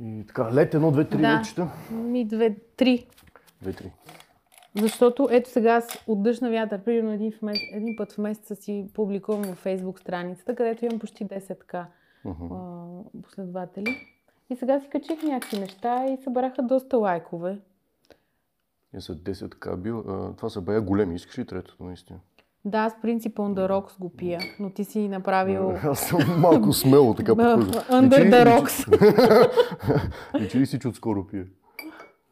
И така, лед едно, две, три Да. летчета. Ми две, три. Две, три. Защото ето сега аз от дъжд на вятър, примерно един, в месец, един път в месеца си публикувам във Facebook страницата, където имам почти 10 така Мгм. а, последователи. И сега си качих някакви неща и събраха доста лайкове. И са 10 така бил. А, това са бая големи. Искаш ли третото, наистина? Да, аз принцип on the rocks го пия, но ти си направил Аз съм малко смело така подхождам. under ли- the rocks. Личи ли си, че отскоро пие?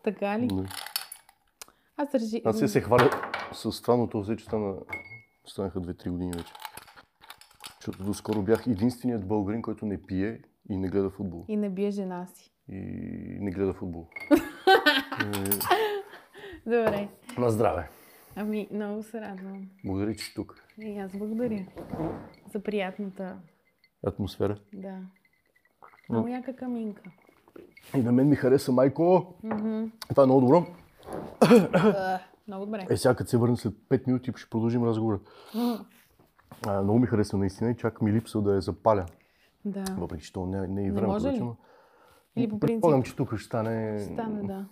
така ли? Не. Аз реши... Аз се се хваля с това, но то взе, че стана, станаха 2-3 години вече. Защото доскоро бях единственият българин, който не пие и не гледа футбол. И не бие жена си. И не гледа футбол. Добре. Е, на здраве. Ами, много се радвам. Благодаря, че си тук. И аз благодаря за приятната, Атмосфера. да. Много яка каминка. И на мен ми хареса майко. Мгм. Това е много добро. А, Много добре. Е, сега като се върна след 5 минути, ще продължим разговора. М, А, много ми хареса наистина и чак ми липсва да я запаля. Да. Въпреки, че то не, не е и Не времето може ли? Или по принцип Предполагам, че тук ще стане, ще стане, да.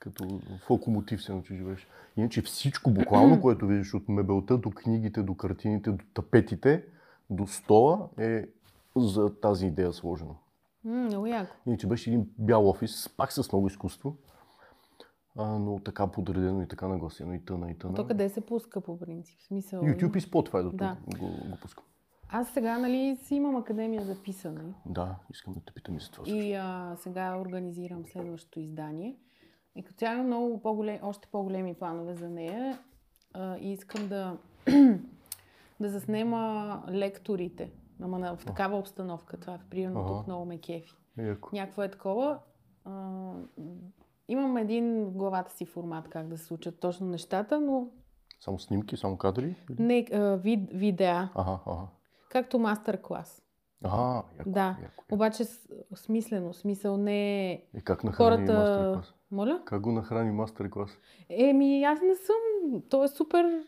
Като в локомотив се че живееш. Иначе всичко буквално, което виждаш от мебелта до книгите, до картините, до тапетите, до стола е за тази идея сложено. Много яко. Иначе беше един бял офис, пак с много изкуство, а, но така подредено и така нагласено и тъна и тъна. То къде се пуска по принцип? В Смисъл, YouTube и Spotify до Да. го, го пускам. Аз сега, нали, си имам академия за писане. Да, искам да те питам и за това също. И а, сега организирам следващото издание. И като цяло много по-големи, още по-големи планове за нея. А, и искам да, да заснема лекторите. Ама на, в такава обстановка. Това, примерно, Ага. тук много ме кефи. Яко. Някакво е такова. А, имам един в главата си формат как да се случат точно нещата, но Само снимки, само кадри? не а, вид, видеа, Ага, ага. както мастер-клас. Ага, яко, Да. яко, яко. Обаче с- смислено, смисъл не е И как нахрани хората... мастер-клас? Моля? Как го нахрани мастер-клас? Еми, аз не съм. То е супер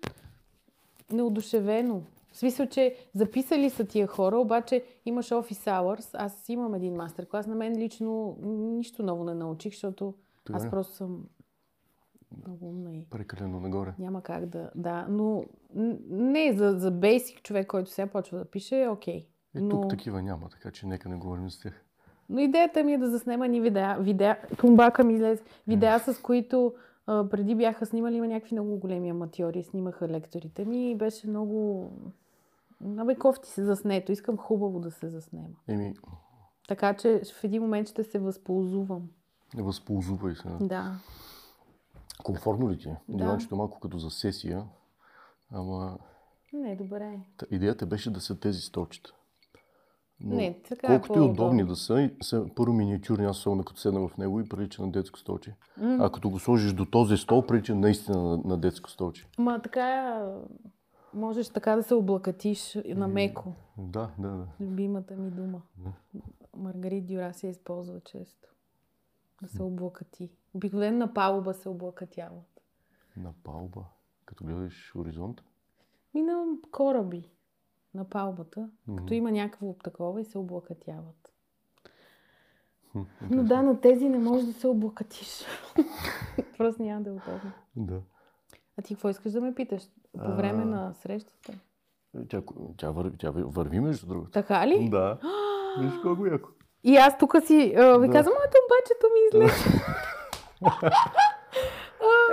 неодушевено. В смисъл, че записали са тия хора, обаче имаш office hours. Аз имам един мастер-клас. На мен лично нищо ново не научих, защото аз Добре. просто съм много умна и Прекалено нагоре. няма как да... Да, но не, за, за basic човек, който сега почва да пише, е окей. Е, Но, тук такива няма, така че нека не говорим за тях. но идеята ми е да заснема ни видеа. видеа тумбака ми излезе. Видеа, с които а, преди бяха снимали, има някакви много големи аматьори, снимаха лекторите ми и беше много... Абе, кофти се заснето. Искам хубаво да се заснема. Еми, Така че в един момент ще се възползвам. не възползвай се. Да. Комфортно ли ти е? Да. Диванчето малко като за сесия, ама Не, добре. та, идеята беше да са тези столчета. Но, Не, така е колкото по-удобно. удобни да са, са първо миниатюрни, аз особено като седна в него и прилича на детско столче. М. А като го сложиш до този стол, прилича наистина на, на детско столче. Ма така можеш така да се облакатиш на меко. Да, да, да. Любимата ми дума. Маргарит Дюра се използва често. Да се облакати. Обикновено на палуба се облакатяват. На палба, като гледаш хоризонт. И на кораби на палбата, като има някакво такова и се облакатяват. Но да, на тези не можеш да се облакатиш. Просто няма да е удобно. Да. А ти какво искаш да ме питаш? По време А. на срещата? Тя, тя, върви, тя върви между другото. Така ли? Да. Виж колко яко. И аз тук си а, ви Да. казвам, моето обачето ми излезе.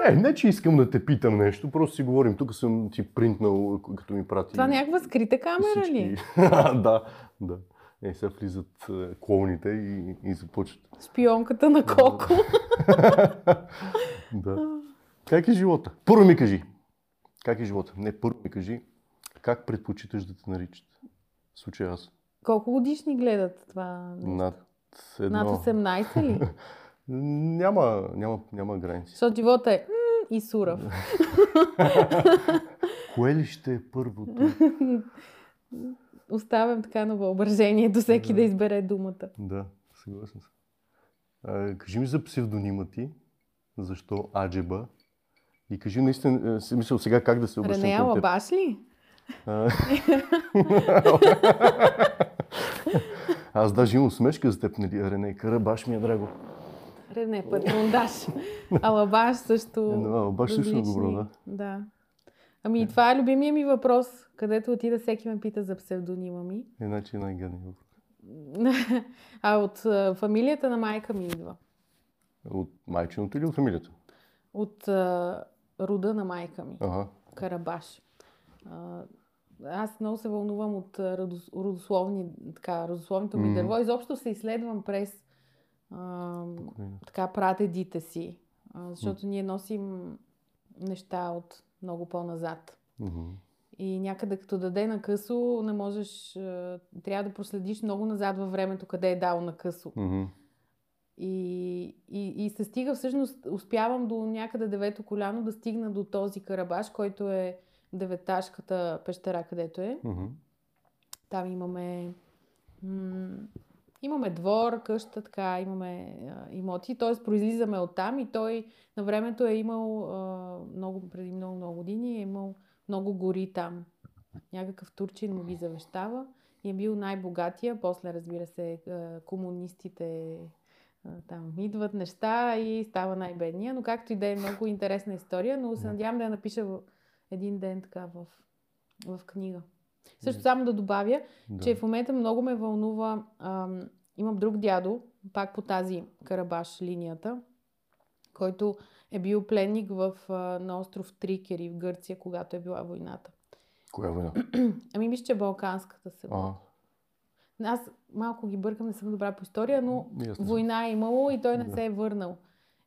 Е, не, че искам да те питам нещо, просто си говорим. Тук съм ти принтнал, като ми прати. Това някаква скрита камера ли? е? да, да. Е, сега влизат е, клоуните и, и започват. Шпионката на Коко. Да. Как е живота? Първо ми кажи. Как е живота? Не, първо ми кажи. Как предпочиташ да те наричат? В случай аз. Колко годишни гледат това? Над едно. Над 18 ли? Няма, няма, няма граници. Защото живота е и сурав. Кое ли ще е първото? Оставям така на въображението всеки да избере думата. Да, съгласен съм. А, кажи ми за псевдонима ти. Защо Аджеба? И кажи наистина, е, си мисля сега как да се обръщам Рене към теб. Алабаш ли? А, Аз даже имам смешка за теб, нали, Рене. Карабаш ми е драго. Рене, патрондаш. Алабаш също. Алабаш също е отлични. добро, да. Да. Ами и това е любимия ми въпрос, където отида всеки ме пита за псевдонима ми. Иначе най-гадни въпрос. а от фамилията на майка ми идва. От майчиното или от фамилията? От а, рода на майка ми. Ага. Карабаш. А, аз много се вълнувам от родословни, така, родословното ми Мгм. дърво. Изобщо се изследвам през а, така прадедите си, а, защото ние носим неща от много по-назад. И някъде като даде на късо, не можеш, трябва да проследиш много назад във времето, къде е дал на късо. И, и, и се стига, всъщност, успявам до някъде девето коляно да стигна до този карабаш, който е деветашката пещера, където е. Там имаме, м- имаме двор, къща, така, имаме а, имоти, т.е. произлизаме от там и той на времето е имал, а, много, преди много, много години, е имал много гори там. Някакъв турчин му ги завещава и е бил най-богатия. После, разбира се, комунистите там идват неща и става най-бедния. Но както и да е много интересна история, но се надявам да я напиша един ден така в, в книга. Също само да добавя, Да. че в момента много ме вълнува. Ам, имам друг дядо, пак по тази Карабаш линията, който е бил пленник в, а, на остров Трикери в Гърция, когато е била войната. Коя война? Ами мисля, че Балканската се. А, Аз малко ги бъркам, не съм добра по история, но ясно. война е имало и той не Да. се е върнал.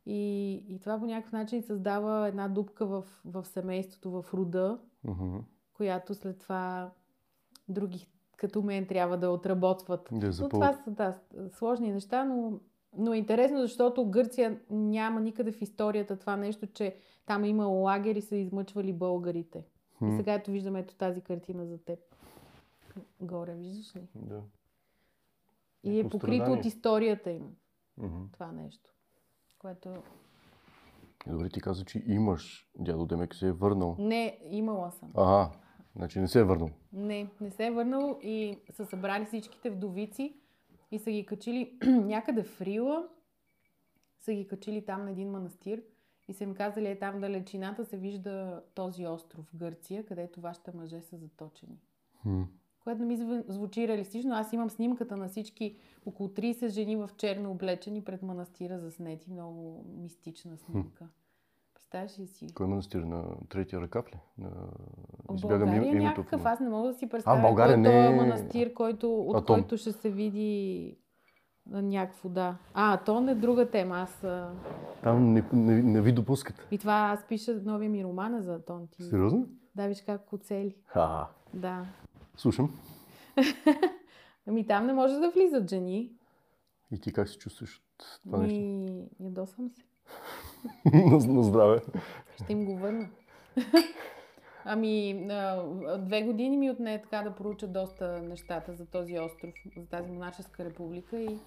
И, и това по някакъв начин създава една дупка в, в семейството, в рода, Мгм. която след това други като мен трябва да отработват. Да, Но това са да, сложни неща, но, но е интересно, защото Гърция няма никъде в историята това нещо, че там е имало лагери и са измъчвали българите. И М, сега ето виждаме ето тази картина за теб. Горе, виждаш ли? Да. И е Някакво покрито от историята им Мгм. това нещо. Което Е, Добре, ти каза, че имаш дядо Демек се е върнал. не, имала съм. Ага, значи не се е върнал. Не, не се е върнал и са събрали всичките вдовици и са ги качили някъде в Рила, са ги качили там на един манастир и са им казали, е там далечината се вижда този остров в Гърция, където вашите мъже са заточени. М, Което ми зв- звучи реалистично. Аз имам снимката на всички около 30 жени в черно облечени пред манастира заснети. Много мистична снимка. Представяш ли си? Кой е манастир? На третия ръкав ли? На... Избягам България им- името. някакъв, аз не мога да си представя България кой не е е- манастир, който, от Атон. който ще се види а, някакво, да. А, Атон е друга тема. Аз, а... Там не, не, не ви допускат. И това аз пиша новия ми роман е за Атон. Ти... Сериозно? Да, виж как оцели. Ха, Да. слушам. Ами там не може да влизат жени. И ти как се чувстваш от това нещо? Ми, ядосвам се. на, на здраве. Ще им го върна. Ами, две години ми отне така да проуча доста нещата за този остров, за тази монашеска република и,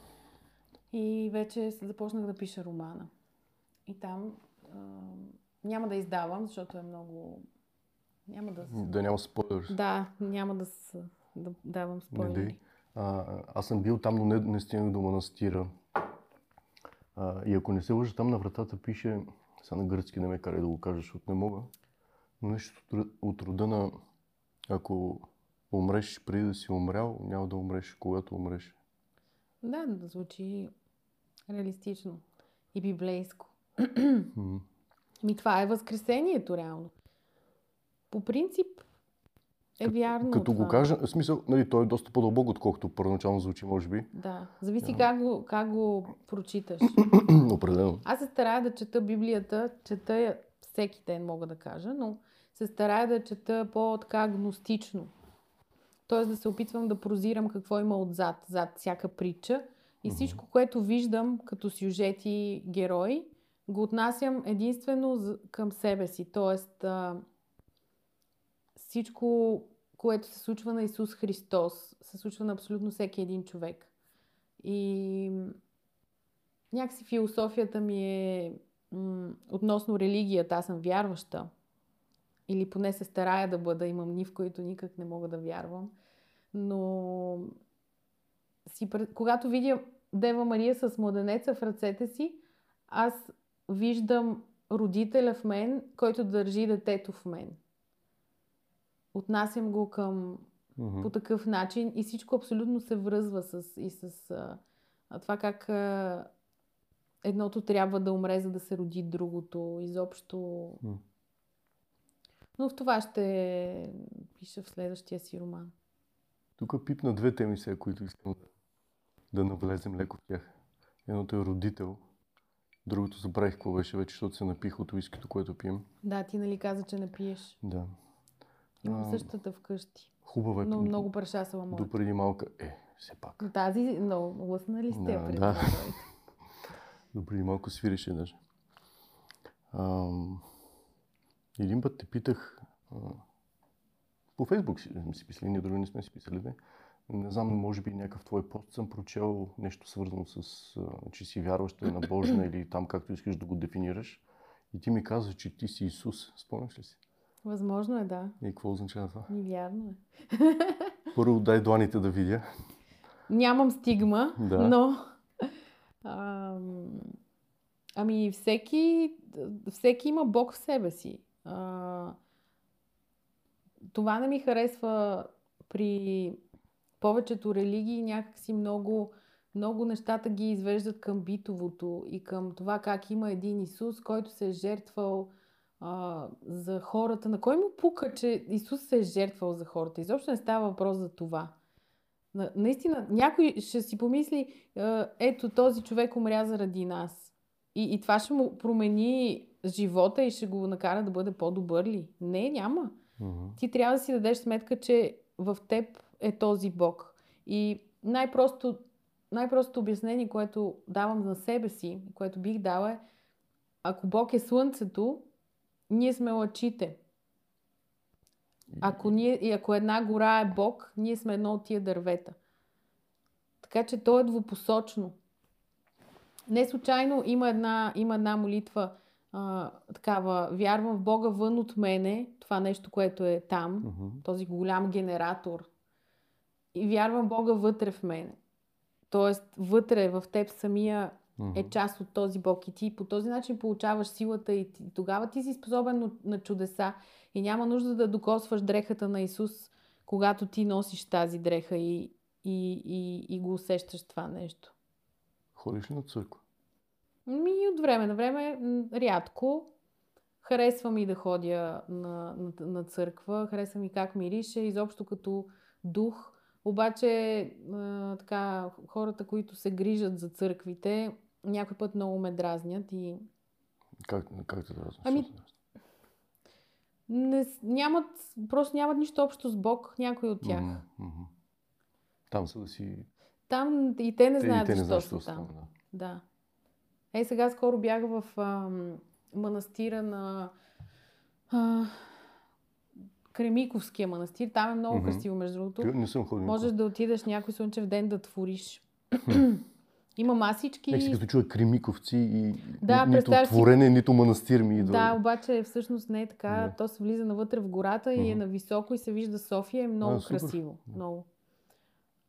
и вече започнах да пиша романа. И там а, няма да издавам, защото е много... Няма да... с- Да няма спойлер. Да, няма да, с... да давам Не спойлери. А, аз съм бил там, но не, не стигнах до манастира. А, и ако не се лъжа, там на вратата пише, сега на гръцки не ме карай да го кажа, защото не мога, но нещо от, ро- от рода на ако умреш преди да си умрял, няма да умреш, когато умреш. Да, да звучи реалистично и библейско. Ми това е възкресението, реално. По принцип е вярно. Като това. го кажа, в смисъл, нали, той е доста по-дълбок, отколкото първоначално звучи, може би. Да, зависи Да. как го, как го прочиташ. Определено. Аз се старая да чета Библията, чета я всеки ден, мога да кажа, но се старая да чета по-така агностично. Тоест да се опитвам да прозирам какво има отзад, зад всяка притча. И всичко, което виждам като сюжети, герои, го отнасям единствено към себе си. Тоест, всичко, което се случва на Исус Христос, се случва на абсолютно всеки един човек. И някакси философията ми е м- относно религията. Аз съм вярваща. или поне се старая да бъда, имам дни, в които никак не мога да вярвам. Но си, когато видя Дева Мария с младенеца в ръцете си, аз виждам родителя в мен, който държи детето в мен. Отнасям го към mm-hmm. по такъв начин и всичко абсолютно се връзва с, и с а, това как а, едното трябва да умре, за да се роди другото. Изобщо. Mm. Но в това ще пиша в следващия си роман. Тук пипна две теми сега, които искам да навлезем леко в тях. Едното е родител, другото забравих какво беше вече, защото се напих от уискито, което пием. Да, ти нали каза, че не пиеш? Да. Имам същата вкъщи. Хубава е. Но много прашасала моята. До преди малка. Е, все пак. Тази, но лъсна ли сте да, преди да. До преди малко свирише даже. А, един път те питах а, по Фейсбук си, си писали, ние други не сме си писали, не? Не знам, може би някакъв твой пост съм прочел нещо свързано с, а, че си вярваща е набожна или там както искаш да го дефинираш. И ти ми каза, че ти си Исус. Спомняш ли си? Възможно е, да. И какво означава това? Ми вярно е. Първо дай дланите да видя. Нямам стигма, Да. но... Ам, ами всеки, всеки има Бог в себе си. А, това не ми харесва при повечето религии. Някакси много, много нещата ги извеждат към битовото и към това как има един Исус, който се е жертвал а, за хората. На кой му пука, че Исус се е жертвал за хората? Изобщо не става въпрос за това. На, наистина, някой ще си помисли, а, ето този човек умря заради нас. И, и това ще му промени живота и ще го накара да бъде по-добър ли? Не, няма. Mm-hmm. Ти трябва да си дадеш сметка, че в теб е този Бог. И най-просто, най-простото обяснение, което давам на себе си, което бих дала е, ако Бог е Слънцето, ние сме лъчите. Ако, ние, и ако една гора е Бог, ние сме едно от тия дървета. Така че то е двупосочно. Не случайно има една, има една молитва, а, такава, вярвам в Бога вън от мене, това нещо, което е там, Mm-hmm. този голям генератор. И вярвам Бога вътре в мене. Тоест, вътре в теб самия е част от този Бог и ти по този начин получаваш силата и ти, тогава ти си способен на, чудеса и няма нужда да докосваш дрехата на Исус, когато ти носиш тази дреха и, и, и, и го усещаш това нещо. Ходиш ли на църква? Ми от време на време, рядко. Харесвам и да ходя на, на, на църква, харесвам и как мирише, изобщо като дух. Обаче, а, така, хората, които се грижат за църквите, някой път много ме дразнят и Как, как те дразни? Ами, не, нямат, просто нямат нищо общо с Бог, някой от тях. Мгм. Там са да си... Там и те не Те, знаят те не знаят, защо що са там. Да. Да. Ей, сега скоро бях в ам, манастира на а, Кремиковския манастир. Там е много Мгм. красиво, между другото. Не съм ходил. Можеш да отидеш някой слънчев ден да твориш. Има масички. Нека си като чуя Кремиковци и Да, ни- нито представяш си- творене, нито манастир ми идва. Да, обаче всъщност не е така. Да. То се влиза навътре в гората и е на високо и се вижда София. Е много А, супер. красиво. Много.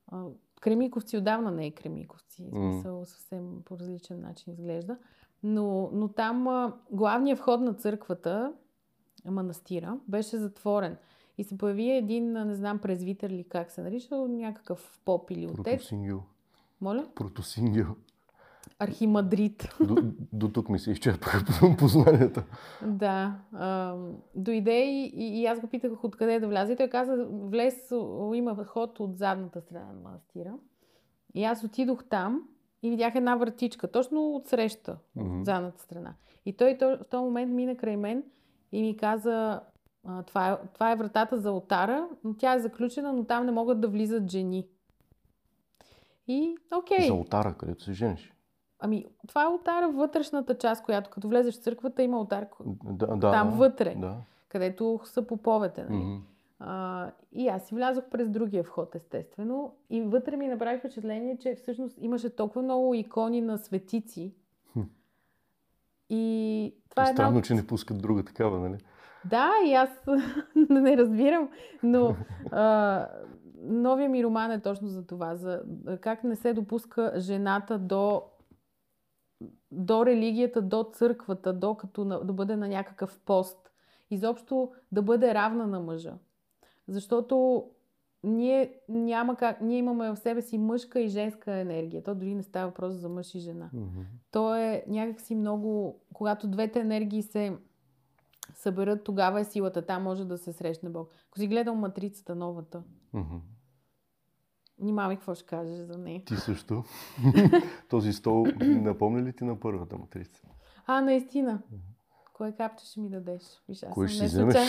А, Кремиковци отдавна не е Кремиковци. В смисъл съвсем по различен начин изглежда. Но, но там а, главният вход на църквата, манастира, беше затворен. И се появи един, не знам, презвитер ли как се нарича, някакъв поп или отец. Протосингел. Моля? Протосингел. Архимадрид. До, до тук ми се изчерпаха познанията. Да. А, дойде и, и, и аз го питах откъде да вляза. И той каза, влез, има ход от задната страна на манастира. И аз отидох там и видях една вратичка, точно от среща, Мгм. от задната страна. И той, той в този момент мина край мен и ми каза, това, е, това е вратата за алтара, но тя е заключена, но там не могат да влизат жени. И, окей. За алтара, където се жениш. Ами, това е алтара, вътрешната част, която като влезеш в църквата има алтар, Да, да, Там да, вътре. Да. където са поповете. Нали? Мгм. А, и аз си влязох през другия вход, естествено. И вътре ми направи впечатление, че всъщност имаше толкова много икони на светици. Хм. И това е една Странно, от... че не пускат друга такава, нали? Да, и аз не разбирам, но а, новия ми роман е точно за това, за как не се допуска жената до, до религията, до църквата, до като на, да бъде на някакъв пост. Изобщо да бъде равна на мъжа. Защото ние няма как, ние имаме в себе си мъжка и женска енергия. То дори не става въпрос за мъж и жена. Мгм. То е някакси много, когато двете енергии се съберат, тогава е силата. Там може да се срещне Бог. Ако си гледал Матрицата новата, Мгм. внимавай какво ще кажеш за нея. Ти също. Този стол напомня ли ти на първата матрица? А, наистина. Кое капче ще ми дадеш? Виж, аз Кой съм ще вземеш?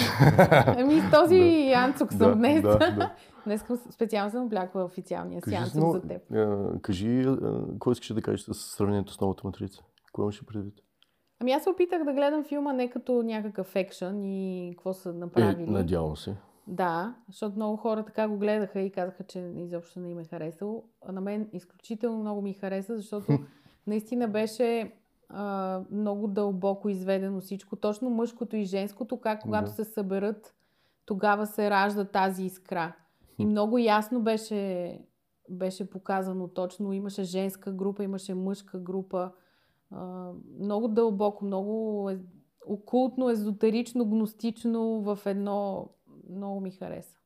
Ами с този Да. анцук Да, съм днес. да, да. Днес специално съм облякла официалния си но, за теб. а, кажи, а, какво искаш да кажеш с сравнението с новата матрица? Какво имаш предвид? Ами аз се опитах да гледам филма не като някакъв екшън и какво са Е, направили. надявам се. Да, защото много хора така го гледаха и казаха, че изобщо не им е харесало. А на мен изключително много ми хареса, защото наистина беше а, много дълбоко изведено всичко. Точно мъжкото и женското, как когато Да. се съберат, тогава се ражда тази искра. И много ясно беше, беше показано точно. Имаше женска група, имаше мъжка група. А, много дълбоко, много е, окултно, езотерично, гностично в едно. Много ми хареса.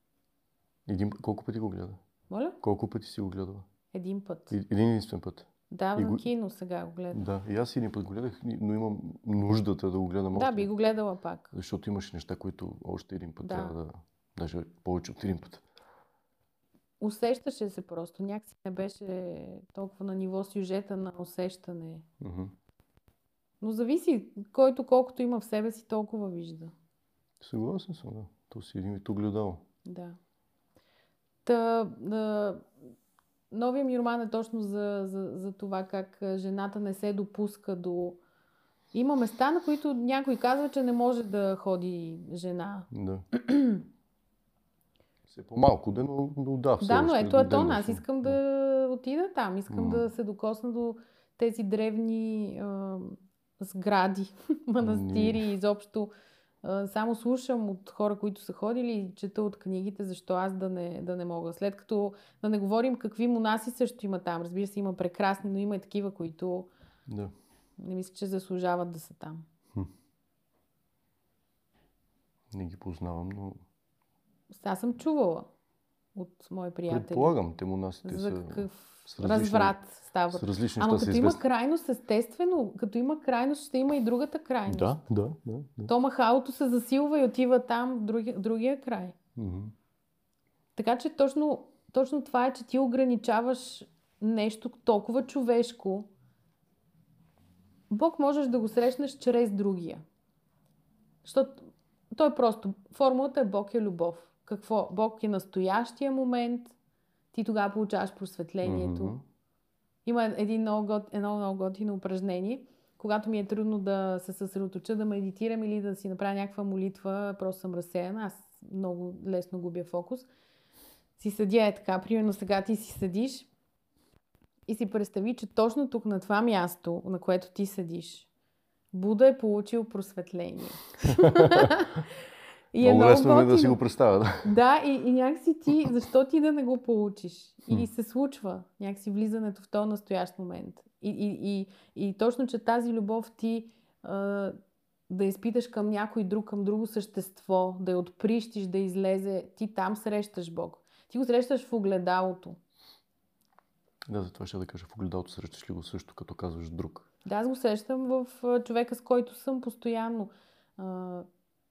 Един, колко пъти го гледа? Моля? Колко пъти си го гледала? Един път. Един единствен път. Да, и на го- кино сега го гледам. Да, и аз един път го гледах, но имам нуждата да го гледам Да, още. би го гледала пак. Защото имаш неща, които още един път Да. трябва да... Даже повече от един път. Усещаше се просто. Някакси не беше толкова на ниво сюжета на усещане. Но зависи, който колкото има в себе си, толкова вижда. Съгласен съм, да. То си един вид огледало. Да. Та, да, новия ми роман е точно за, за, за това как жената не се допуска до... Има места, на които някой казва, че не може да ходи жена. Да. Все по-малко, да, но, но да, все Да, но ето е то. Аз искам да отида там. Искам да се докосна до тези древни а, сгради, манастири и изобщо. А, само слушам от хора, които са ходили и чета от книгите, защо аз да не, да не мога. След като да не говорим какви монаси също има там. Разбира се, има прекрасни, но има и такива, които Да. не мисля, че заслужават да са там. Не ги познавам, но Аз съм чувала от мои приятели. предполагам, те монасите За какъв с различни- разврат става. с различни Ама като има крайност, естествено, като има крайност, ще има и другата крайност. Да, да, да. да. То махалото се засилва и отива там, в другия, край. Мгм. Така че точно, точно това е, че ти ограничаваш нещо толкова човешко. Бог можеш да го срещнеш чрез другия. Защото той е просто. Формулата е Бог е любов. Какво? Бог е настоящия момент. Ти тогава получаваш просветлението. Мгм. Има един много, гот, едно много готино упражнение. Когато ми е трудно да се съсредоточа, да медитирам или да си направя някаква молитва, просто съм разсеяна, аз много лесно губя фокус. Си седя е така, примерно сега ти си седиш и си представи, че точно тук на това място, на което ти седиш, Буда е получил просветление. и е Много лесно е да си го представя. Да. Да, и, и някакси ти, защо ти да не го получиш? И се случва някакси влизането в този настоящ момент. И, и, и, и точно, че тази любов ти а, да изпиташ към някой друг, към друго същество, да я отприщиш, да излезе, ти там срещаш Бог. Ти го срещаш в огледалото. да, затова ще да кажа, в огледалото срещаш ли го също, като казваш друг. Да, аз го срещам в човека, с който съм постоянно.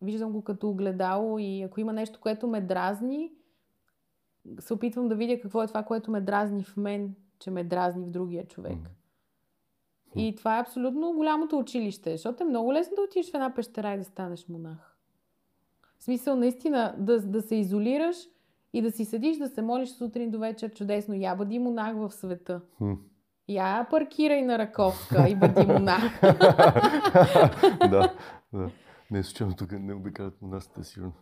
Виждам го като огледало и ако има нещо, което ме дразни, се опитвам да видя какво е това, което ме дразни в мен, че ме дразни в другия човек. И това е абсолютно голямото училище, защото е много лесно да отидеш в една пещера и да станеш монах. В смисъл, наистина, да, да се изолираш и да си седиш, да се молиш сутрин до вечер чудесно. Я бъди монах в света. Я паркирай на Раковска и бъди монах. да, да. Не е случайно тук не обикалят монасите, сигурно.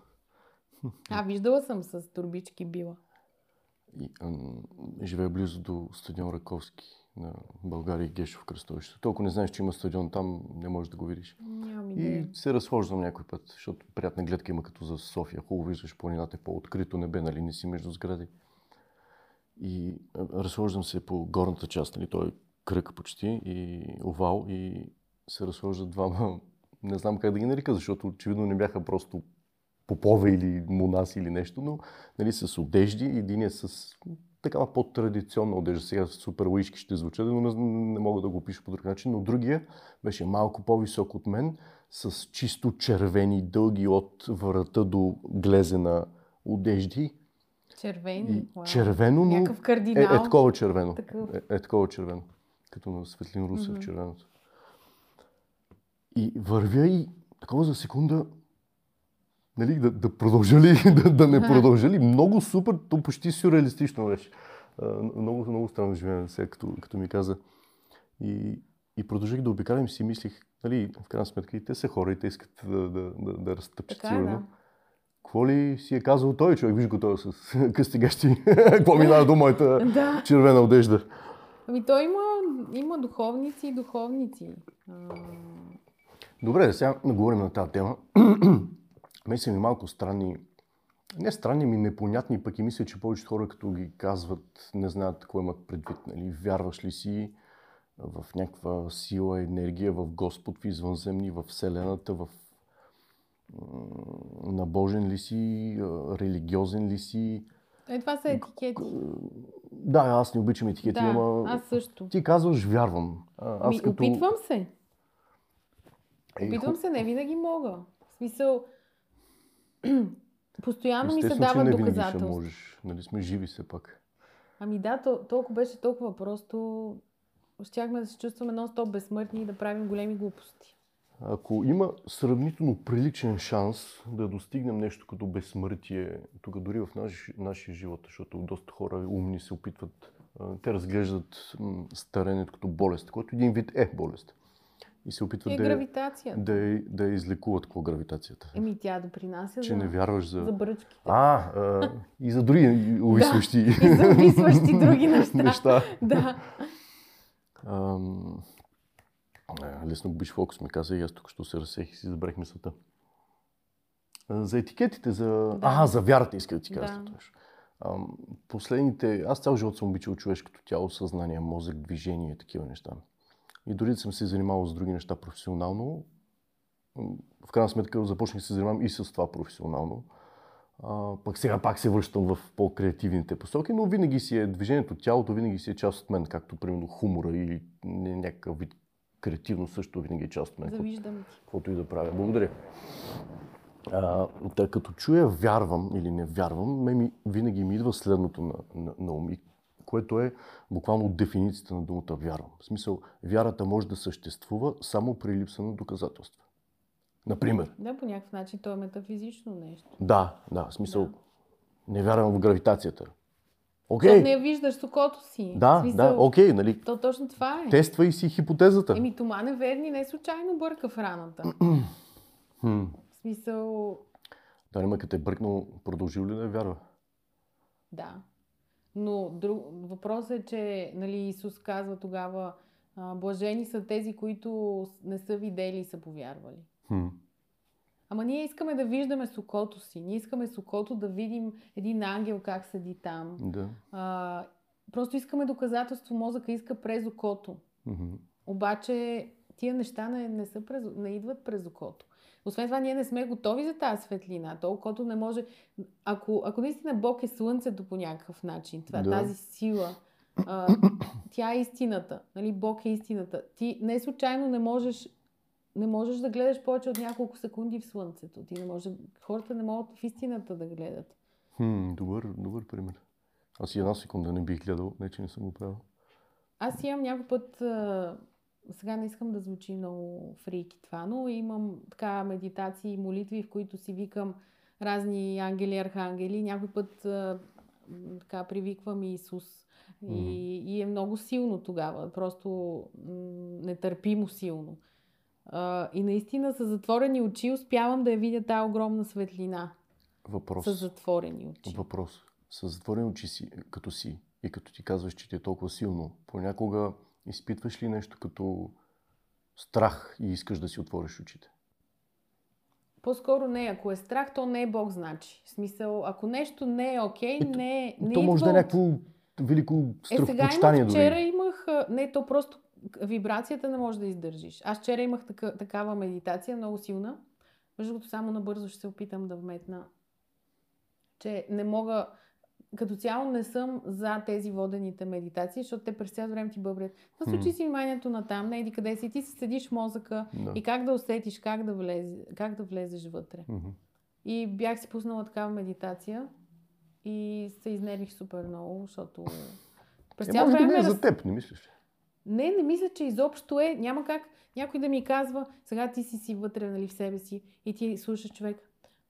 А, виждала съм с турбички била. И, ам, живея близо до стадион Раковски. на България и Гешов кръстовище. Толкова не знаеш, че има стадион там, не можеш да го видиш. Нямам идея. И се разхождам някой път, защото приятна гледка има като за София. Хубаво виждаш планината, е по-открито небе, нали не си между сгради. И разхождам се по горната част, нали, той е кръг почти и овал и се разхождат двама, не знам как да ги нарека, защото очевидно не бяха просто попове или монаси или нещо, но нали, с одежди, един е с такава по-традиционна одежда. Сега супер луишки ще звучат, но не, не мога да го пиша по друг начин. Но другия беше малко по-висок от мен, с чисто червени, дълги от врата до глезена одежди. Червени. Уау. червено, но Някакъв е, кардинал. е такова червено. Такъв. Е, е такова червено. Като на Светлин Русев Мгм. червеното. И вървя и такова за секунда нали, да, да продължа ли, да, да не продължа ли. Много супер, то почти сюрреалистично беше. Много, много странно живеене сега, като, като ми каза. И, и продължих да обикалям си мислих, нали, в крайна сметка и те са хора и те искат да, да, да, да разтъпчат Така е, сигурно. да. Какво ли си е казал той човек? Виж го той с къстигащи. Какво минава до моята Да. червена одежда? Ами той има, има духовници и духовници. Добре, сега не говорим на тази тема. Мен са ми малко странни, не странни, ми непонятни, пък и мисля, че повечето хора, като ги казват, не знаят какво имат предвид. Нали? Вярваш ли си в някаква сила, енергия, в Господ, в извънземни, в Вселената, в набожен ли си, религиозен ли си? Е, това са етикети. Да, аз не обичам етикети, Да, ама аз също. ти казваш вярвам. Аз Ми, опитвам се. Е, Опитвам се, не винаги мога. В смисъл, постоянно ми се дават доказателства. можеш. Нали сме живи все пак. Ами да, то, толкова беше толкова просто. Щяхме да се чувстваме нон-стоп безсмъртни и да правим големи глупости. Ако има сравнително приличен шанс да достигнем нещо като безсмъртие, тук дори в наш, нашия живот, защото доста хора умни се опитват, те разглеждат старенето като болест, което един вид е болест. И се опитват И е да, я- гравитация. да, да излекуват какво гравитацията. Еми тя допринася Че за, не вярваш за... за бръчките. А, а, и за други увисващи И за увисващи други неща. неща. Да. Ам, а, лесно губиш фокус, ми каза и аз тук що се разсех и си забрах мисълта. За етикетите, за... Да. А, за вярата иска да ти кажа. Да. точно. Последните... Аз цял живот съм обичал човешкото тяло, съзнание, мозък, движение, такива неща. И дори да съм се занимавал с други неща професионално, в крайна сметка започнах да се занимавам и с това професионално. А, пък сега пак се връщам в по-креативните посоки, но винаги си е движението, тялото винаги си е част от мен, както примерно хумора или някакъв вид креативно също винаги е част от мен, Завиждам ти. каквото и да правя. Благодаря. А, тъй като чуя вярвам или не вярвам, ме ми, винаги ми идва следното на, на, на ум, и което е буквално дефиницията на думата вярвам. В смисъл, вярата може да съществува само при липса на доказателства. Например, Да, по някакъв начин то е метафизично нещо. да, да, в смисъл, Да. не вярвам в гравитацията. Okay. Окей, не я виждаш с окото си. да, смисъл, да, окей, нали, То точно това е. тествай си хипотезата. Еми, Тома Неверни не случайно бърка в раната. В смисъл, Да, няма като е бъркнал, продължил ли да я вярва? да. Но друг... въпросът е, че нали, Исус казва тогава, а, блажени са тези, които не са видели и са повярвали. Хм. Ама ние искаме да виждаме с окото си. Ние искаме с окото да видим един ангел как седи там. Да. А, просто искаме доказателство. Мозъка иска през окото. Мгм. Обаче тия неща не, не, са през, не идват през окото. Освен това, ние не сме готови за тази светлина. То окото не може... Ако, ако наистина Бог е слънцето по някакъв начин, това, Да. тази сила, а, тя е истината. Нали? Бог е истината. Ти не случайно не можеш, не можеш да гледаш повече от няколко секунди в слънцето. Ти не може, хората не могат в истината да гледат. Хм, добър, добър пример. Аз и една секунда не бих гледал, не че не съм го правил. Аз имам някой път, а, сега не искам да звучи много фрики това, но имам така медитации и молитви, в които си викам разни ангели, архангели. Някой път а, така привиквам Исус. И, и е много силно тогава, просто м, нетърпимо силно. А, и наистина с затворени очи успявам да я видя тази огромна светлина. Въпрос. С затворени очи. Въпрос. С затворени очи си, като си, И като ти казваш, че ти е толкова силно, понякога изпитваш ли нещо като страх и искаш да си отвориш очите? По-скоро не. Ако е страх, то не е Бог, значи. В смисъл, ако нещо не е окей, okay, не, е- не то е. може да е някакво велико Е, сега страхопочитание имах, дори. вчера имах... Не, то просто вибрацията не може да издържиш. Аз вчера имах така, такава медитация, много силна. Между другото, само набързо ще се опитам да вметна, че не мога... Като цяло не съм за тези водените медитации, защото те през цялото време ти бъбрят. Насочи си вниманието на там, не еди къде си, ти си седиш мозъка Да. и как да усетиш, как да, влезе, как да влезеш вътре. И бях си пуснала такава медитация и се изнервих супер много, защото през Е, цялото време не е за теб, не мислиш ли? не, не мисля, че изобщо е. Няма как някой да ми казва, сега ти си си вътре нали, в себе си и ти слушаш човек.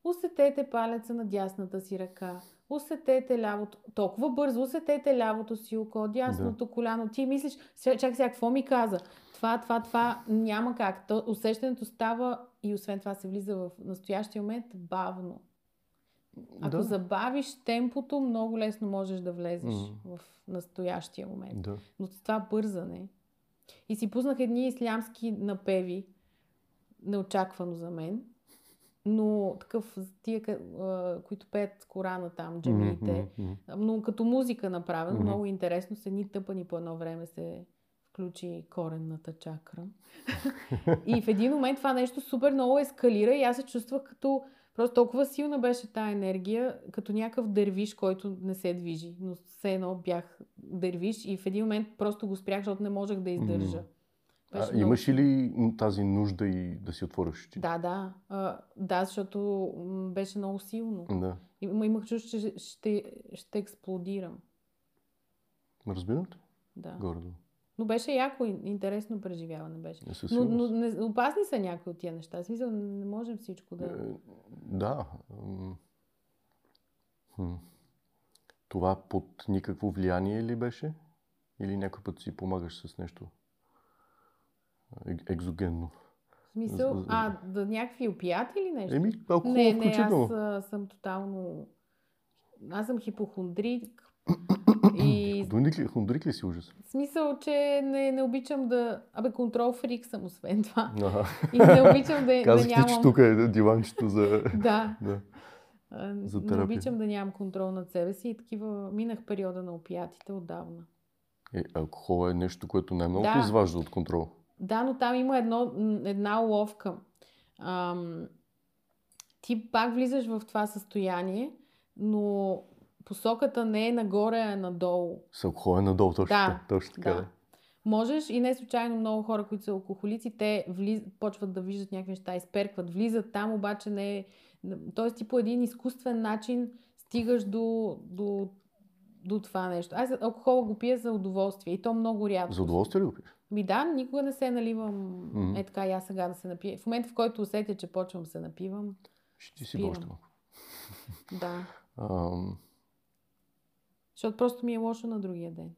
Усетете палеца на дясната си ръка. Усетете лявото. Толкова бързо усетете лявото си око, дясното коляно. Ти мислиш, «Сега- чакай сега, какво ми каза? Това, това, това няма как. То, усещането става и освен това се влиза в настоящия момент бавно. Ако Да. забавиш темпото, много лесно можеш да влезеш Мгм. в настоящия момент Да. но това бързане. И си пуснах едни ислямски напеви, неочаквано за мен, но такъв, тия, които пеят Корана там, джамиите, но като музика направено, много интересно, с едни тъпани по едно време се включи коренната чакра. и в един момент това нещо супер много ескалира и аз се чувствах като Просто толкова силна беше тая енергия, като някакъв дървиш, който не се движи. Но все едно бях дървиш и в един момент просто го спрях, защото не можех да издържа. М. Беше А, много имаш ли тази нужда и да си отвориш очите? Да, да. А, да, защото беше много силно. Да. Им- Имах чувство, че ще, ще експлодирам. Разбирам те? Да. Гордо. Но беше яко, интересно преживяване беше. Но, но не, опасни са някои от тия неща. В смисъл, не можем всичко да... Е, Да. хм. Това под никакво влияние ли беше? Или някой път си помагаш с нещо екзогенно? В смисъл, а, да някакви опияти или нещо? Еми, алкохол не, не, аз а, съм тотално... Аз съм хипохондрик. и Хундрик ли, хундрик ли си ужас? в смисъл, че не, не обичам да... Абе, контрол фрик съм, освен това. Ага. И не обичам да, да нямам... че тук е диванчето за... Да. да. За не терапия. обичам да нямам контрол над себе си и такива... Минах периода на опиятите отдавна. Е, алкохол е нещо, което най-много Да. те изважда от контрол. Да, но там има едно, една уловка. Ам, ти пак влизаш в това състояние, но посоката не е нагоре, а е надолу. С алкохол е надолу, точно Да. Точно така да. Можеш и не случайно много хора, които са алкохолици, те влиз, почват да виждат някакви неща, изперкват, влизат там, обаче не е... Тоест ти по един изкуствен начин стигаш до, до, до това нещо. Аз алкохола го пия за удоволствие и то много рядко. За удоволствие ли го пиеш? Ми да, никога не се наливам Мгм. е така, и аз сега да се напия. В момента, в който усетя, че почвам се напивам, Ще ти си още малко. да. Ам, Защото просто ми е лошо на другия ден.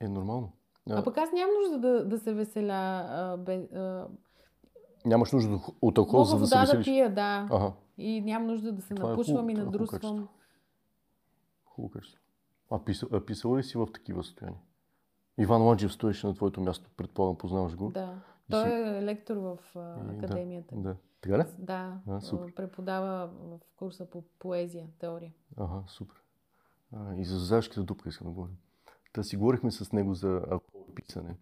е нормално. А, А, пък аз нямам нужда да, да се веселя. А, бе, а, Нямаш нужда от- алкохол, за да се вода да веселиш. пия, да. Ага, И нямам нужда да се Това е напушвам и е хубаво надрусвам. качество. хубаво качество. А, писал, а писал ли си в такива състояния? Иван Ладжев стоеше на твоето място, предполагам, познаваш го. Да. И Той си- е лектор в И, академията. Да. Така ли? Да, А, супер. преподава в курса по поезия, теория. Ага, супер. А, и за задачката дупка искам да говорим. Та си говорихме с него за писане.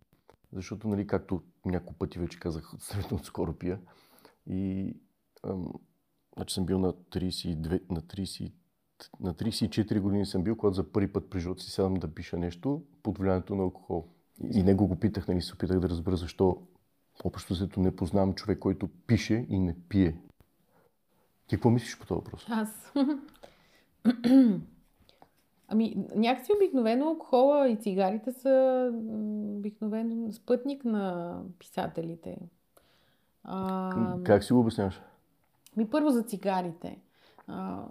Защото, нали, както няколко пъти вече казах, сравнително скоро пия. И ам, значи съм бил на 32, на 30, на 34 години съм бил, когато за първи път при живота си сядам да пиша нещо под влиянието на алкохол. И, него го питах, нали, се опитах да разбера защо общо взето не познавам човек, който пише и не пие. Ти какво мислиш по този въпрос? Аз. Ами, някакси обикновено алкохола и цигарите са обикновено спътник на писателите. А, Как си го обясняваш? ми първо за цигарите. А,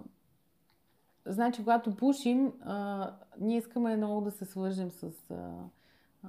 значи, когато пушим, а, ние искаме много да се свържем с, а, а,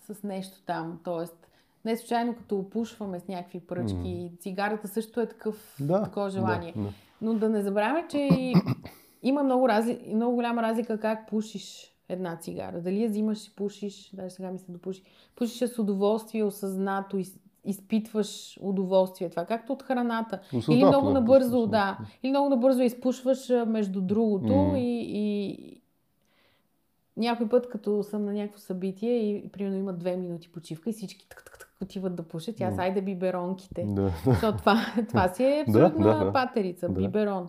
с нещо там. Тоест, не случайно като опушваме с някакви пръчки. Цигарата също е такъв, такова желание. Да, да. Но да не забравяме, че и има много, разли... много голяма разлика как пушиш една цигара. Дали я взимаш и пушиш, даже сега ми се допуши, пушиш с удоволствие, осъзнато, из, изпитваш удоволствие. Това както от храната. Осъзнато, Или много да, набързо, да. Или много набързо изпушваш между другото М. и, и някой път, като съм на някакво събитие и примерно има две минути почивка и всички так, так, так, отиват да пушат, аз айде биберонките. Да. Защото това, това си е Да, абсолютна да, да. патерица, Да. биберон.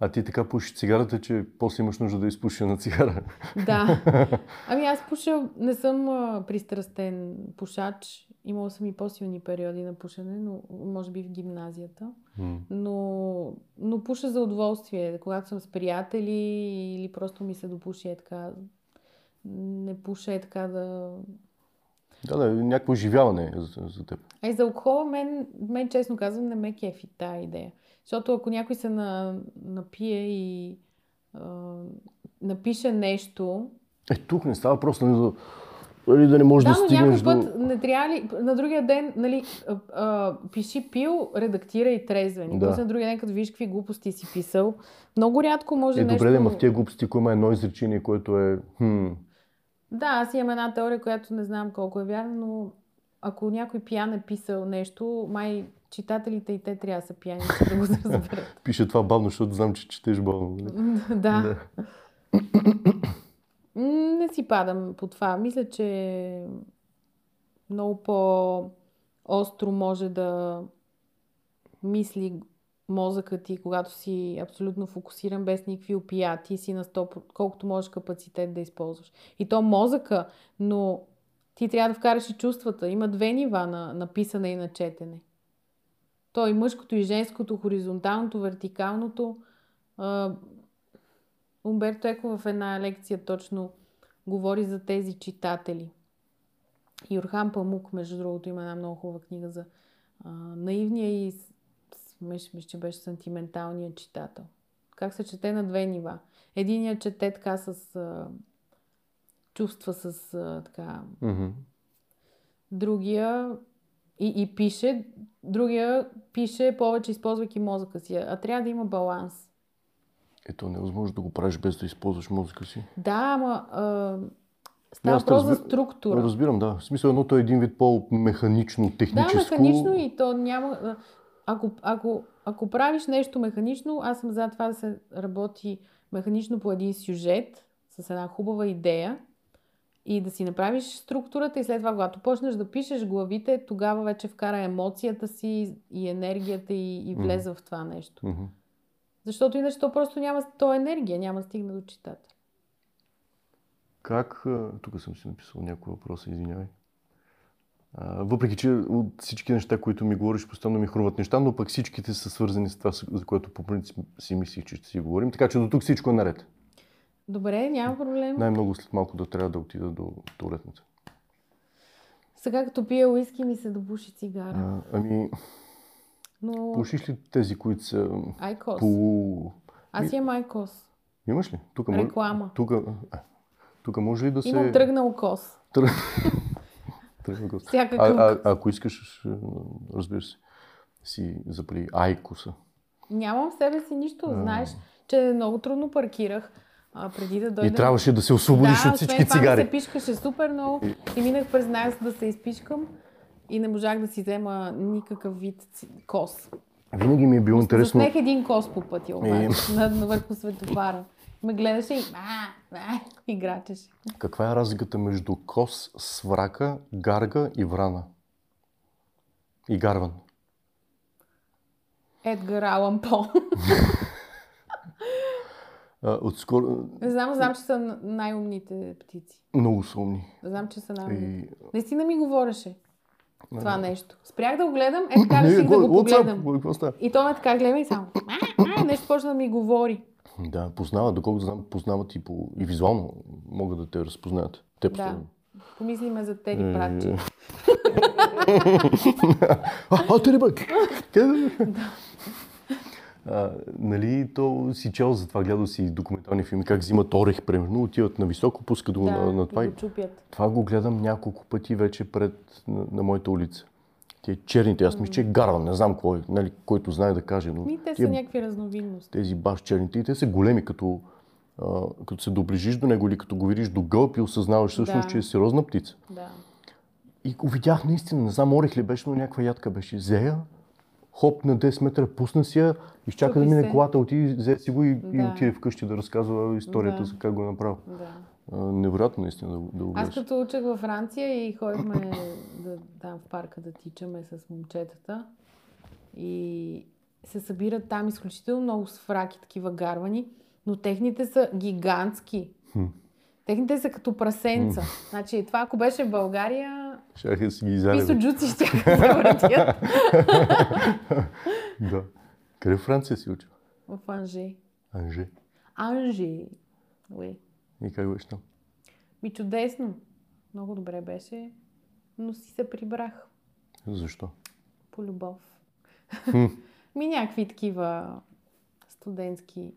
А ти така пушиш цигарата, че после имаш нужда да изпушиш на цигара. Да. Ами аз пуша, не съм пристрастен пушач. Имала съм и по-силни периоди на пушене, но може би в гимназията. М. Но, но пуша за удоволствие. Когато съм с приятели или просто ми се допуши е така. Не пуша е така да... Да, да, някакво изживяване е за, за теб. А и за алкохола мен, мен честно казвам не ме кефи тая идея. Защото ако някой се на, напие и а, напише нещо, Е, тук не става просто нали, за... Нали, да не можеш Да, да, стигнеш някой до... път не трябва ли, на другия ден, нали, а, а, пиши пил, редактира и трезвен. Да. после на другия ден, като видиш какви глупости си писал, много рядко може Е, нещо... добре, да, ма в тези глупости, ако има едно изречение, което е... Хм, Да, аз имам една теория, която не знам колко е вярна, но ако някой пиян е писал нещо, май читателите и те трябва да са пияни, за да го разберат. пише това бавно, защото знам, че четеш бавно. Нали? да. Не си падам по това. Мисля, че много по-остро може да мисли мозъкът ти, когато си абсолютно фокусиран без никакви опияти си на 100, колкото можеш капацитет да използваш. И то мозъка, но ти трябва да вкараш и чувствата. Има две нива на, на писане и на четене. То и мъжкото, и женското, хоризонталното, вертикалното. Умберто Еко в една лекция точно говори за тези читатели. И Орхан Памук, между другото, има една много хубава книга за а, наивния и мисля, че беше сантименталния читател. Как се чете на две нива. Единият чете така с а, чувства, с а, така Мгм. другия и, и пише, другия пише повече, използвайки мозъка си. А трябва да има баланс. Ето, невъзможно да го правиш без да използваш мозъка си. Да, ама а, става въпрос за разби- структура. Разбирам, да. В смисъл, едното е един вид по-механично, Да, техническо. механично и то няма... Ако, ако, ако правиш нещо механично, аз съм за това да се работи механично по един сюжет, с една хубава идея и да си направиш структурата и след това, когато почнеш да пишеш главите, тогава вече вкара емоцията си и енергията и, и влезе в това нещо. Мгм. Защото иначе то просто няма то енергия, няма да стигне до читател. Как... Тук съм си написал някои въпроса, извинявай. А, въпреки, че от всички неща, които ми говориш, постоянно ми хрумват неща, но пък всичките са свързани с това, за което по принцип си мислих, че ще си говорим. Така че до тук всичко е наред. Добре, няма проблем. Най-много след малко да трябва да отида до туалетната. Сега като пия уиски ми се добуши цигара. А, ами, Но пушиш ли тези, които са айкос. полу... Аз имам айкос. Имаш ли? Тук може... Реклама. Тук, а, тук може ли да се... Имам тръгнал кос. Тръг... Тръгна го. А, Всякакъв. а, а, ако искаш, разбира се, си запали айкоса. Нямам в себе си нищо. А. Знаеш, че много трудно паркирах а, преди да дойда. И трябваше да се освободиш да, от всички това цигари. се пишкаше супер много и минах през нас да се изпишкам и не можах да си взема никакъв вид кос. Винаги ми е било интересно. Заснех един кос по пътя обаче, Е. на, на върху светофара. Ме гледаше и а, а, играчеше. Каква е разликата между кос, сврака, гарга и врана? И гарван. Едгар Алан По. Отскоро знам, знам, че са най-умните птици. много са умни. Знам, че са най-умните. И... Наистина ми говореше това А. нещо. Спрях да го гледам, е така Не, реших да го погледам. Става? И то ме така гледа и само а, а, нещо почна да ми говори. Да, познават, доколкото знам, познават и, по, и визуално могат да те разпознаят. Те Да. Помисли ме за Тери Е, Пратчет. а, а, те бе! Къде да а, нали, то си чел за това, гледал си документални филми, как взимат орех, примерно, отиват на високо, пускат го Да, на, на това. и го чупят. Това го гледам няколко пъти вече пред на, на моята улица. Те черните, аз мисля, че е гарван, не знам кой, нали, който знае да каже, но Ми, те са тия- някакви разновидности. тези баш черните и те са големи като а, като се доближиш до него или като го видиш до гълб и осъзнаваш всъщност, Да. че е сериозна птица. Да. И го видях наистина, не знам, орех ли беше, но някаква ядка беше. Зея, хоп на 10 метра, пусна си я, изчака да мине се. колата, отиде, взе си го и, и Да. отиде вкъщи да разказва историята Да. за как го е направил. да. А, невероятно наистина да, да го Аз гледаш. като учех във Франция и ходихме да, там в парка да тичаме с момчетата и се събират там изключително много свраки, такива гарвани, но техните са гигантски. Хм. Техните са като прасенца. Значи това ако беше в България, Щяха да си ги изяде. бе. писоджуци ще да се въртят Да. Къде в Франция си учил? в Анже. Анже. Анже. Уе. И как беше там? Ми чудесно. Много добре беше, но си се прибрах. Защо? По любов. Ми някакви такива студентски.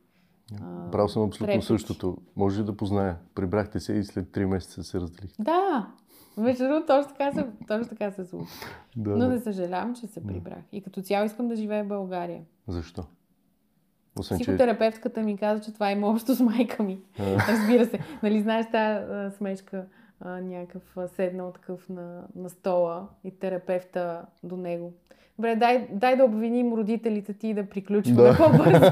а, съм абсолютно репити. същото. Може ли да позная? Прибрахте се и след 3 месеца се разделихте. Да! Между другото, точно така се, точно така се случи. Да, Но не съжалявам, че се прибрах. И като цяло искам да живея в България. Защо? Освен. Психотерапевтката ми каза, че това има общо с майка ми. Разбира се. Нали знаеш тази смешка, а, някакъв седнал такъв на, на стола и терапевта до него. Добре, дай, дай да обвиним родителите ти и да приключваме Да. по-бързо.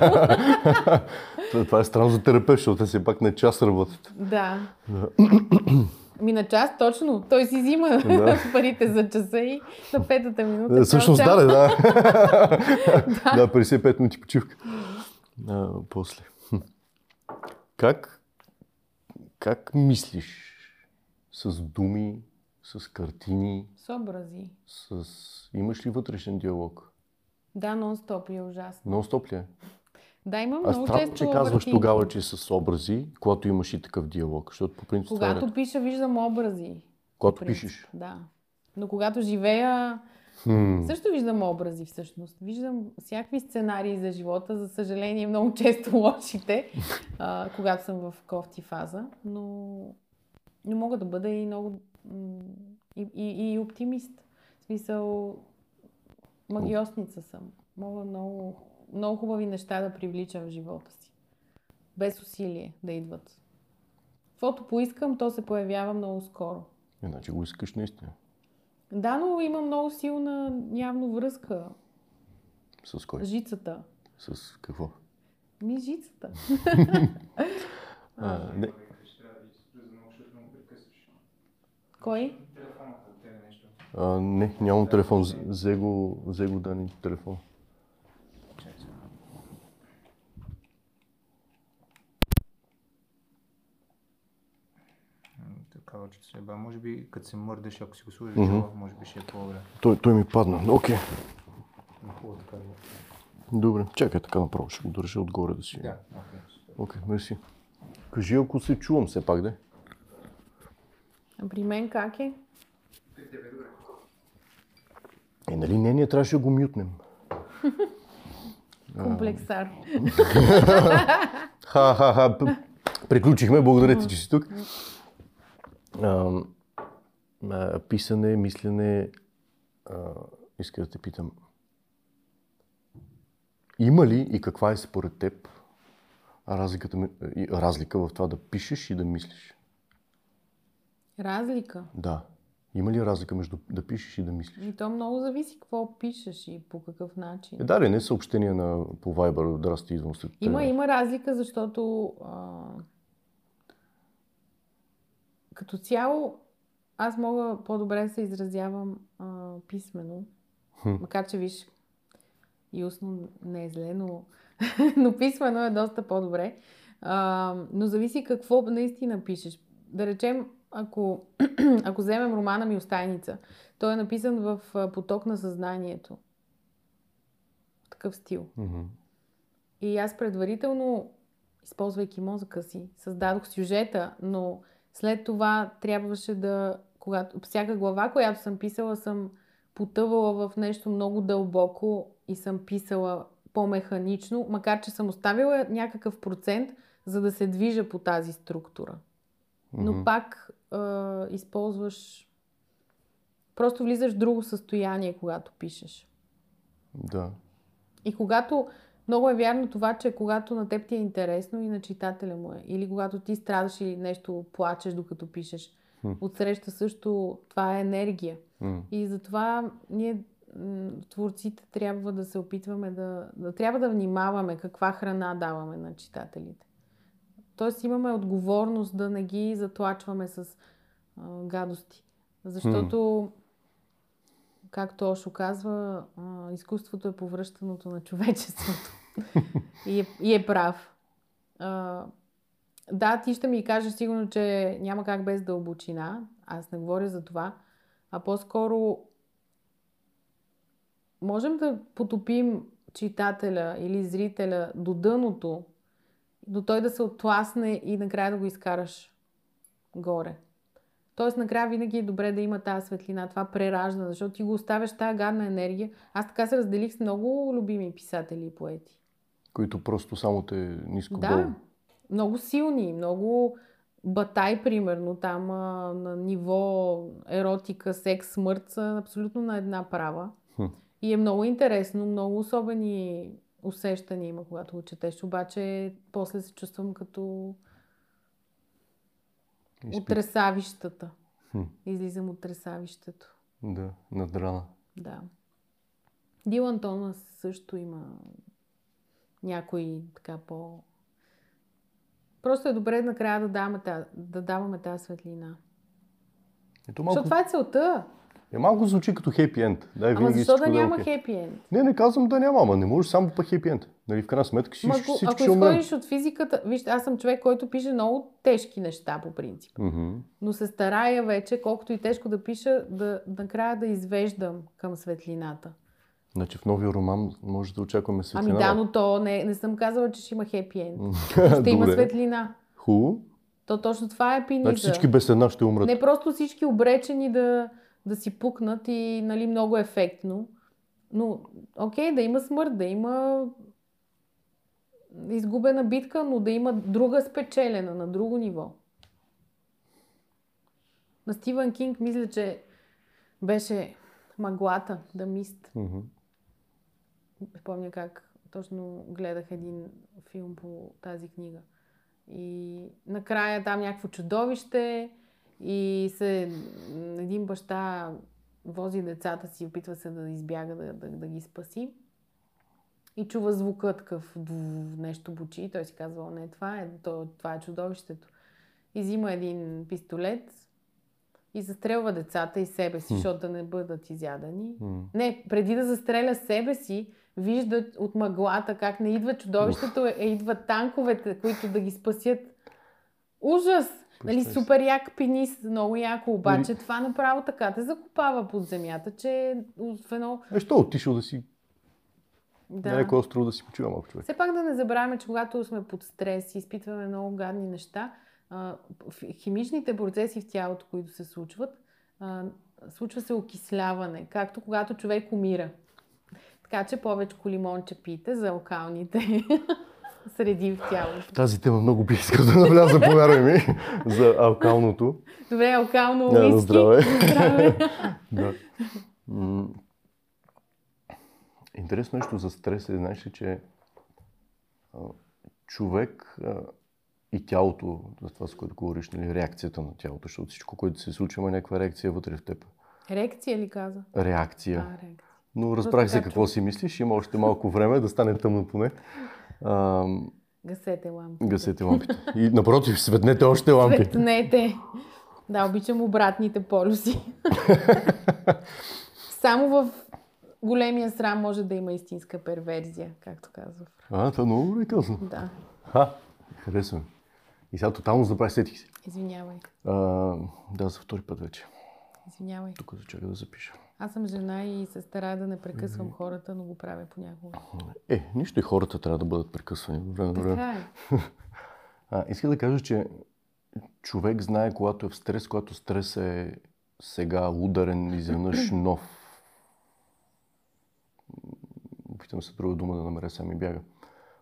това, е странно за терапевт, защото те все пак на час работят. да. Да. Ми на час точно. Той си взима Да. парите за часа и на петата минута. Да, всъщност да, час. да. да, 55 минути почивка. А, после. Как, как мислиш с думи, с картини, С образи. с... Имаш ли вътрешен диалог? Да, нон-стоп е ужасно. Нон-стоп ли е? Да, имам А много често че казваш въртинки. тогава, че с образи, когато имаш и такъв диалог, защото по принцип това е Когато пиша, виждам образи. Когато пишеш. Да. Но когато живея, Хм. също виждам образи всъщност. Виждам всякакви сценарии за живота, за съжаление много често лошите, а, когато съм в кофти фаза, но, но мога да бъда и много и, и, и оптимист. В смисъл, магиосница съм. Мога много, много хубави неща да привличам в живота си. Без усилие да идват. Каквото поискам, то се появява много скоро. Иначе го искаш наистина. Да, но има много силна явно връзка. С кой? Жицата. С какво? Ми жицата. А, не. Кой? А, не, нямам телефон. З- Взе го, взе го Дани телефон. Се ба. Може би, като се мърдаш, ако си го сложиш Мгм. mm може би ще е по-добре. Той, той ми падна. Окей. Хубаво така. да. Добре. Чакай така направо. Ще го държа отгоре да си. Да, окей. Окей, мерси. Кажи, ако се чувам все пак, да? А при мен как е? Е, нали не, ние трябваше да го мютнем. Комплексар. Ха-ха-ха. Приключихме. Благодаря ти, че си тук. А, а, писане, мислене. А, иска да те питам. Има ли и каква е според теб разликата, разлика в това да пишеш и да мислиш? Разлика. Да. Има ли разлика между да пишеш и да мислиш? И то много зависи какво пишеш и по какъв начин. Е, да, ли, не съобщения на, по Viber, здрасти, идвам след Има, има разлика, защото а, като цяло аз мога по-добре да се изразявам а, писменно. Хм. Макар, че виж, и устно не е зле, но, но писмено е доста по-добре. А, но зависи какво наистина пишеш. Да речем, ако, ако вземем романа ми Остайница, той е написан в поток на съзнанието. В такъв стил. Мгм. И аз предварително, използвайки мозъка си, създадох сюжета, но след това трябваше да, когато всяка глава, която съм писала, съм потъвала в нещо много дълбоко и съм писала по-механично, макар че съм оставила някакъв процент, за да се движа по тази структура. Но Мгм. пак е, използваш. Просто влизаш в друго състояние, когато пишеш. Да. И когато много е вярно това, че когато на теб ти е интересно и на читателя му е, или когато ти страдаш и нещо плачеш докато пишеш, Хм. отсреща също това е енергия. М. И затова ние, творците, трябва да се опитваме да, да... Трябва да внимаваме каква храна даваме на читателите. Тоест имаме отговорност да не ги затлачваме с а, гадости. Защото, както Ошо казва, изкуството е повръщаното на човечеството. и, е, и е прав. А, да, ти ще ми кажеш сигурно, че няма как без дълбочина. Аз не говоря за това. А по-скоро можем да потопим читателя или зрителя до дъното, до той да се отласне и накрая да го изкараш горе. Тоест, накрая винаги е добре да има тази светлина, това преражда, защото ти го оставяш тази гадна енергия. Аз така се разделих с много любими писатели и поети. Които просто само те ниско Да, долу. много силни, много батай, примерно, там а, на ниво еротика, секс, смърт са абсолютно на една права. Хм. И е много интересно, много особени усещания има, когато го четеш. Обаче после се чувствам като Изпит. от тресавищата. Хм. Излизам от тресавището. Да, надрана. Да. Дилан Томас също има някои така по... Просто е добре накрая да даваме, да даваме тази светлина. Ето малко, Защото това е целта. Е, малко звучи като хепи енд. Да, Ама защо да е няма хепи енд? Не, не казвам да няма, ама не може само по хепи енд. Нали, в крайна сметка Ма, ако, всички ако умрем. изходиш от физиката, вижте, аз съм човек, който пише много тежки неща по принцип. Мгм. Но се старая вече, колкото и тежко да пиша, да, накрая да извеждам към светлината. Значи в новия роман може да очакваме светлина. Ами да, но то не, не съм казала, че ще има хепи енд. Ще има светлина. Хубаво. То точно това е пиниза. Значи всички без една ще умрат. Не просто всички обречени да, да си пукнат и нали, много ефектно. Но, окей, да има смърт, да има изгубена битка, но да има друга спечелена на друго ниво. На Стивън Кинг мисля, че беше Маглата, да мист. Мгм. Помня как точно гледах един филм по тази книга. И накрая там някакво чудовище и се един баща вози децата си, опитва се да избяга, да, да, да ги спаси. И чува звука такъв нещо бучи. И той си казва, «О, не, това е, то, това е чудовището. И взима един пистолет и застрелва децата и себе си, защото да не бъдат изядани. Не, преди да застреля себе си, вижда от мъглата как не идва чудовището, а идват танковете, които да ги спасят. Ужас! Нали, супер як пенис, много яко, обаче това направо така те закопава под земята, че в едно... Е, що отишъл да си Да. на някой остров да си почива малко човек. Все пак да не забравяме, че когато сме под стрес и изпитваме много гадни неща, химичните процеси в тялото, които се случват, случва се окисляване, както когато човек умира. Така че повече лимонче пийте за алкалните среди в тялото. В тази тема много бих искал да навляза, повярвай ми, за алкалното. Добре, алкално Да, здраве. здраве. Да. Интересно нещо за стрес е, знаеш ли, че човек и тялото, за това с което говориш, нали, реакцията на тялото, защото всичко, което се случва, има някаква реакция вътре в теб. Ерекция ли каза? Реакция. А, реакция. Но разбрах се какво си мислиш, има още малко време да стане тъмно поне. А, Гасете лампите. гасете лампите. И напротив, светнете още лампи. Светнете. Да, обичам обратните полюси. Само в големия срам може да има истинска перверзия, както казва. А, това много добре казано. Да, Ха, харесвам. И сега тотално забравих, сетих се. извинявай. А, да, за втори път вече. Извинявай. Тук зачака да запиша. Аз съм жена и се старая да не прекъсвам хората, но го правя понякога. Е, нищо и хората трябва да бъдат прекъсвани време на време. Така е. А, иска да кажа, че човек знае, когато е в стрес, когато стрес е сега ударен, изведнъж нов. Опитам се друга дума да намеря, сега ми бяга.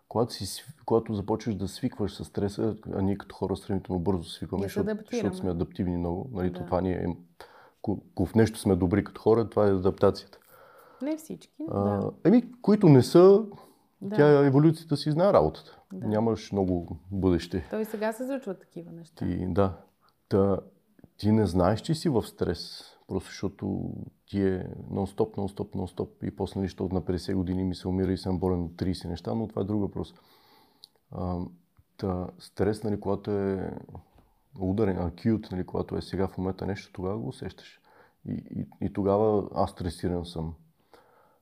Когато, си, когато започваш да свикваш с стреса, а ние като хора сравнително бързо свикваме, защото, защото сме адаптивни много. Нали, Да. Това ни е, ако в нещо сме добри като хора, това е адаптацията. Не всички, А, да. еми, които не са, Да. Тя еволюцията си знае работата. Да. Нямаш много бъдеще. Той сега се случват такива неща. Ти, да. Та, ти не знаеш, че си в стрес. Просто защото ти е нон-стоп, нон-стоп, нон-стоп. И после нищо от на 50 години ми се умира и съм болен от 30 неща, но това е друг въпрос. А, та, стрес, нали, когато е ударен, акют, нали, когато е сега в момента нещо, тогава го усещаш. И, и, и тогава аз стресиран съм.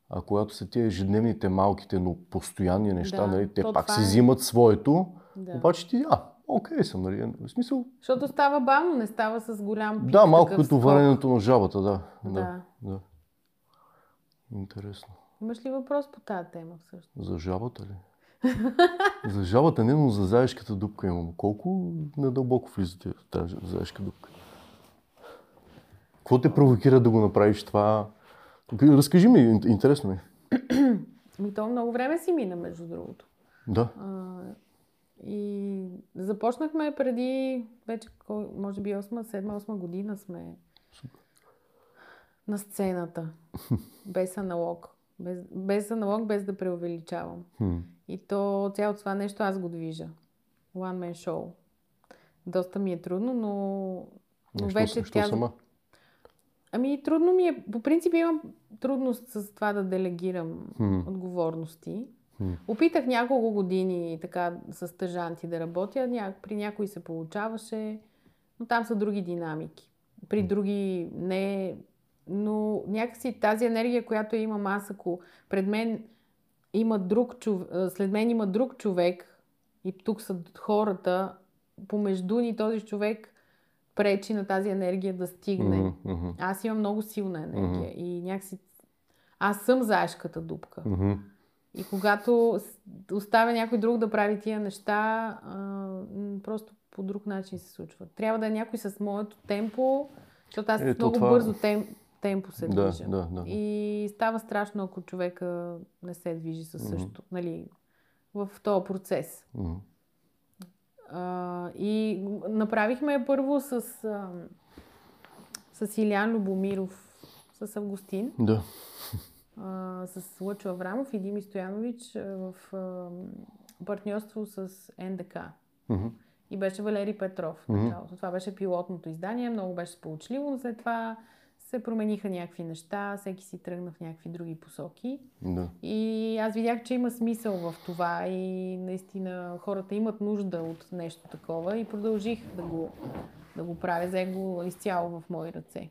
А когато са тия ежедневните малките, но постоянни неща, Да, нали, те пак си е. взимат своето, Да. обаче ти, а, окей съм, нали, в смисъл, Защото става бавно, не става с голям пик. да, малко като варенето на жабата, да. Да. Да. да. Интересно. Имаш ли въпрос по тази тема всъщност? За жабата ли? За жабата не, но за заешката дупка имам. Колко надълбоко влизате в тази заешка дупка? Какво те провокира да го направиш това? Разкажи ми, ин- интересно ми. Ми то много време си мина, между другото. Да. А, и започнахме преди вече, може би 8, 7, 8 година сме на сцената. Без аналог. Без, без аналог, без да преувеличавам. Хм. И то цялото това нещо аз го движа. One man show. Доста ми е трудно, но, но Нещо, вече тя... сама. Ами трудно ми е. По принцип имам трудност с това да делегирам Хм. отговорности. Хм. Опитах няколко години така с стъжанти да работя. Ня... При някои се получаваше, но там са други динамики. При други не. Но някакси тази енергия, която имам аз, ако пред мен има друг човек, след мен има друг човек и тук са хората, помежду ни този човек пречи на тази енергия да стигне. Мгм, Аз имам много силна енергия и някакси аз съм заешката дупка. мгм. И когато оставя някой друг да прави тия неща, а, просто по друг начин се случва. Трябва да е някой с моето темпо, защото аз Ето много това- бързо тем, темпо се Да, движа. да, да. И става страшно, ако човека не се движи със същото, нали, в този процес. Мгм. А, и направихме първо с, а, с Илян Любомиров, с Августин, Да. а, с Лъчо Аврамов и Дими Стоянович в а, партньорство с НДК. Мгм. И беше Валери Петров в началото. Това беше пилотното издание, много беше сполучливо, след това се промениха някакви неща, всеки си тръгна в някакви други посоки. Да. И аз видях, че има смисъл в това и наистина хората имат нужда от нещо такова и продължих да го, да го правя. Взех го изцяло в мои ръце.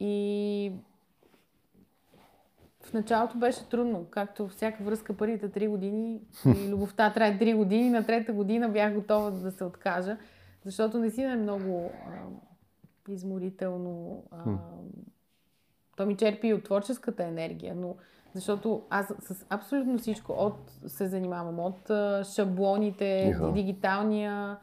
И в началото беше трудно, както всяка връзка първите три години и любовта трае три години, на трета година бях готова да се откажа, защото наистина е много изморително. А, то ми черпи и от творческата енергия, но защото аз с абсолютно всичко от се занимавам, от шаблоните, Иха. дигиталния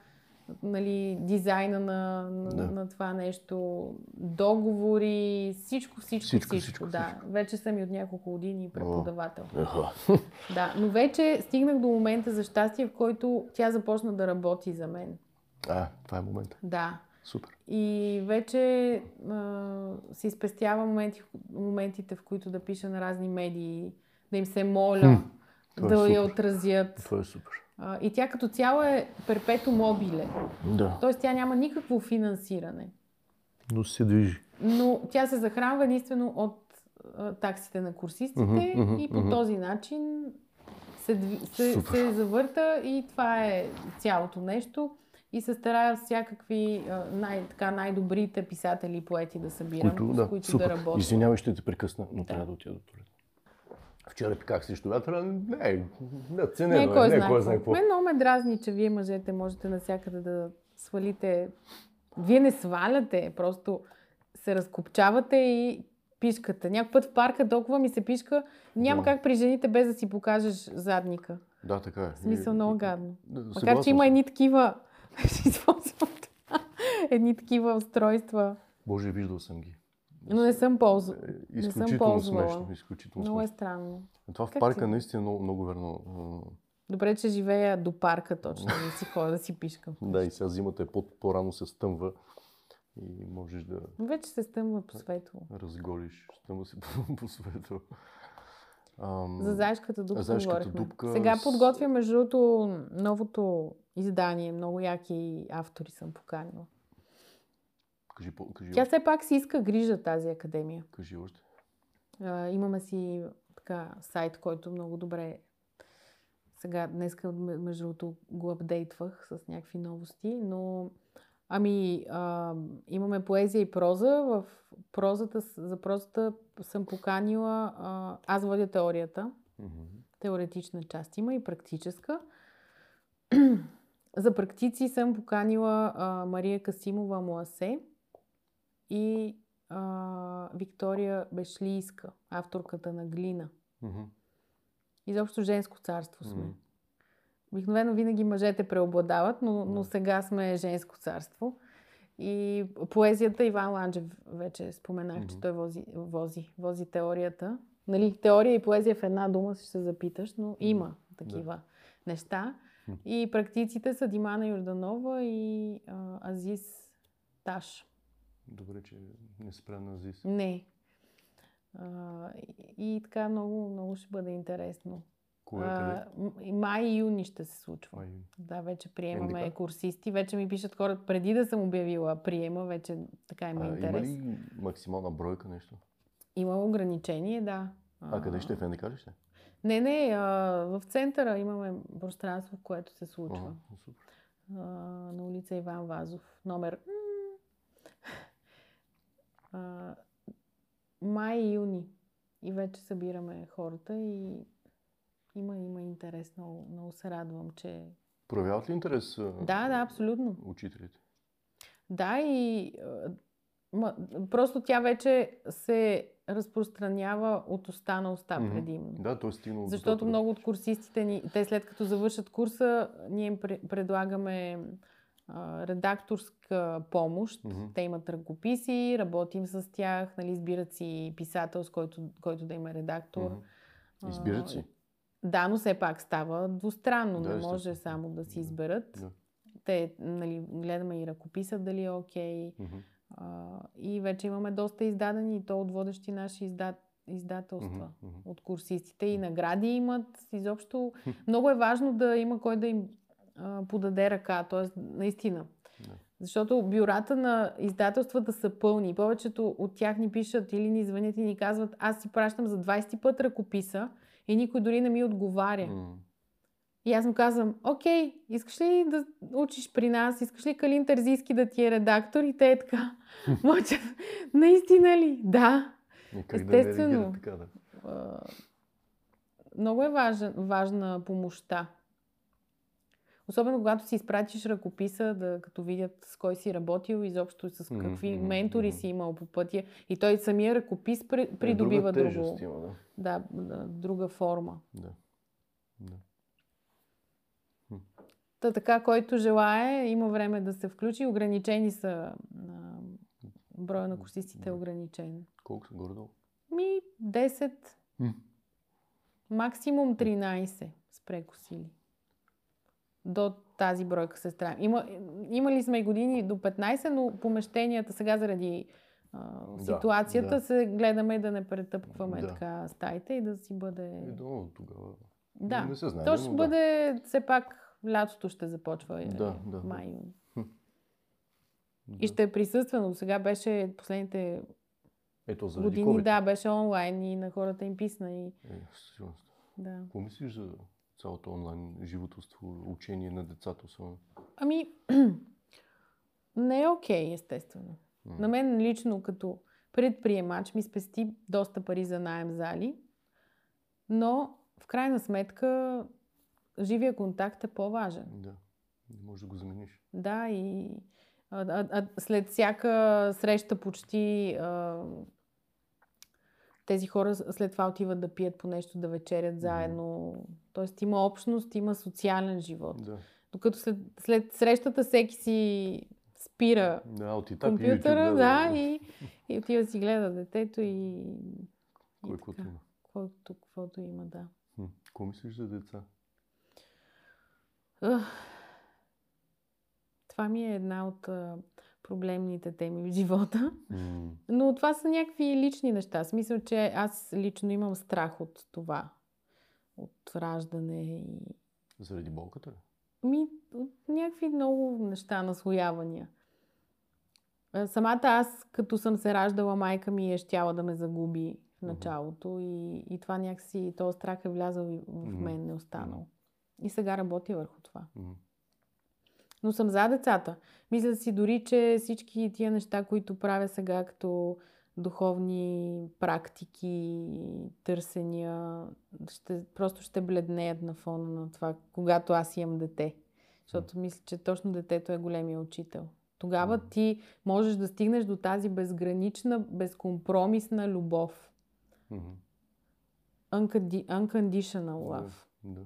нали, дизайна на, на, Да. на това нещо, договори, всичко, всичко, Всичко, всичко. всичко, да. всичко. Вече съм и от няколко години преподавател. Еха. Да, но вече стигнах до момента за щастие, в който тя започна да работи за мен. А, това е момента. Да. Супер. И вече а, си спестява моменти, моментите, в които да пиша на разни медии, да им се моля, Хм, е да я супер. отразят. Това е супер. А, и тя като цяло е перпето мобиле. Да. Тоест тя няма никакво финансиране. Но се движи. Но тя се захранва единствено от а, таксите на курсистите Мгм, мгм, и по мгм. този начин се, се, Супер. се завърта и това е цялото нещо. И се старая всякакви най, така, най-добрите писатели и поети да събирам, Които, с да, които супер. да работя. Извинявай, ще те прекъсна, но Да. трябва да отида до туалет. Вчера пиках срещу вятъра, не е наценено, Не, кой не е знае кой знае какво. Мен много ме дразни, че вие мъжете можете навсякъде да свалите. Вие не сваляте, просто се разкопчавате и пишкате. Някой път в парка толкова ми се пишка, няма Да. как при жените без да си покажеш задника. Да, така е. В смисъл И- много гадно. Да, Макар, че има едни такива, ще използвам това, едни такива устройства, Боже, виждал съм ги. но не съм ползвала. Е, Не съм Изключително ползвала. смешно. Изключително Много е смешно. странно. Това в Как парка ти? наистина е много, много верно. Добре, че живея до парка точно, не си ходя да си пишкам. Да, и сега зимата е по- по-рано се стъмва и можеш да вече се стъмва по светло. разголиш. Стъмва се по, по светло. Ам, За заешката дупка Заешката дупка Сега подготвя между другото новото издание. Много яки автори съм поканила. Кажи, по- кажи, Тя все пак си иска грижа тази академия. кажи още. А, имаме си така сайт, който много добре сега, днеска, м- между другото, го апдейтвах с някакви новости, но ами, а, имаме поезия и проза. В прозата, за прозата съм поканила, а, аз водя теорията, Мгм. теоретична част има и практическа. За практици съм поканила а, Мария Касимова Муасе и а, Виктория Бешлийска, авторката на Глина. Мгм. Изобщо женско царство сме. Мгм. Обикновено винаги мъжете преобладават, но, но сега сме женско царство. И поезията Иван Ланджев вече споменах, че той вози, вози, вози теорията. Нали, теория и поезия в една дума ще се запиташ, но има такива неща. Хм. И практиците са Димана Йорданова и а, Азис Таш. Добре, че не спря на ЗИС. Не. А, и, и така много, много ще бъде интересно. Кое, къде? А, май и юни ще се случва. Май. Да, вече приемаме НДК? курсисти. Вече ми пишат хора, преди да съм обявила приема, вече така има А, има интерес. ли максимална бройка нещо? Има ограничение, да. А, къде ще е? В НДК ли ще? Не, не, а, в центъра имаме пространство, в което се случва. Ага, супер. А, на улица Иван Вазов, номер а, май и юни. И вече събираме хората и има, има интерес. Много, много се радвам, че... Проявяват ли интерес Да, да, абсолютно. учителите? Да, и ма, просто тя вече се разпространява от уста на уста Мгм. предимно. Да, той е стигнал до Защото толкова. много от курсистите ни, те след като завършат курса, ние им пре- предлагаме а, редакторска помощ. Мгм. Те имат ръкописи, работим с тях, нали, избират си писател, с който, който да има редактор. Мгм. Избират си. Да, но все пак става двустранно. Да, не може естествено. само да си изберат. Да. Те, нали, гледаме и ръкописа дали е окей. Мгм. А, и вече имаме доста издадени и то от водещи наши издат, издателства. Мгм. От курсистите и награди имат. Изобщо много е важно да има кой да им а, подаде ръка. Тоест, наистина. Да. Защото бюрата на издателствата са пълни. Повечето от тях ни пишат или ни звънят и ни казват, аз си пращам за 20 път ръкописа и никой дори не ми отговаря. М. И аз му казвам, окей, искаш ли да учиш при нас? Искаш ли Калин Терзийски да ти е редактор? И те е така, мълчат. Наистина ли? Да. И как да Естествено. реагират така, да. Много е важен, важна помощта. Особено когато си изпратиш ръкописа, да, като видят с кой си работил, изобщо с какви мгм, ментори си имал по пътя. И той самия ръкопис Е, придобива друга друго, има, да. да, да, друга форма. Да. да. Та така, който желае, има време да се включи. Ограничени са. А, броя на курсистите е ограничен. Колко са горе-долу? Ми 10, М. максимум 13 с прекусили. До тази бройка се стараем. Има, имали сме и години до 15, но помещенията сега заради а, Да, ситуацията да. се гледаме да не претъпкваме Да. така стаите и да си бъде... И до тогава. Да, Не се знае. то ще да. бъде все пак лятото ще започва. е, Да, да. Май. Да. И ще е присъствено. Сега беше последните Ето години, COVID. да, беше онлайн и на хората им писна. И, Е, със сигурност. да. Какво мислиш за цялото онлайн животовство, учение на децата особено? Ами, не е окей, естествено. М. На мен лично като предприемач ми спести доста пари за найем зали, но в крайна сметка живия контакт е по-важен. Да. Не можеш да го замениш. Да, и а, а, а, след всяка среща почти а, тези хора след това отиват да пият по нещо, да вечерят заедно. Тоест има общност, има социален живот. Да. Докато след, след срещата всеки си спира Да, от етапи компютъра, YouTube, да, и, и отива да си гледа детето и... Кой и каквото има. Каквото има, да. Какво мислиш за деца? Това ми е една от проблемните теми в живота. М. Но това са някакви лични неща. Смисъл, че аз лично имам страх от това. От раждане и... Заради болката ли? Ми, от някакви много неща, наслоявания. А, Самата аз, като съм се раждала, майка ми е щяла да ме загуби в началото и, и това някакси, този страх е влязъл в мен, не е останал. И сега работя върху това. М. Но съм за децата. Мисля си дори, че всички тия неща, които правя сега като духовни практики, търсения, ще, просто ще бледнеят на фона на това, когато аз имам дете. Защото мисля, че точно детето е големия учител. Тогава ти можеш да стигнеш до тази безгранична, безкомпромисна любов. Unconditional love. Да.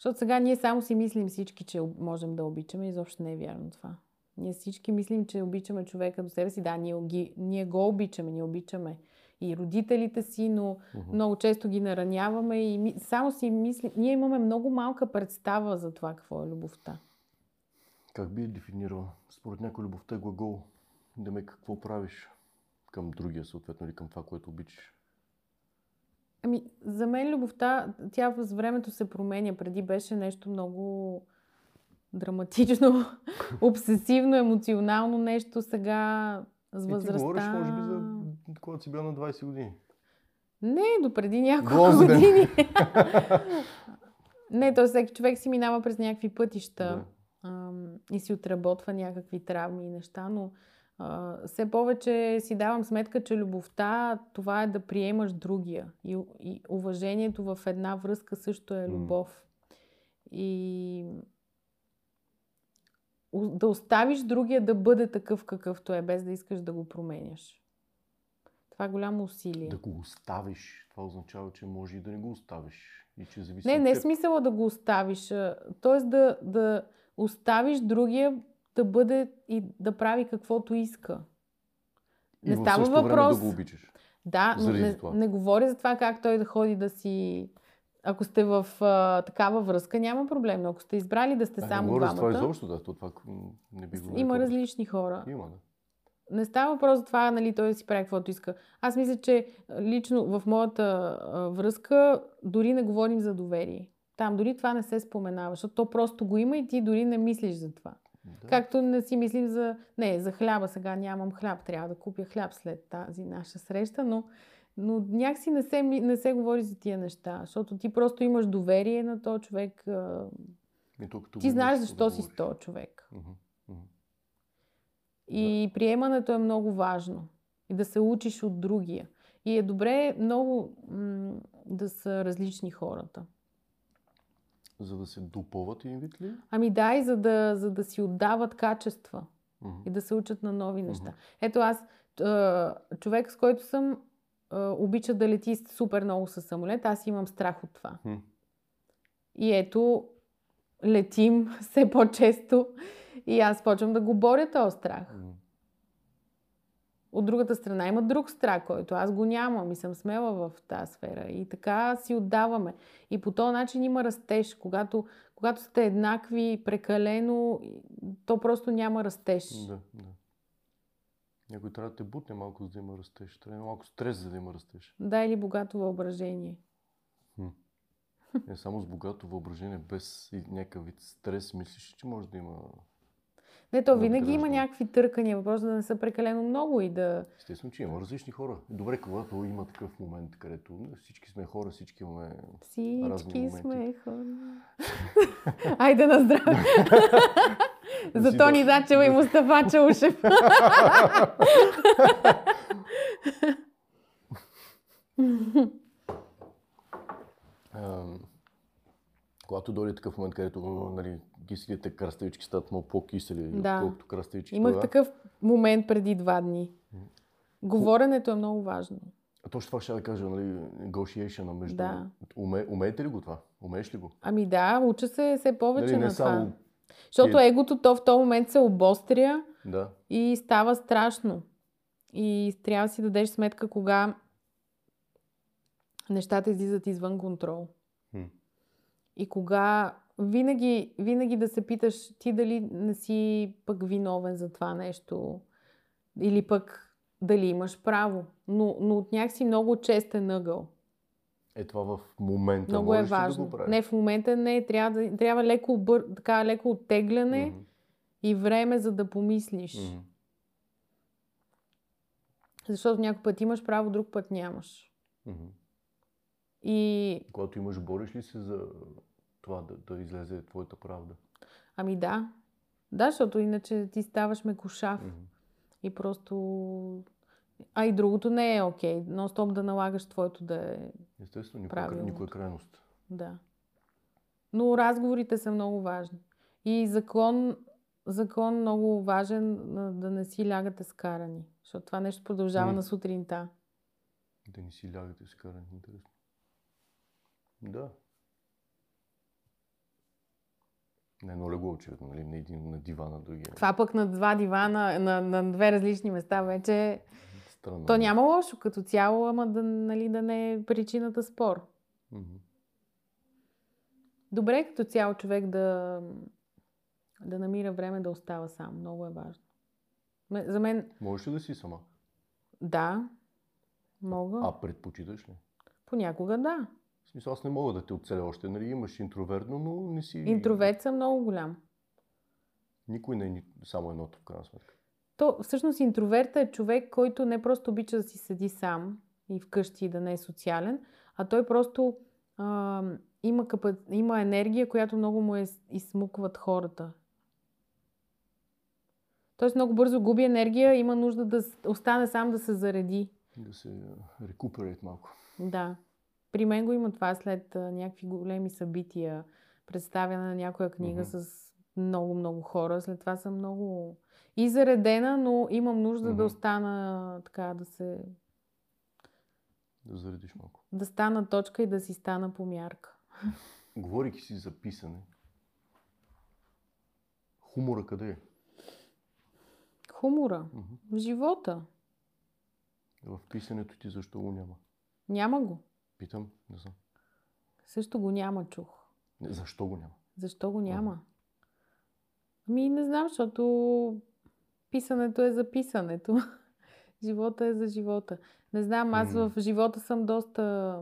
Защото сега ние само си мислим всички, че можем да обичаме. Изобщо не е вярно това. Ние всички мислим, че обичаме човека до себе си. Да, ние, ги, ние го обичаме, ние обичаме и родителите си, но Мгм. много често ги нараняваме и ми, само си мислим. Ние имаме много малка представа за това какво е любовта. Как би дефинирала? Според някой любовта е глагол. Да ме какво правиш към другия, съответно, или към това, което обичаш. Ами, за мен любовта, тя с времето се променя. Преди беше нещо много драматично, обсесивно, емоционално нещо. Сега с И ти възрастта... говориш, може би, за когато си бил на 20 години. Не, до преди няколко Грозен. години. не, то всеки човек си минава през някакви пътища Да. ам, и си отработва някакви травми и неща, но все повече си давам сметка, че любовта, това е да приемаш другия. И, и уважението в една връзка също е любов. И да оставиш другия да бъде такъв какъвто е, без да искаш да го променяш. Това е голямо усилие. Да го оставиш. Това означава, че може и да не го оставиш. И че зависи Не, не е смисъла да го оставиш. Тоест да, да оставиш другия да бъде и да прави каквото иска. И не в става въпрос. да го обичаш. Да, но не, това. не говоря за това как той да ходи да си... Ако сте в а, такава връзка, няма проблем. Но ако сте избрали да сте А, не само говоря за това двамата, изобщо, да. То това не би го има различни хора. Има, да. Не става въпрос за това, нали, той да си прави каквото иска. Аз мисля, че лично в моята а, връзка дори не говорим за доверие. Там дори това не се споменава, защото то просто го има и ти дори не мислиш за това. Да. Както не си мислим за... Не, за хляба сега нямам хляб, трябва да купя хляб след тази наша среща, но, но някакси не се, не се говори за тия неща, защото ти просто имаш доверие на този човек. И то, като Ти знаеш защо да си с този човек. И приемането е много важно. И да се учиш от другия. И е добре много м- да са различни хората. За да се допълват един вид ли? Ами да, и за да, за да си отдават качества Мгм. и да се учат на нови неща. Мгм. Ето аз, човек с който съм, обича да лети супер много със самолет, аз имам страх от това. Хм. И ето, летим все по-често и аз почвам да го боря този страх. М. От другата страна има друг страх, който аз го нямам и съм смела в тази сфера. И така си отдаваме. И по този начин има растеж. Когато, когато сте еднакви, прекалено, то просто няма растеж. Да, да. Някой трябва да те бутне малко, за да има растеж. Трябва малко стрес, за да има растеж. Да, или богато въображение. Не само с богато въображение, без някакъв вид стрес, мислиш, че може да има... Не, то Да, винаги има някакви търкания. Въпрос е да не са прекалено много и да... Естествено, че има различни хора. Добре, когато има такъв момент, където ну, всички сме хора, всички имаме... Всички моменти. сме хора. Айде на здраве! За Тони да- Зачева и Мустафа Чаушев. Ам, когато дойде такъв момент, където нали, киселите краставички стават много по-кисели, Да. отколкото краставички. Имах тогава- такъв момент преди два дни. Говоренето е много важно. А точно това ще да кажа, нали, negotiation между... Да. Уме, умеете ли го това? Умееш ли го? Ами да, уча се все повече Нали, на това. само... Защото ти- егото то в този момент се обостря Да. и става страшно. И трябва да си дадеш сметка кога нещата излизат извън контрол. И кога винаги, винаги да се питаш ти дали не си пък виновен за това нещо или пък дали имаш право. Но, но от някакси много честен ъгъл. Е това в момента Много е ли да важно. го правиш? не, в момента не. Трябва, да, трябва леко, бър, така, леко оттегляне Мгм. и време за да помислиш. Мгм. Защото някой път имаш право, друг път нямаш. Мгм. И Когато имаш, бориш ли се за това да, да излезе твоята правда? ами да. Да, защото иначе ти ставаш мекошав. Мгм. И просто... А и другото не е окей. Нон-стоп да налагаш твоето да е... Естествено, никоя, кра- Правилното. никоя крайност. Да. Но разговорите са много важни. И закон, закон много важен да не си лягате скарани. Защото това нещо продължава М. на сутринта. Да не си лягате с каране. Интересно. Да. Не едно легло, очевидно, нали? Не един на дивана, другия. Това пък на два дивана, на, на две различни места вече... Странно. То няма лошо като цяло, ама да, нали, да не е причината спор. Мгм. Добре е като цяло човек да, да намира време да остава сам. Много е важно. За мен, Можеш ли да си сама? да, мога. А предпочиташ ли? Понякога да. В смисъл, аз не мога да те оцеля още. Нали, имаш интровертно, но не си... Интроверт съм много голям. Никой не е само едното, в крайна сметка. То, всъщност интроверта е човек, който не просто обича да си седи сам и вкъщи и да не е социален, а той просто а, има, капа... има енергия, която много му е изсмукват хората. Тоест много бързо губи енергия, има нужда да остане сам да се зареди. Да се рекуперейт малко. Да. При мен го има това след някакви големи събития, представяне на някоя книга Мгм. с много-много хора. След това съм много и заредена, но имам нужда да Мгм. остана така, да се... Да заредиш малко. да стана точка и да си стана по мярка. Говорейки си за писане, хумора къде е? Хумора. Мгм. В живота. В писането ти защо го няма? Няма го. Питам, не знам. Също го няма, чух. Защо го няма? Защо го няма? Ами не знам, защото писането е за писането. живота е за живота. Не знам, аз в живота съм доста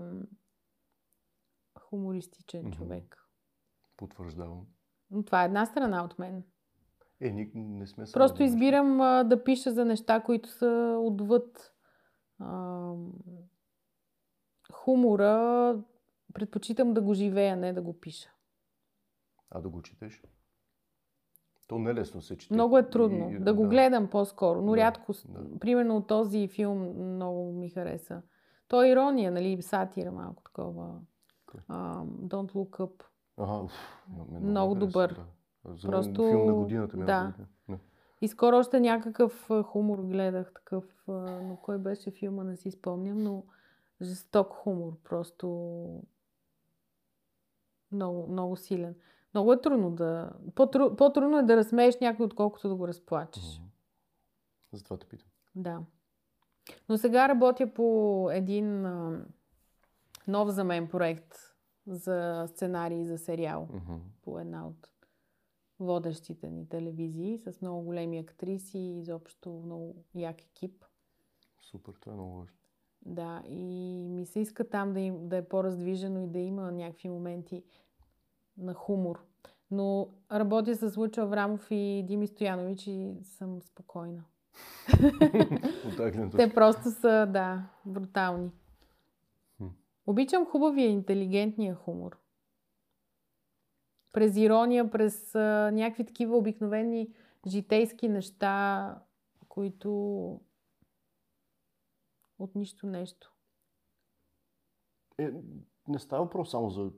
хумористичен човек. Потвърждавам. Но това е една страна от мен. Е, ние не сме само Просто избирам а, да пиша за неща, които са отвъд а, хумора. Предпочитам да го живея, не да го пиша. А да го четеш? То не лесно се чете. Много е трудно. И- да го гледам по-скоро, но Да, рядко. да. Примерно този филм много ми хареса. То е ирония, нали? Сатира малко такова. Кой? А, Don't Look Up. Ага, уф, ме Много хареса, добър. Да. За Просто- филм на годината ми е да. Не. И скоро още някакъв хумор гледах, такъв, но кой беше филма, не си спомням, но жесток хумор, просто много, много силен. Много е трудно да... По-тру... По-трудно е да разсмееш някой, отколкото да го разплачеш. Мгм. Затова те питам. Да. Но сега работя по един а, нов за мен проект за сценарий за сериал Мгм. по една от водещите ни телевизии с много големи актриси и изобщо много як екип. Супер, това е много важно. Да, и ми се иска там да, им, да е по-раздвижено и да има някакви моменти на хумор. Но работя с Лъчо Аврамов и Дими Стоянович и съм спокойна. Те просто са, да, брутални. Обичам хубавия, интелигентния хумор. През ирония, през а, някакви такива обикновени житейски неща, които от нищо нещо. Е, не става въпрос само за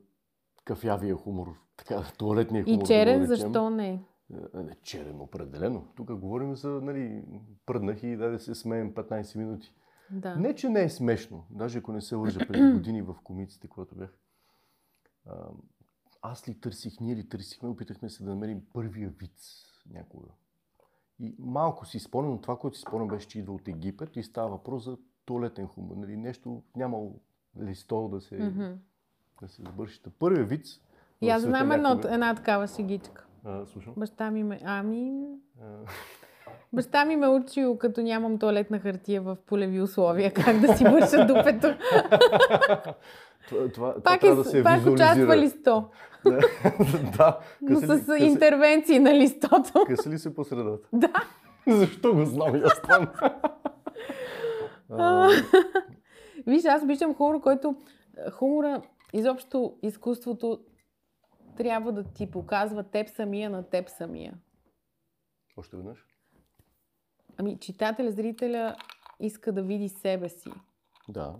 кафявия хумор, така, туалетния хумор. И да черен, наречем. защо не? Е, Не, черен, определено. Тук говорим за, нали, пръднах и даде се смеем 15 минути. Да. Не, че не е смешно. Даже ако не се лъжа преди години в комиците, когато бях. А, аз ли търсих, ние ли търсихме, опитахме се да намерим първия виц някога. И малко си спомням, това, което си спомням беше, че идва от Египет и става въпрос за туалетен хумор. Нали, нещо нямало листо да се, Мгм. да се завърши. Първият виц И аз знам едно, някъде. една такава шегичка. А, слушам. Баща ми ме... Ами... А, Баща ми ме учил, като нямам туалетна хартия в полеви условия, как да си върша дупето. това, това, това Пак, трябва е, да се пак визуализира. участва листо, да. но с къса, интервенции на листото. къса ли се по средата? Да. Защо го знам аз това? А, Виж, аз обичам хумор, който... Хумора, изобщо изкуството трябва да ти показва теб самия на теб самия. Още веднъж? Ами, читателя, зрителя иска да види себе си. Да.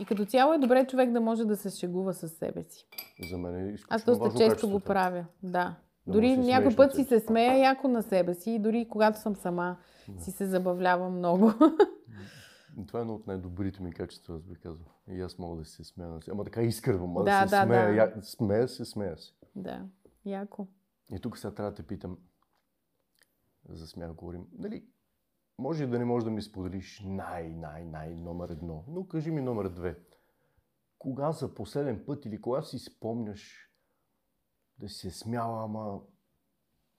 И като цяло е добре човек да може да се шегува със себе си. За мен е изключително Аз доста често го правя. Да. Да дори някой път си се смея яко на себе си и дори когато съм сама Да. си се забавлявам много. Това е едно от най-добрите ми качества, аз би казал. И аз мога да се смея на. Ама така искрено, ама Да, да, се да, смея. да. Я... Смея се, смея се. да, яко. И тук сега трябва да те питам, за смях говорим, нали, може да не можеш да ми споделиш най, най, най номер едно, но кажи ми номер две. Кога за последен път или кога си спомняш да се смяла, ама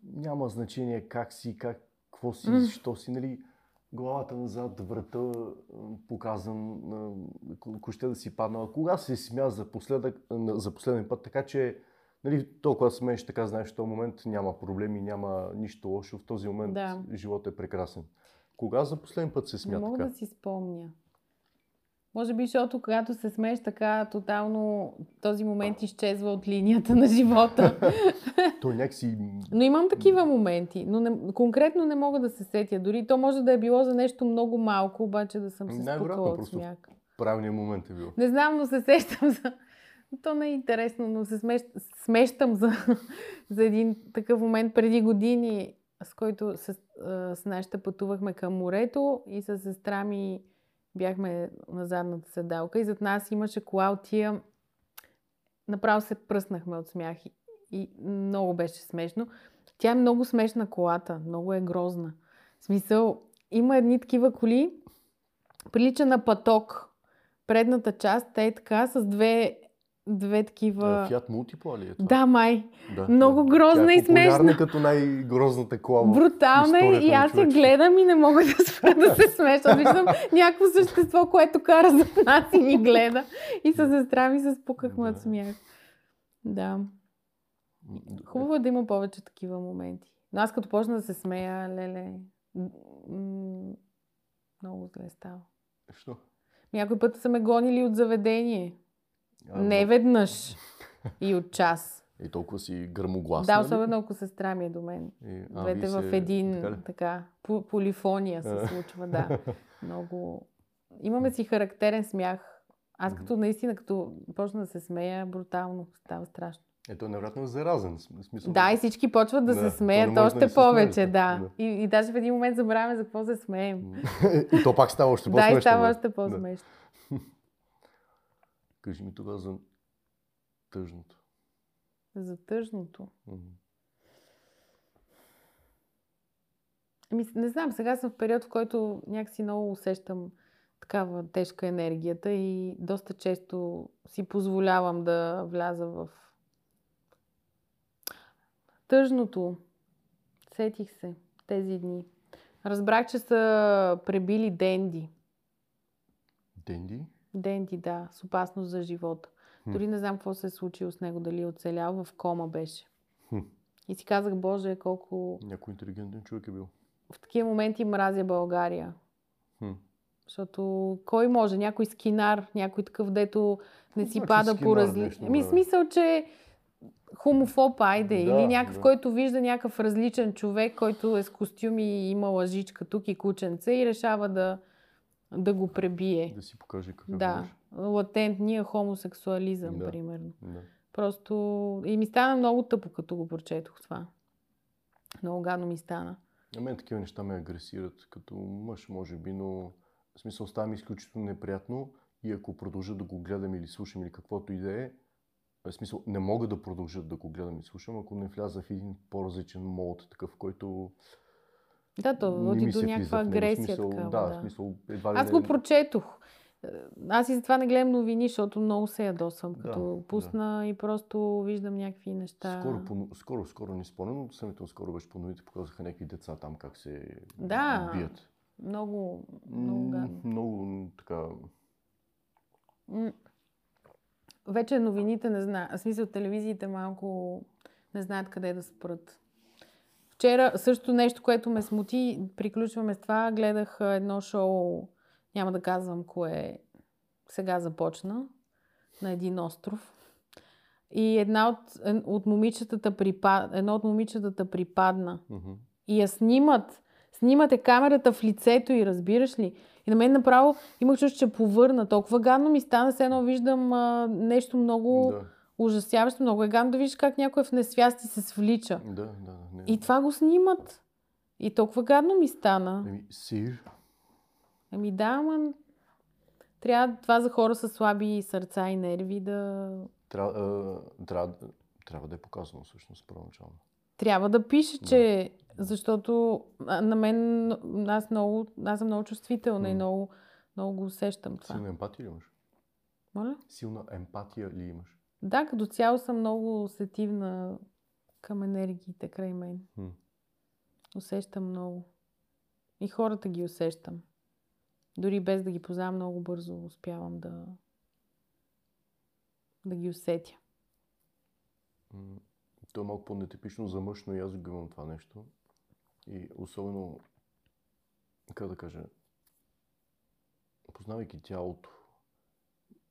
няма значение как си, как, какво си, М. защо си, нали, главата назад, врата показан, ще да си паднала. Кога се смя за, последък, за последен път, така че Нали, толкова смееш, така знаеш, в този момент няма проблеми, няма нищо лошо. В този момент Да. животът е прекрасен. Кога за последен път се Не смя мога така? да си спомня. Може би, защото когато се смееш така, тотално този момент изчезва от линията на живота. То някакси... Но имам такива моменти, но не, конкретно не мога да се сетя. Дори то може да е било за нещо много малко, обаче да съм се спукала от смях. Правилният момент е бил. Не знам, но се сещам за... То не е интересно, но се смещ... смещам за... за един такъв момент преди години, с който с, с нашата пътувахме към морето и с сестра ми бяхме на задната седалка и зад нас имаше кола от тия... Направо се пръснахме от смях и, и много беше смешно. Тя е много смешна колата, много е грозна. В смисъл, има едни такива коли, прилича на паток. Предната част е така с две, две такива... Фиат Multipla ли е това? Да, май. да много грозна Тя е и смешна. като най-грозната кола. Брутална е и аз я гледам и не мога да спра да се смеша. Виждам някакво същество, което кара зад нас и ни гледа. И с сестра ми се спукахме от Да. смях. Да. Хубаво е да има повече такива моменти. Но аз като почна да се смея, леле, много зле става. Що? Някой път са ме гонили от заведение. А, Не но- веднъж. И от час. И толкова си гърмогласна. Да, ли? особено ако сестра ми е до мен. И- а, Двете вие в се- един, така така, по- полифония се случва, да. Много... Имаме си характерен смях. Аз като наистина, като почна да се смея, брутално става страшно. Ето, невероятно е заразен. Смисъл, Да, и всички почват да, Да, се то смеят да още се повече, да. Да. И, и даже в един момент забравяме за какво се смеем. И то пак става още Да, по-смешно. и става още по-смешно. Кажи ми тогава за тъжното. За тъжното. М. Ами, не знам, сега съм в период, в който някакси много усещам такава тежка енергията и доста често си позволявам да вляза в тъжното. Сетих се тези дни. Разбрах, че са пребили Денди. Денди? Денди, да, с опасност за живота. Хм. Дори не знам какво се е случило с него, дали е оцелял, в кома беше. Хм. И си казах, Боже, колко Някой интелигентен човек е бил. в такива моменти мразя България. Хм. Защото кой може? Някой скинар, някой такъв, дето не си значи пада по различни... Ами смисъл, че хомофоб, айде, Да, или някакъв, да. който вижда някакъв различен човек, който е с костюм и има лъжичка тук и кученце и решава да, да го пребие. Да си покаже какъв Да, беше. латентния хомосексуализъм, Да. примерно. Да. Просто и ми стана много тъпо, като го прочетох това. Много гадно ми стана. На мен такива неща ме агресират като мъж, може би, но в смисъл става ми изключително неприятно и ако продължа да го гледам или слушам или каквото и да е, в смисъл не мога да продължа да го гледам и слушам, ако не вляза в един по-различен мод, такъв, който Да, то води до някаква агресия. смисъл, такава, да, да. смисъл, едва ли Аз го прочетох. Аз и затова не гледам новини, защото много се ядосвам, Да, като пусна и просто виждам някакви неща. Скоро, по, скоро, скоро не спомням, но самите скоро беше по новите, показаха някакви деца там как се Да. бият. Много, много гадно. Много така... Вече новините не знаят. В смисъл, телевизиите малко не знаят къде да спрат. Вчера също нещо, което ме смути, приключваме с това, гледах едно шоу, няма да казвам кое сега започна, на един остров. И една от, от момичетата припад, едно от момичетата припадна. Мгм. И я снимат. Снимате камерата в лицето и разбираш ли? И на мен направо имах чувство, че повърна. Толкова гадно ми стана, все едно виждам а, нещо много Да, ужасяващо. Много е гадно да виждаш как някой в несвяст и се свлича. да, да. Не. И това го снимат. И толкова гадно ми стана. Еми, сир. Ами да, ама трябва това за хора с слаби сърца и нерви да... Трябва, а, трябва, трябва да е показано всъщност първоначално. Трябва да пише, че... Защото на мен... Аз, много, аз съм много чувствителна и М. много, много го усещам това. Силна емпатия ли имаш? Моля? Силна емпатия ли имаш? Да, като цяло съм много сетивна към енергиите край мен. М. Усещам много. И хората ги усещам. Дори без да ги познавам, много бързо успявам да, да ги усетя. М, То е малко по-нетипично за мъж, но и аз го имам това нещо. И особено, как да кажа, познавайки тялото,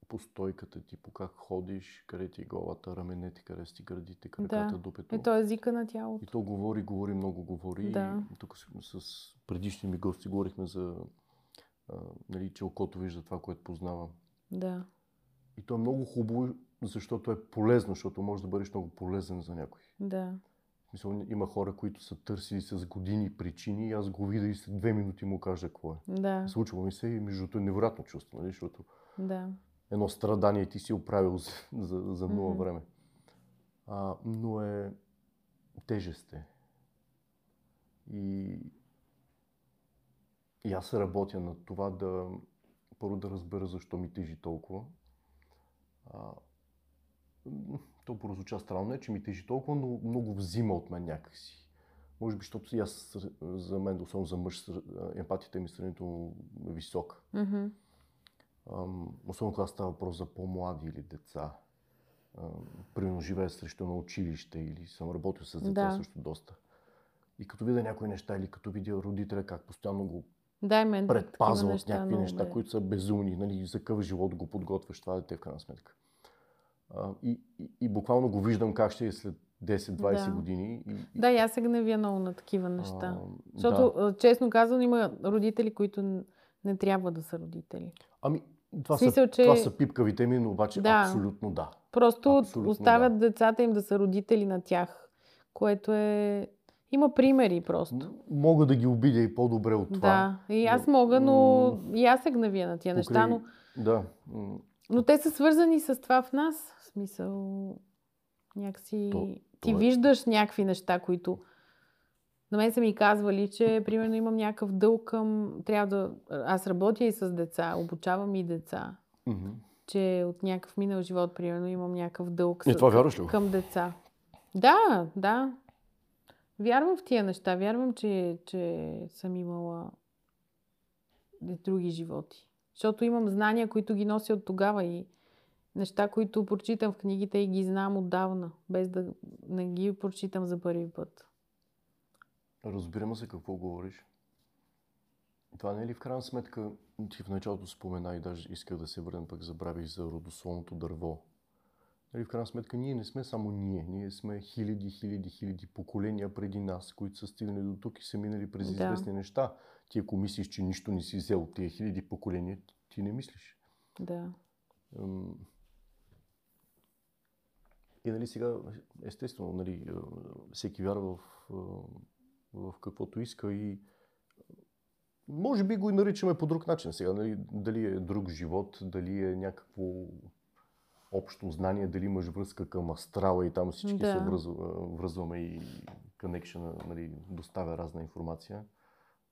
по стойката ти, по как ходиш, къде ти е главата, раменете, къде си гърдите, краката, Да. дупето. Е, то е езика на тялото. И то говори, говори, много говори. Да. И тук с, с предишни ми гости говорихме за, а, нали, че окото вижда това, което познава. Да. И то е много хубаво, защото е полезно, защото може да бъдеш много полезен за някой. Да. В смисъл, има хора, които са търсили с години причини и аз го видя и след две минути му кажа какво е. Да. Случва ми се и между другото е невероятно чувство, нали? защото Да. Едно страдание ти си оправил за, за, за нула Мгм. време. А, но е тежест е. И, и аз работя на това да първо да разбера защо ми тежи толкова. А, то прозвуча странно, не че ми тежи толкова, но много взима от мен някакси. Може би, защото и аз, за мен, особено за мъж, емпатията ми е сравнително висока. Мгм. Особено когато става въпрос за по-млади или деца. Примерно живея срещу на училище или съм работил с деца Да. също доста. И като видя някои неща или като видя родителя как постоянно го Дай мен предпазва от някакви много неща, ме- които са безумни, нали, за какъв живот го подготвяш това дете в крайна сметка. А, и, и, и буквално го виждам как ще е след 10-20 Да. години. И, Да, и аз се гневя много на такива неща. а, Защото, да. честно казано, има родители, които не трябва да са родители. Ами, това, смисъл, са, че- това са пипкавите ми, но обаче Да. абсолютно да. Просто Абсолютно оставят децата им да са родители на тях, което е... Има примери просто. Мога да ги обидя и по-добре от това. Да, и аз мога, но и аз се гневя на тия неща, но, Да. но те са свързани с това в нас. В смисъл, някакси... То- ти то е- виждаш някакви неща, които... На мен са ми казвали, че примерно имам някакъв дълг към... Трябва да... Аз работя и с деца, обучавам и деца. мгм. Че от някакъв минал живот, примерно, имам някакъв дълг И с- това вярваш ли към деца. Да, да. Вярвам в тия неща. Вярвам, че, че съм имала други животи. Защото имам знания, които ги нося от тогава и неща, които прочитам в книгите и ги знам отдавна, без да не ги прочитам за първи път. Разбираме се какво говориш. Това не е ли в крайна сметка, ти в началото спомена и даже исках да се върнем, пък забравих за родословното дърво. Нали, в крайна сметка ние не сме само ние, ние сме хиляди, хиляди, хиляди поколения преди нас, които са стигнали до тук и са минали през Да. известни неща. Ти ако мислиш, че нищо не си взел от тия хиляди поколения, ти не мислиш. Да. И нали сега, естествено, нали, всеки вярва в, в каквото иска и може би го и наричаме по друг начин сега. Нали, дали е друг живот, дали е някакво общо знание, дали имаш връзка към астрала и там всички Да. се връзва, връзваме и конекшена, нали, доставя разна информация.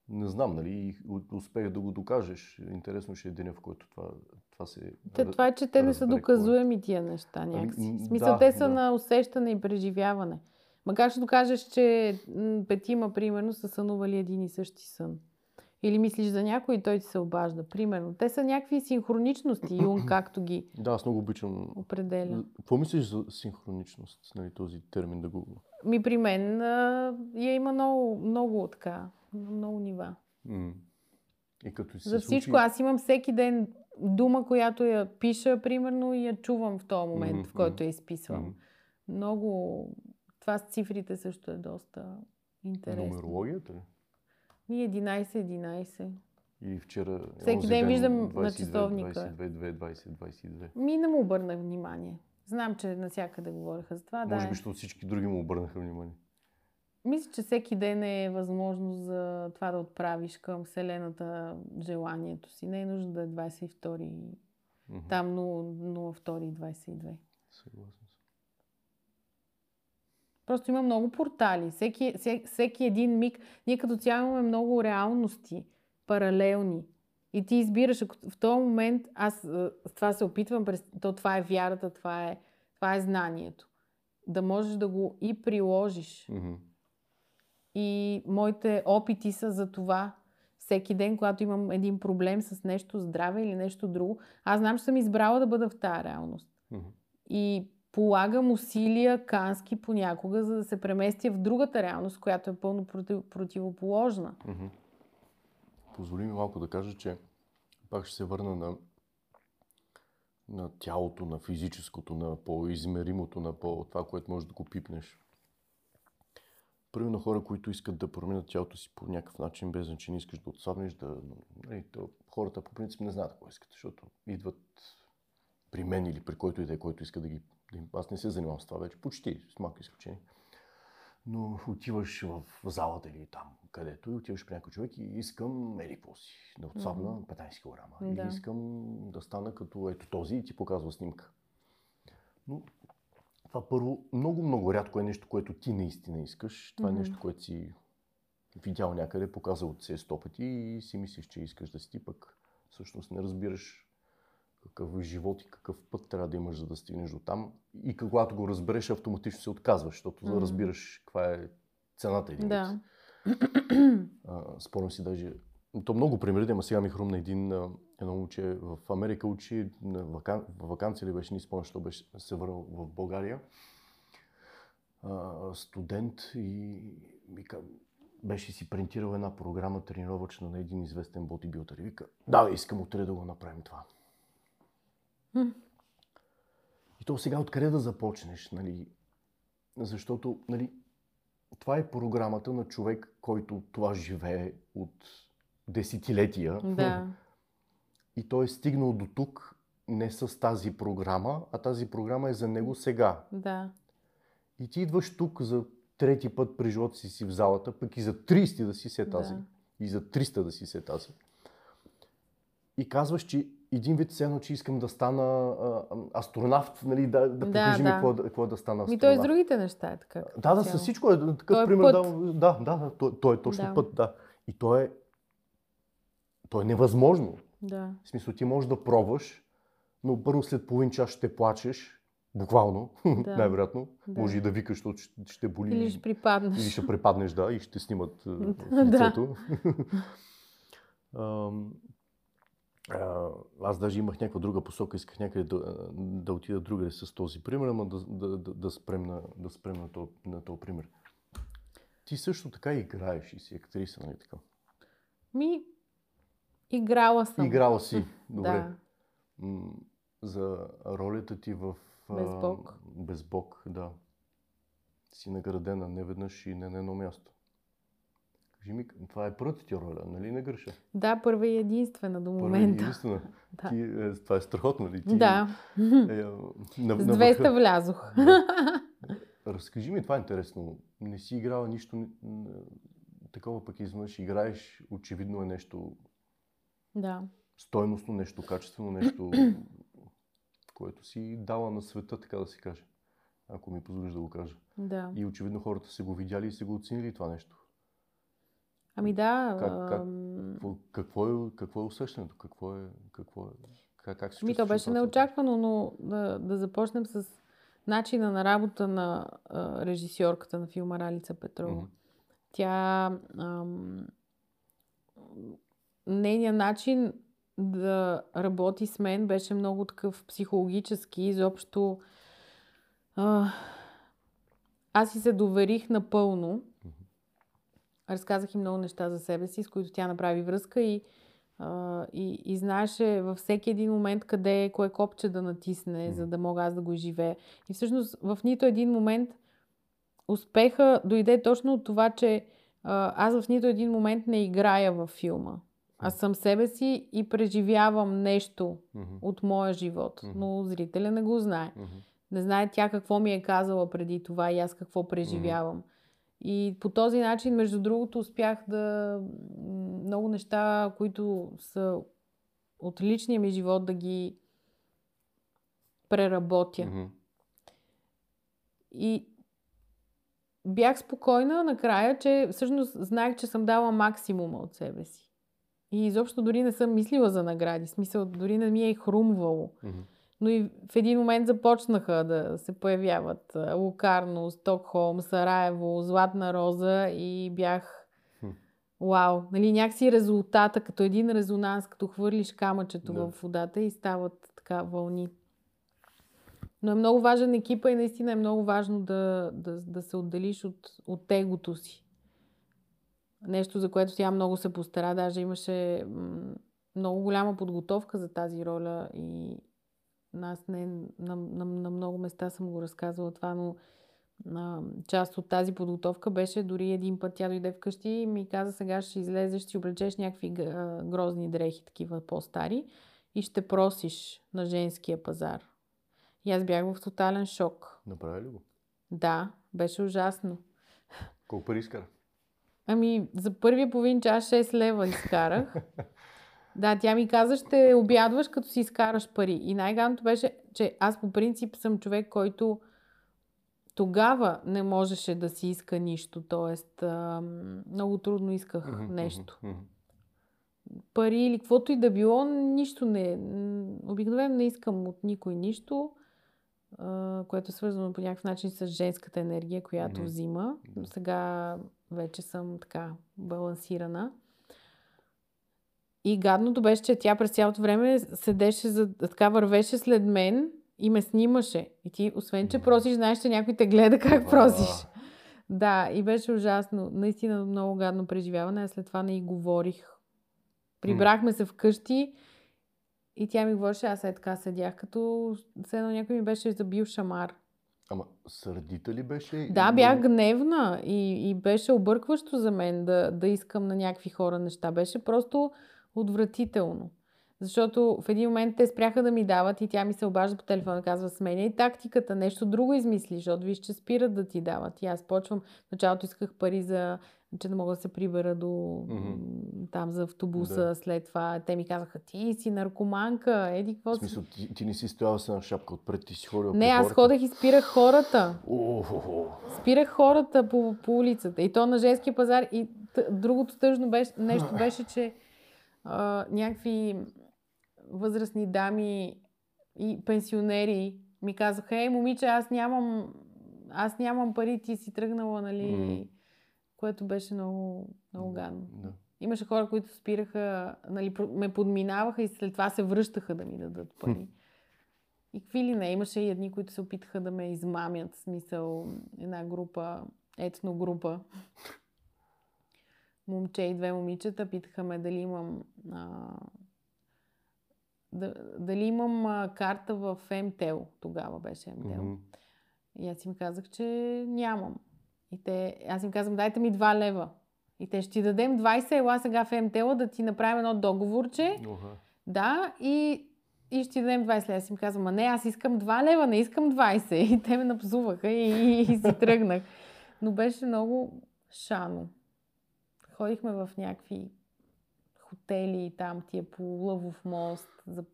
не знам, нали, успех да го докажеш. Интересно ще е деня, в който това, това се... Те, това е, че те не са е. доказуеми тия неща някакси. Ами, в смисъл, да, те са да. на усещане и преживяване. Макар ще докажеш, че петима, примерно, са сънували един и същи сън. Или мислиш за някой и той ти се обажда. Примерно. Те са някакви синхроничности, Юнг както ги Да, аз много обичам. определя. Какво мислиш за синхроничност, нали, този термин да го... Ми при мен а, я има много, много така, много нива. М. И като си За всичко. случи... Аз имам всеки ден дума, която я пиша, примерно, и я чувам в този момент, Мгм, в който я изписвам. М. Много... Това с цифрите също е доста интересно. Нумерологията ли? И 11-11. Или вчера... Всеки ден виждам на 22, часовника. 22, 2, 20, 22. Ми не му обърнах внимание. Знам, че навсякъде говореха за това. Може да, би, защото всички други му обърнаха внимание. Мисля, че всеки ден е възможност за това да отправиш към Вселената желанието си. Не е нужно да е 22 Мгм. там 02 и 22. Съгласен. Просто има много портали. Всеки, всеки, един миг. Ние като цяло имаме много реалности, паралелни. И ти избираш, ако в този момент, аз с това се опитвам, то това е вярата, това е, това е знанието. Да можеш да го и приложиш. Мгм. И моите опити са за това. Всеки ден, когато имам един проблем с нещо здраве или нещо друго, аз знам, че съм избрала да бъда в тази реалност. Мгм. И полагам усилия кански понякога, за да се преместя в другата реалност, която е пълно против, противоположна. Позволи ми малко да кажа, че пак ще се върна на, на тялото, на физическото, на по-измеримото, на по- това, което можеш да го пипнеш. Примерно хора, които искат да променят тялото си по някакъв начин, без значение искаш да отслабнеш, да... Нали, то, хората по принцип не знаят какво искат, защото идват при мен или при който и да е, който иска да ги... Аз не се занимавам с това вече, почти, с малко изключение. Но отиваш в залата или там, където, и отиваш при някой човек и искам, ели какво си, да отслабна Мгм. 15 кг. Да. Или искам да стана като ето този и ти показва снимка. Но това първо, много, много рядко е нещо, което ти наистина искаш. Това Мгм. е нещо, което си видял някъде, показал ти се сто пъти и си мислиш, че искаш да си ти, пък всъщност не разбираш какъв е живот и какъв път трябва да имаш, за да стигнеш до там. И когато го разбереш, автоматично се отказваш, защото Мгм. разбираш каква е цената един Да. спомням си даже, то много примери, ама сега ми хрумна един, едно момче в Америка учи, на вакан, вакансия ли беше, не спомням, що беше се върнал в България. А, студент и вика, беше си принтирал една програма тренировъчна на един известен бодибилдър. И вика, да, искам утре да го направим това. И то сега откъде да започнеш, нали? Защото, нали, това е програмата на човек, който това живее от десетилетия. Да. И той е стигнал до тук не с тази програма, а тази програма е за него сега. Да. И ти идваш тук за трети път при живота си си в залата, пък и за 30 да си се тази. Да. И за 300 да си се тази. И казваш, че един вид се едно, че искам да стана а, астронавт, нали, да, да Да, покажи ми да. какво, е да- какво е да стана Ми астронавт. той с другите неща е така. Да, да, със всичко е такъв Той е пример. път. Да, да, да, той, той е точно Да. път, да. И то е, то е невъзможно. Да. В смисъл, ти можеш да пробваш, но първо след половин час ще плачеш, буквално, Да. най-вероятно. Да. Може и да викаш, защото ще, ще боли. Или ще припаднеш. Или ще препаднеш, да, и ще снимат Да. Аз даже имах някаква друга посока, исках някъде да, да отида другаде с този пример, ама да, да, да, да спрем, на, да спрем на, този, на този пример. Ти също така играеш и си актриса, нали така? Ми, играла съм. Играла си, добре. Да. За ролята ти в... а, Без Бог. Без Бог, да. Си наградена не веднъж и не на едно място. Кажи ми, това е първата ти роля, нали не греша? Да, първа и единствена до Първа момента. единствена. Да. Ти, е, това е страхотно, нали? Ти, Да. Е, а, на, С на 200 върха. влязох. Разкажи ми, това е интересно. Не си играла нищо такова, пък изведнъж играеш, очевидно е нещо Да. стойностно, нещо качествено, нещо, което си дала на света, така да се каже. Ако ми позволиш да го кажа. Да. И очевидно хората са го видяли и са го оценили това нещо. Ами да. Как- как- Какво, какво, е, какво е усещането? Какво е, какво е, как, как се Ми, то беше неочаквано, но да, да започнем с начина на работа на а, режисьорката на филма Ралица Петрова. Мгм. Тя. Ам, нейният начин да работи с мен беше много такъв психологически. Изобщо. А, аз си се доверих напълно. Разказах и много неща за себе си, с които тя направи връзка и, а, и, и знаеше във всеки един момент къде е, кое копче да натисне, за да мога аз да го изживея. И всъщност в нито един момент успеха дойде точно от това, че а, аз в нито един момент не играя във филма. Аз съм себе си и преживявам нещо Мгм. от моя живот, но зрителя не го знае. Мгм. Не знае тя какво ми е казала преди това и аз какво преживявам. И по този начин, между другото, успях да много неща, които са от личния ми живот, да ги преработя. Мгм. И бях спокойна накрая, че всъщност знаех, че съм дала максимума от себе си. И изобщо дори не съм мислила за награди. Смисъл, дори не ми е хрумвало. Мгм. Но и в един момент започнаха да се появяват Лукарно, Стокхолм, Сараево, Златна роза и бях вау. Нали, някакси резултата, като един резонанс, като хвърлиш камъчето Да. в водата и стават така вълни. Но е много важен екипа и наистина е много важно да, да, да се отделиш от, от егото си. Нещо, за което тя много се постара. Даже имаше м, много голяма подготовка за тази роля и аз не, на, на, на много места съм го разказвала това, но а, част от тази подготовка беше дори един път тя дойде вкъщи и ми каза сега ще излезеш, ще облечеш някакви грозни дрехи, такива по-стари и ще просиш на женския пазар. И аз бях в тотален шок. Направи ли го? Да, беше ужасно. Колко пари изкара? Ами, за първия половин час 6 лева изкарах. да, тя ми каза, ще обядваш, като си изкараш пари. И най-гадното беше, че аз по принцип съм човек, който тогава не можеше да си иска нищо. Тоест, много трудно исках нещо. Пари или каквото и да било, нищо не. Обикновено не искам от никой нищо, а, което е свързано по някакъв начин с женската енергия, която Мгм. взима. Сега вече съм така балансирана. И гадното беше, че тя през цялото време седеше, за, така вървеше след мен и ме снимаше. И ти, освен, че просиш, знаеш, че някой те гледа как просиш. Да, и беше ужасно. Наистина много гадно преживяване, а след това не и говорих. Прибрахме се вкъщи и тя ми говореше, аз е така седях, като все едно някой ми беше забил шамар. Ама сърдита ли беше? Да, бях гневна и, и беше объркващо за мен да, да искам на някакви хора неща. Беше просто отвратително. Защото в един момент те спряха да ми дават и тя ми се обажда по телефона и казва, сменяй тактиката, нещо друго измисли, защото виж, че спират да ти дават. И аз почвам, в началото исках пари за, че да мога да се прибера до Мгм. там за автобуса, Да. след това те ми казаха, ти си наркоманка, еди какво В си. смисъл, ти, ти не си стояла с една шапка отпред, ти си ходила Не, аз хората. ходех и спирах хората. О-хо-хо. Спирах хората по, по улицата. И то на женския пазар. И т- другото тъжно беше, нещо беше, че а, някакви възрастни дами и пенсионери ми казаха, ей, момиче, аз нямам, аз нямам пари, ти си тръгнала, нали? Мгм. Което беше много, много гадно. Да. Имаше хора, които спираха, нали, ме подминаваха и след това се връщаха да ми дадат пари. И какви ли не, имаше и едни, които се опитаха да ме измамят, в смисъл една група, етногрупа. Момче и две момичета питаха ме дали имам а, да, дали имам а, карта в МТЛ. Тогава беше МТЛ. Мгм. И аз им казах, че нямам. И те, аз им казвам, дайте ми 2 лева. И те ще ти дадем 20 ела сега в МТЛ да ти направим едно договорче. Оха. Да, и, и ще ти дадем 20 лева. Аз им казвам, а не, аз искам 2 лева, не искам 20. И те ме напсуваха и, и, и си тръгнах. Но беше много шано. Ходихме в някакви хотели там, тия по Лъвов мост, за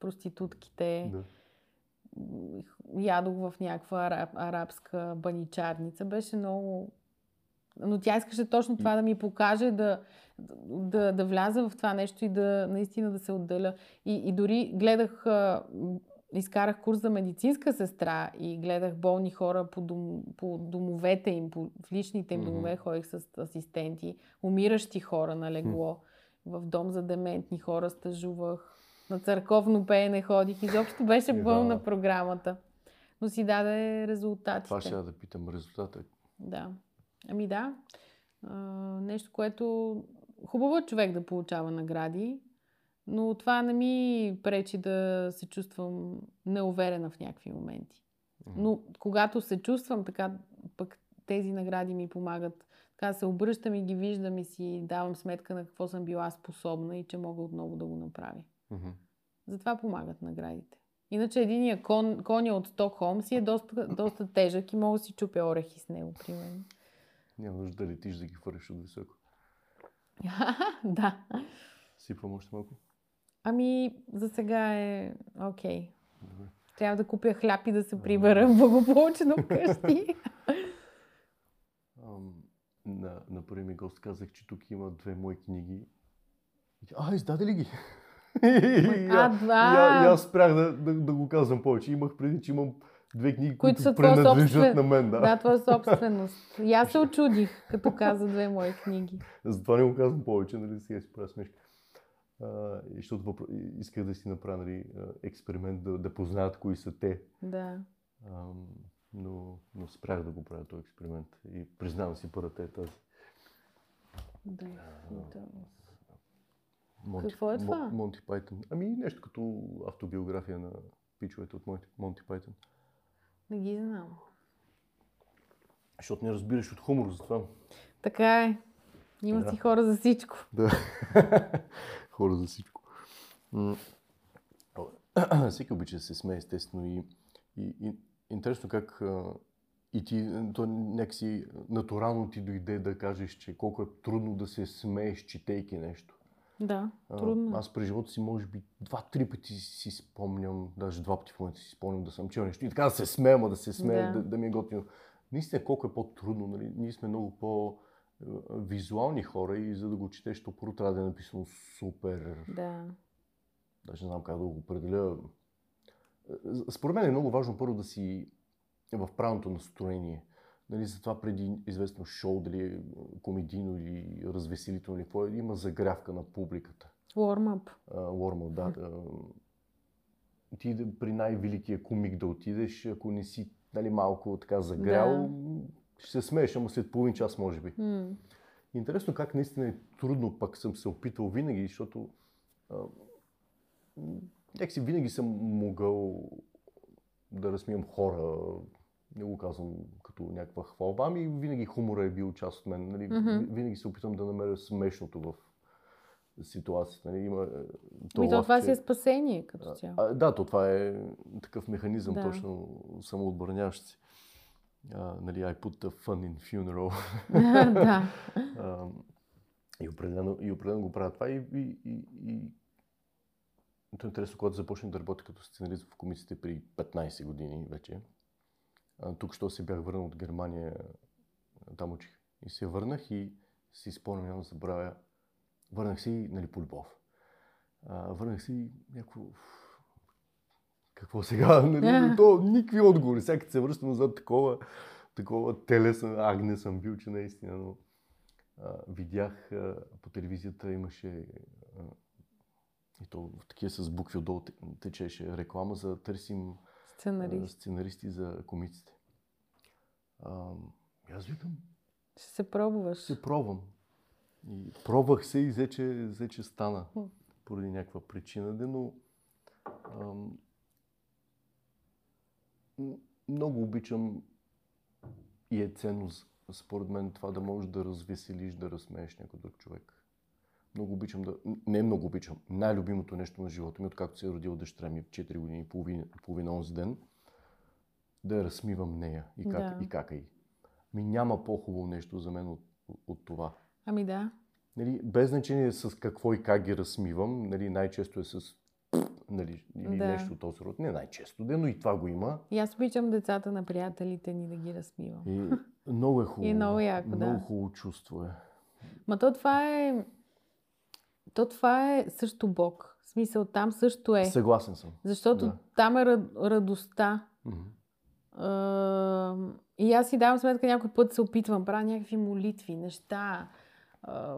проститутките. Да. Ядох в някаква араб, арабска баничарница. Беше много Но тя искаше точно това да ми покаже, да, да, да вляза в това нещо и да наистина да се отделя. И, и дори гледах, изкарах курс за медицинска сестра и гледах болни хора по, дом, по домовете им, по, в личните им домове, ходих с асистенти, умиращи хора на легло, в дом за дементни хора стъжувах, на църковно пеене ходих. Изобщо беше пълна програмата. Но си даде резултатите. Това ще да питам. Резултата. Да. Ами да. А, нещо, което хубаво е човек да получава награди, но това не ми пречи да се чувствам неуверена в някакви моменти. Но когато се чувствам така, пък тези награди ми помагат. Така се обръщам и ги виждам и си давам сметка на какво съм била способна и че мога отново да го направя. Затова помагат наградите. Иначе единия кон, коня от Стокхолм си е доста, доста тежък и мога да си чупя орехи с него, примерно. Няма нужда да летиш да ги хвърляш от високо. да. Сипвам още малко. Ами, за сега е окей. Добре. Трябва да купя хляб и да се прибера благополучно вкъщи. На, на първи ми гост казах, че тук има две мои книги. А, издаде ли ги? А, я- два! и аз спрях да, да, да го казвам повече. Имах преди, че имам две книги, Които които, принадлежат собствен- на мен. Да. да, твоя собственост. И аз се очудих, като каза две мои книги. Затова не го казвам повече, нали, сега си правя смешка. А, и защото въпро... исках да си направя нали, а, експеримент, да, да познаят кои са те. Да. Ам, но, но спрях да го правя този експеримент. И признавам си, първата е тази. да. Монти, Какво е това? Монти Пайтън. Ами нещо като автобиография на пичовете от Монти, Монти Пайтън. Не ги знам. Защото не разбираш от хумор, затова. Така е. Има Да. си хора за всичко. Да. Хора за всичко. Всеки обича да се смее, естествено. И, и, и интересно как а, и ти, то някакси натурално ти дойде да кажеш, че колко е трудно да се смееш, четейки нещо. Да, А, трудно. е. Аз през живота си, може би, два-три пъти си спомням, даже два пъти в момента си спомням да съм чел нещо. И така да се смея, да се смея, Да. да, да ми е готино. Наистина, колко е по-трудно. Нали? Ние сме много по-визуални хора и за да го четеш, то първо трябва да е написано супер. Да. Даже не знам как да го определя. Според мен е много важно първо да си в правилното настроение. Нали, затова преди известно шоу, дали е комедийно или развеселително, или какво е, има загрявка на публиката. Warm up. Уормъл, да. да. Ти да- при най-великия комик да отидеш, ако не си нали, малко така загрял, ще се смееш, ама след половин час може би. М. Интересно как наистина е трудно, пък съм се опитал винаги, защото а, някакси винаги съм могъл да разсмивам хора, не го казвам като някаква хвалба, ами винаги хумора е бил част от мен. Нали? Ви- Винаги се опитвам да намеря смешното в ситуацията. Нали? Има, е, Ами то това си е спасение като цяло. да, то това е такъв механизъм, Да. точно самоотбраняващ се. А, нали, I put the fun in funeral. да. А, и, определено, и определено го правя това. И, и, и, и... То е интересно, когато започнах да работя като сценарист в комисиите при 15 години вече. А, тук, що се бях върнал от Германия, там учих. И се върнах и си спомням, няма да забравя. Върнах се и, нали, по любов. А, върнах се и някакво... Какво сега? Нали, то, никакви отговори. Като се връщам назад такова, такова телесен агне съм бил, че наистина, но а, видях а, по телевизията имаше а, и то такива с букви отдолу те- течеше реклама за търсим а, Сценарист. сценаристи за комиците. А, аз викам, Ще се пробваш. се пробвам. И пробвах се и взе, че, взе, че стана поради някаква причина, но ам, много обичам и е ценно с- според мен това да можеш да развеселиш, да разсмееш някой друг човек. Много обичам да... Не много обичам. Най-любимото нещо на живота ми, откакто се е родил дъщеря ми в 4 години и половина, половина онзи ден, да я разсмивам нея и, как, Да. и кака й. Ми няма по-хубаво нещо за мен от, от това. Ами да. Нали, без значение с какво и как ги разсмивам, нали, най-често е с нали, или Да. нещо от този род. Не най-често, де, но и това го има. И аз обичам децата на приятелите ни да ги разсмивам. И, Много е хубаво. И много яко, да. Много хубаво чувство е. Ма то това е... То това е също Бог. В смисъл, там също е. Съгласен съм. Защото Да. там е рад- радостта. А, и аз си давам сметка, някой път се опитвам, правя някакви молитви, неща,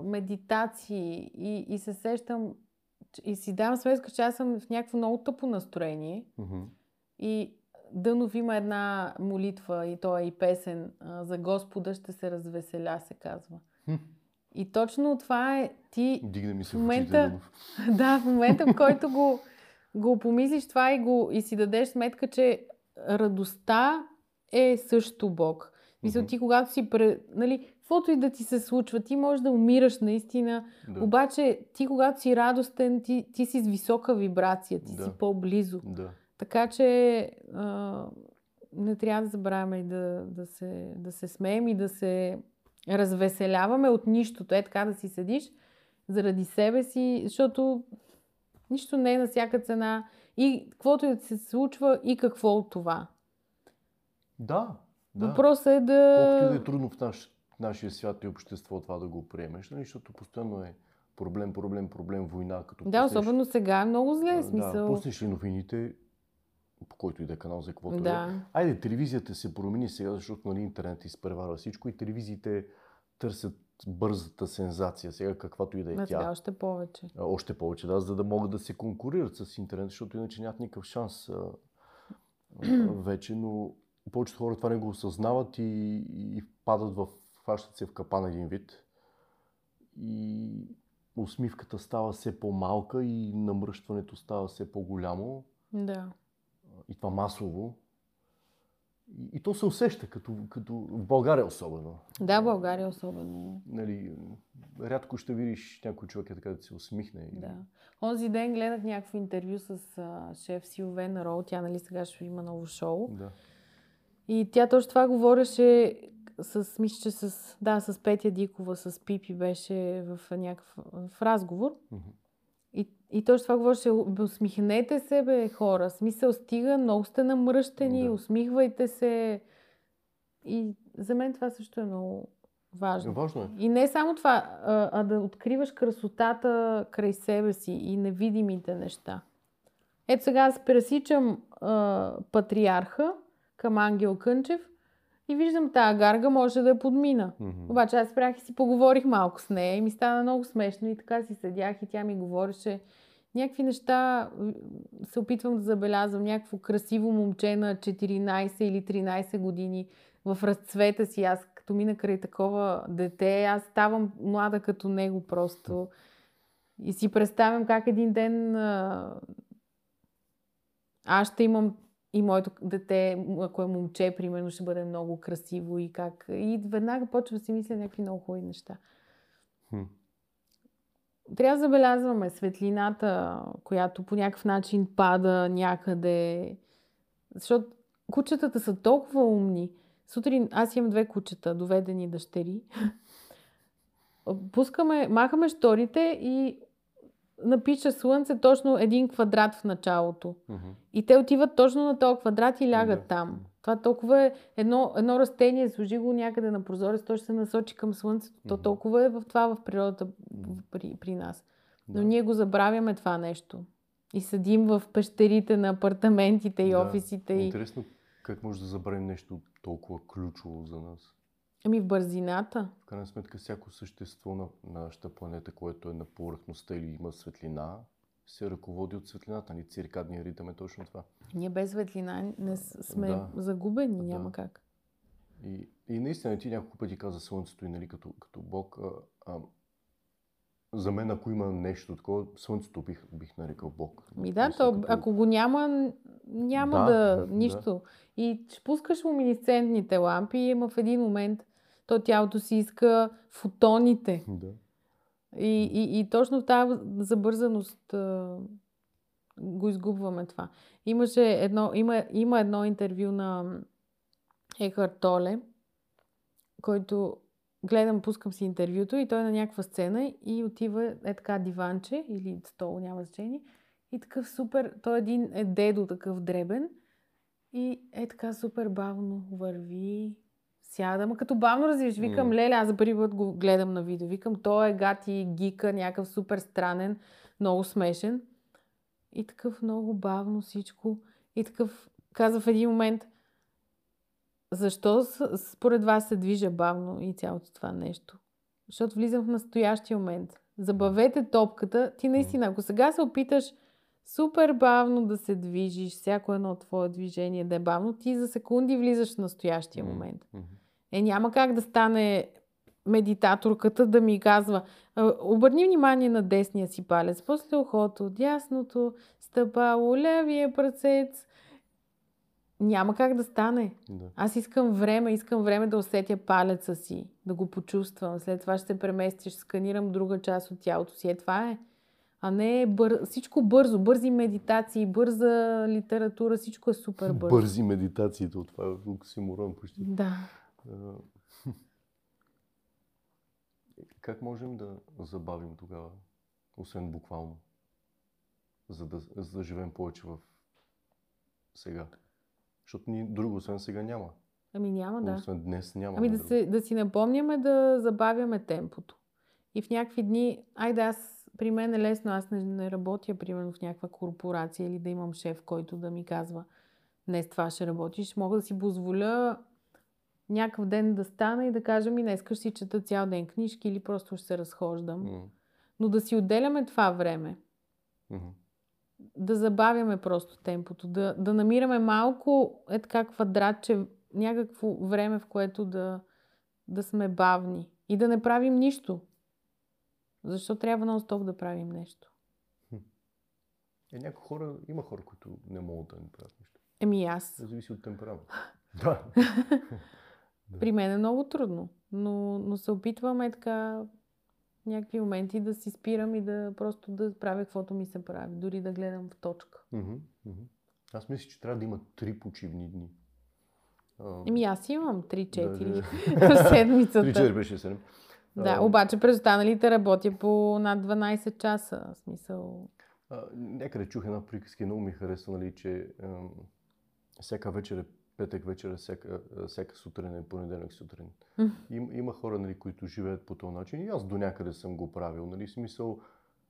медитации и, и се сещам и си давам сметка, че аз съм в някакво много тъпо настроение Мгм. и Дънов има една молитва и то е и песен за Господа ще се развеселя, се казва. И точно това е ти Дигне ми се В в момента- Дънов. да, в момента, в който го, го помислиш това и, го, и си дадеш сметка, че радостта е също Бог. Мисля, Мгм. ти когато си, нали, каквото и да ти се случва, ти можеш да умираш наистина, Да. обаче ти когато си радостен, ти, ти си с висока вибрация, ти Да. си по-близо. Да. Така че а, не трябва да забравяме и да, да, се, да се смеем и да се развеселяваме от нищото. Е така да си седиш заради себе си, защото нищо не е на всяка цена. И каквото и да се случва, и какво от това. Да. да. Въпросът е да... Колкото и да е трудно в наш, нашия свят и общество това да го приемеш, нали? защото постоянно е проблем, проблем, проблем, война. Като Да, пуснеш- особено сега е много зле, смисъл. Да, пуснеш ли новините, по който и да е канал за каквото Да. е. Айде, телевизията се промени сега, защото нали, интернет изпреварва всичко и телевизиите търсят бързата сензация, сега каквато и да е А сега тя. още повече. А, Още повече, да, за да могат да се конкурират с интернет, защото иначе нямат никакъв шанс а, вече, но повечето хора това не го осъзнават и, и падат в, хващат се в капан един вид. И усмивката става все по-малка и намръщването става все по-голямо. Да. И това масово. И, и то се усеща, като, като в България особено. Да, България особено. Нали, рядко ще видиш някой човек е така да се усмихне. Да. Онзи ден гледах някакво интервю с а, шеф Силвена Рол. Тя, нали, сега ще има ново шоу. да. И тя точно това говореше с, мисля, че с, да, с Петя Дикова, с Пипи беше в някакъв в разговор. И, и точно това говореше, усмихнете се, бе, хора. Смисъл стига, много сте намръщени, Да. усмихвайте се. И за мен това също е много важно. Важно е. И не само това, а, а да откриваш красотата край себе си и невидимите неща. Ето сега аз пресичам а, патриарха към Ангел Кънчев и виждам тази гарга, може да я подмина. Мгм. Обаче аз спрях и си поговорих малко с нея и ми стана много смешно и така си седях и тя ми говореше някакви неща, се опитвам да забелязвам, някакво красиво момче на 14 или 13 години в разцвета си. Аз като мина край такова дете, аз ставам млада като него просто. И си представям как един ден аз ще имам и моето дете, ако е момче, примерно, ще бъде много красиво и как. И веднага почва да си мисля някакви много хубави неща. Хм. Трябва да забелязваме светлината, която по някакъв начин пада някъде. Защото кучетата са толкова умни. Сутрин аз имам две кучета, доведени дъщери. Пускаме, махаме шторите и напича слънце точно един квадрат в началото. Мгм. И те отиват точно на този квадрат и лягат Да. там. Това толкова е едно, едно растение, сложи го някъде на прозорец, то ще се насочи към слънцето. То Мгм. толкова е в това в природата в- при, при нас. Но Да. ние го забравяме това нещо. И седим в пещерите на апартаментите и Да. офисите. И... Интересно как може да забравим нещо толкова ключово за нас. Ами в бързината. В крайна сметка, всяко същество на, на нашата планета, което е на повърхността или има светлина, се ръководи от светлината. Нали? Циркадния ритъм е точно това. Ние без светлина не сме Да. загубени, Да. няма как. И, и наистина ти няколко пъти каза Слънцето и нали, като, като Бог. А, а, за мен, ако има нещо такова, Слънцето бих, бих нарекал Бог. Ми да, то, като- ако го няма, няма Да, да, да. нищо. И ще пускаш луминесцентните лампи и има в един момент то тялото си иска фотоните. Да. И, и, и точно тази забързаност а, го изгубваме това. Имаше едно, има, има едно интервю на Ехард Толе, който гледам, пускам си интервюто и той е на някаква сцена и отива е така диванче или стол, няма значение. И такъв супер, той един е дедо такъв дребен и е така супер бавно върви, Сядам, а като бавно развиваш. Викам, М. леле, аз за първи път го гледам на видео. Викам, той е гати, гика, някакъв супер странен, много смешен. И такъв много бавно всичко. И такъв каза в един момент, защо според вас се движа бавно и цялото това нещо? Защото влизам в настоящия момент. Забавете топката. Ти наистина, ако сега се опиташ супер бавно да се движиш, всяко едно твое движение да е бавно, ти за секунди влизаш в настоящия момент. Е, няма как да стане медитаторката да ми казва «А, обърни внимание на десния си палец, после ухото, дясното, стъпало, левия пръцец. Няма как да стане. Да. Аз искам време, искам време да усетя палеца си, да го почувствам. След това ще се преместиш, сканирам друга част от тялото си. Е, това е. А не бър... всичко бързо, бързи медитации, бърза литература, всичко е супер бързо. Бързи медитации, то това е оксиморон почти. Да. Как можем да забавим тогава, освен буквално, за да, за да живеем повече в сега? Защото ни друго, освен сега няма. Ами няма, да. Освен днес няма. Ами да, друго. се, да си напомняме да забавяме темпото. И в някакви дни, айде аз, при мен е лесно, аз не, не работя примерно в някаква корпорация или да имам шеф, който да ми казва днес това ще работиш. Мога да си позволя някакъв ден да стана и да кажа ми днес ще си чета цял ден книжки или просто ще се разхождам. М, Но да си отделяме това време, мгм. Да забавяме просто темпото, да, да намираме малко е така квадратче, някакво време, в което да, да сме бавни и да не правим нищо. Защо трябва нон-стоп да правим нещо? Е, някои хора, има хора, които не могат да не правят нищо. Еми аз. Зависи от темперамент. да. При мен е много трудно, но, но се опитваме така някакви моменти да си спирам и да просто да правя каквото ми се прави, дори да гледам в точка. Мгм, мгм. Аз мисля, че трябва да има три почивни дни. А, Еми аз имам 3-4 Да, в седмицата. 3-4 беше 7. Да, обаче през останалите работя по над 12 часа. В смисъл. А, някъде чух една приказка и много ми хареса, нали, че ам, всяка вечер е петък вечер, всяка, всяка сутрин е понеделник сутрин. Им, има хора, нали, които живеят по този начин и аз до някъде съм го правил. Нали, смисъл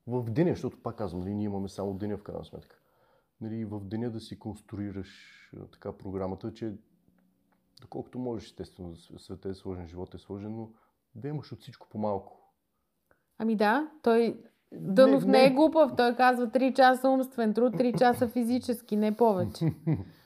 в деня, защото пак казвам, нали, ние имаме само деня в крайна сметка. Нали, в деня да си конструираш така програмата, че доколкото можеш, естествено, св- света е сложен, живот е сложен, но да имаш от всичко по-малко. Ами да, той. Дънов не, Не, не е глупав. Той казва 3 часа умствен труд, 3 часа физически, не повече.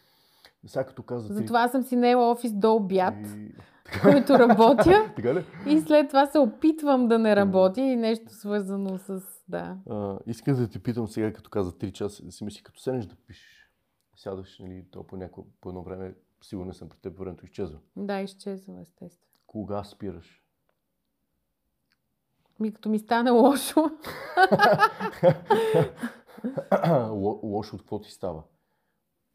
Сега като каза три- Затова съм си наела офис до обяд, И... който работя. Така ли? И след това се опитвам да не работя и нещо свързано с... Да. А, искам да те питам сега, като каза 3 часа, си мисли, като седнеш да пишеш, сядаш, нали, то по, няко, по едно време, сигурно съм при теб, времето изчезва. Да, изчезва, естествено. Кога спираш? Ми като ми стане лошо. Ло- Лошо от какво ти става?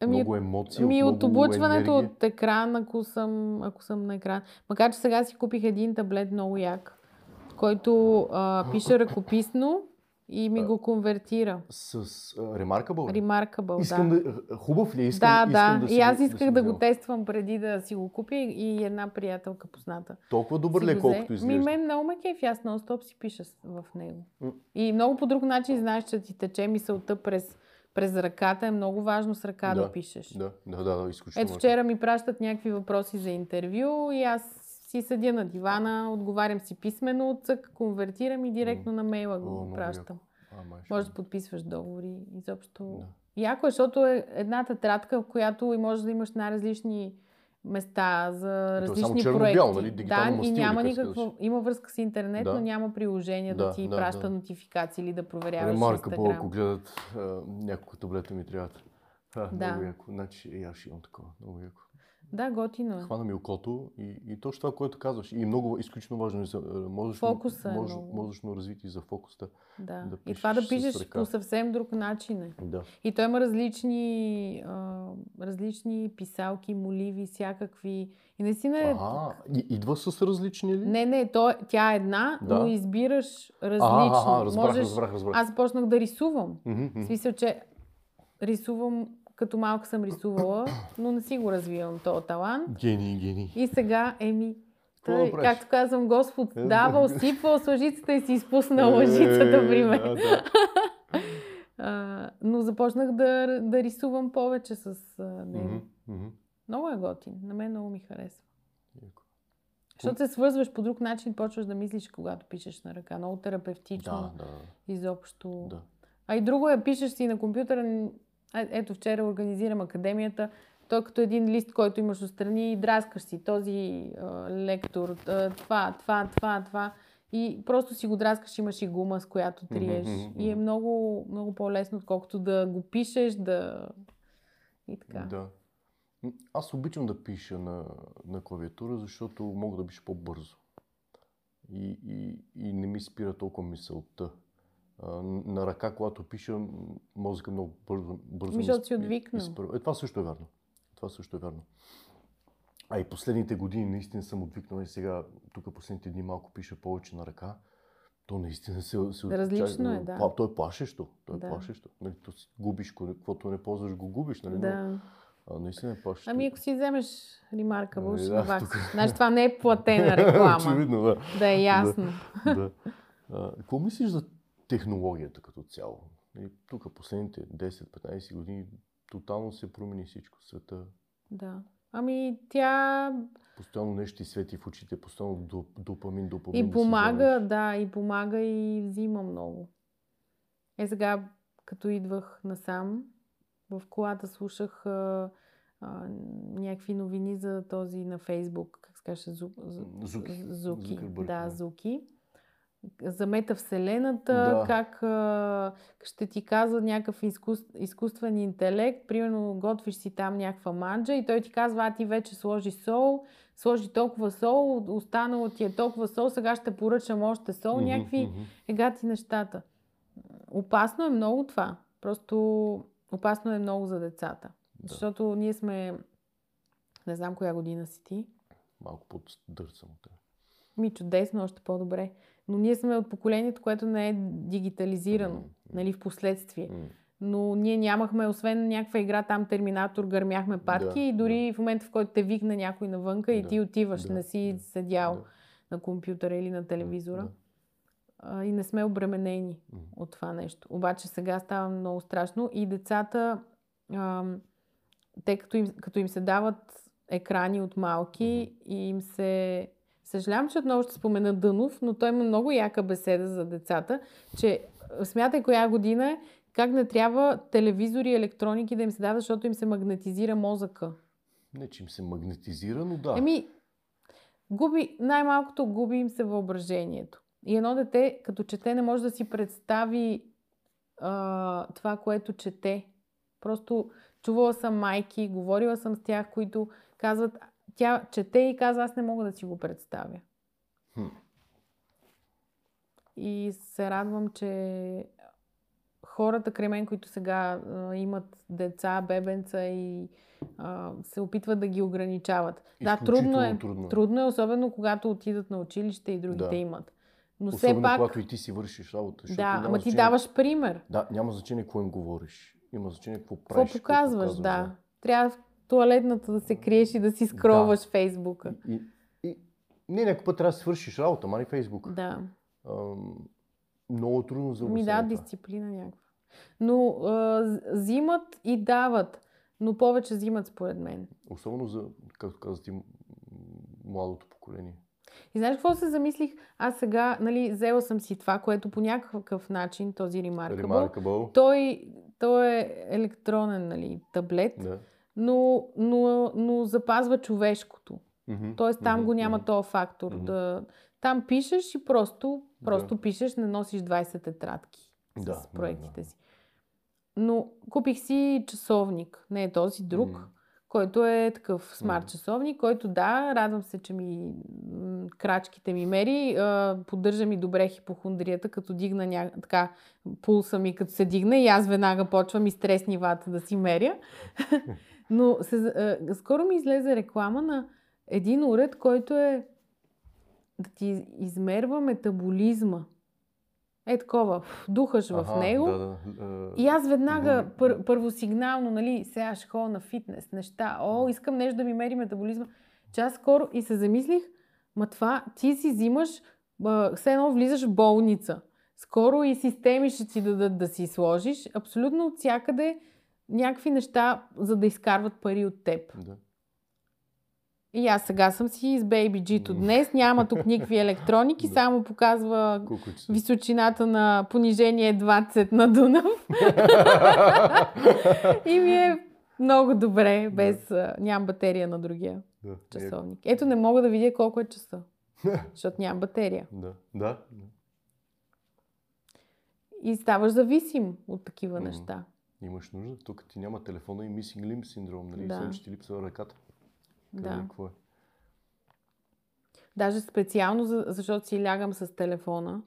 Ами, много емоции, Ми от от облъчването енергия. от екран, ако съм, ако съм на екран. Макар, че сега си купих един таблет много як, който а, пише ръкописно и ми го конвертира. С а, Remarkable? Remarkable, Искам да. да... Хубав ли? е? Искам, да, искам да. си И аз исках да взема. го тествам преди да си го купя и една приятелка позната. Толкова добър ли е, колкото изглежда? Ми, мен много ме кефи, аз нон-стоп си пиша в него. М. И много по друг начин знаеш, че ти тече мисълта през, през ръката. Е много важно с ръка да, Да, пишеш. Да, да, да, да изключително. Ето вчера ми пращат някакви въпроси за интервю и аз си седя на дивана, отговарям си писмено, цък, конвертирам и директно на мейла О, го много пращам. А, май, ще- Може да подписваш договори. Изобщо. Да. Яко е, защото е една тетрадка, в която и може да имаш най-различни места за И то е само различни черно-бяло, проекти. нали? Дигитално да, и няма как никакво. Има връзка с интернет, Да. но няма приложение да, Да, ти да, праща да. нотификации или да проверяваш Ремарка, ако Инстаграм. гледат а, няколко таблета ми трябват. А, Да. Много яко. Значи, е, аз ще имам такова. Много яко. Да, готино е. Хвана ми окото и, и точно това, което казваш. И много изключително важно е за а, мозъчно, Фокуса е много. мозъчно развитие за фокуста. Да. да и това да пишеш по съвсем друг начин е. Да. И той има различни, а, различни писалки, моливи, всякакви. И наистина е... А, и, идва с различни ли? Не, не, то, тя е една, Да. но избираш различно. а, а, разбрах, Можеш... разбрах, разбрах. Аз започнах да рисувам. Мгм. В смисъл, че рисувам като малка съм рисувала, но не си го развивам този талант. Гений, гений. И сега, еми, Какво да както казвам, Господ Е, дава, да. осипва с лъжицата и си изпусна лъжицата при мен. Е, Да, да. А, но започнах да, да рисувам повече с него. Много е готин. На мен много ми харесва. Защото се свързваш по друг начин, почваш да мислиш, когато пишеш на ръка. Много терапевтично, Да, да, изобщо. да. А и друго е, пишеш си на компютъра. Ето вчера организирам академията. Той като един лист, който имаш отстрани, и драскаш си този а, лектор, а, това, това, това, това. И просто си го драскаш, имаш и гума, с която триеш. мгм, И е много, много по-лесно, отколкото да го пишеш, да... И така. Да. Аз обичам да пиша на, на клавиатура, защото мога да пиша по-бързо. И, и, и не ми спира толкова мисълта. На ръка, когато пиша, мозъка много бързо, бързо защото си изпърва. Е, това също е вярно. Това също е вярно. А и последните години наистина съм отвикнал и сега, тук последните дни малко пиша повече на ръка. То наистина се... се Различно е, да. То е плашещо. То е Да. плашещо. Нали, то си губиш, каквото не ползваш, го губиш. Нали? Да. а, наистина е плашещо. Ами ако си вземеш Ами, ще да, наваксаш. тук- Значи това не е платена реклама. Очевидно, да. да е ясно. да. А, какво мислиш за технологията като цяло? Нали, тук последните 10-15 години тотално се промени всичко. Света Да. Ами тя постоянно нещо ти свети в очите, постоянно доп- допамин, допамин. да и помага, вземеш. да, и помага и взима много. Е сега, като идвах насам, в колата слушах а, а, някакви новини за този на Фейсбук, как се каже, Зу, Зу, Зуки. Зуки. Да, да. Зуки. За метавселената, Да. как а, ще ти казва някакъв изкус, изкуствен интелект, примерно готвиш си там някаква манджа и той ти казва, а ти вече сложи сол, сложи толкова сол, останало ти е толкова сол, сега ще поръчам още сол, Мгм, някакви мгм. егати нещата. Опасно е много това. Просто опасно е много за децата. Да. Защото ние сме, не знам коя година си ти, Малко поддърсам от теб. ми чудесно, още по-добре. Но ние сме от поколението, което не е дигитализирано, нали, в последствие. Но ние нямахме, освен някаква игра, там Терминатор, гърмяхме партии Да, и дори в момента, в който те викне някой навънка и Да, ти отиваш, да, не си да, седял да, на компютъра или на телевизора. да. А, и не сме обременени М. от това нещо. Обаче сега става много страшно и децата, ам, те като им, като им се дават екрани от малки и им се... Съжалявам, че отново ще спомена Дънов, но той има много яка беседа за децата, че смятай коя година е, как не трябва телевизори и електроники да им се дават, защото им се магнетизира мозъка. Не, че им се магнетизира, но да. Еми, губи, най-малкото губи им се въображението. И едно дете, като чете, не може да си представи а, това, което чете. Просто чувала съм майки, говорила съм с тях, които казват, тя чете и казва, аз не мога да си го представя. Хм. И се радвам, че хората край мен, които сега а, имат деца, бебенца и а, се опитват да ги ограничават. Да, трудно е, трудно е. трудно е, особено когато отидат на училище и другите Да. имат. Но Особено все пак, когато и ти си вършиш работа. да, ама ти значение- даваш пример. Да, няма значение какво им говориш. Има значение какво Какво правиш. показваш, да. Трябва в туалетната да се криеш и да си скроваш Да. Фейсбука. И, и, не, някой път трябва да свършиш работа, мани Фейсбук. Да. Ам, много трудно за Ми да, дисциплина някаква. Но а, взимат и дават, но повече взимат според мен. Особено за, както каза ти, младото поколение. И знаеш какво се замислих? Аз сега, нали, взела съм си това, което по някакъв начин, този Remarkable, Remarkable. той, той е електронен, нали, таблет, Да. Но, но, но запазва човешкото. Мгм, Тоест там мгм, го няма мгм. този фактор. Мгм. Да... Там пишеш и просто, просто Да. пишеш, не носиш 20 тетрадки Да, с да, проектите да. си. Но купих си часовник, не е този друг, М. който е такъв смарт часовник, който да, радвам се, че ми м, крачките ми мери, а, поддържа ми добре хипохондрията, като дигна ня... така, пулса ми като се дигне и аз веднага почвам и стрес нивата да си меря. Но се, а, скоро ми излезе реклама на един уред, който е да ти измерва метаболизма. е такова, духаш в Аха, него. Да, да. а, И аз веднага Добре. пър, първосигнално, нали, сега ще ходя на фитнес, неща. О, искам нещо да ми мери метаболизма. Че аз скоро и се замислих, ма това ти си взимаш, все едно влизаш в болница. Скоро и системи ще ти дадат да си сложиш. Абсолютно от всякъде някакви неща, за да изкарват пари от теб. Да. И аз сега съм си с Baby G-то днес. Няма тук никакви електроники, Да. само показва е часа? височината на понижение 20 на Дунав. И ми е много добре, без... а, Нямам батерия на другия Да. Е, часовник. Ето не мога да видя колко е часа, защото нямам батерия. Да. Да. да. И ставаш зависим от такива Мгм. неща. Имаш нужда. Тук ти няма телефона и missing limb синдром, нали? Да. Да. ще ти липсва ръката. Къде, Да. Какво е? Даже специално, за, защото си лягам с телефона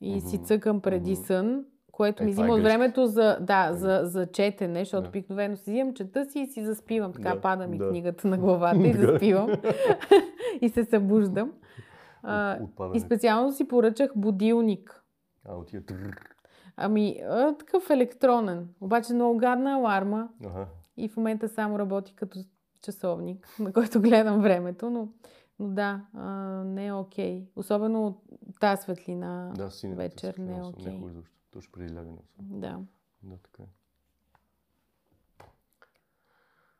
и си Мгм. цъкам преди Мгм. сън, което Е, ми е взима от времето за, да, Е. за, за четене, защото Да. обикновено си взимам, чета си и си заспивам. Така Да, пада ми да. книгата на главата и заспивам. и се събуждам. А, и специално си поръчах будилник. А, отива. Ами, а, такъв електронен. Обаче много гадна аларма Ага. и в момента само работи като часовник, на който гледам времето, но, но да, а, не е окей. Особено от тази светлина. Да, синята вечер светлина не е окей. изобщо. Точно преди лягане. Да. Да, така е.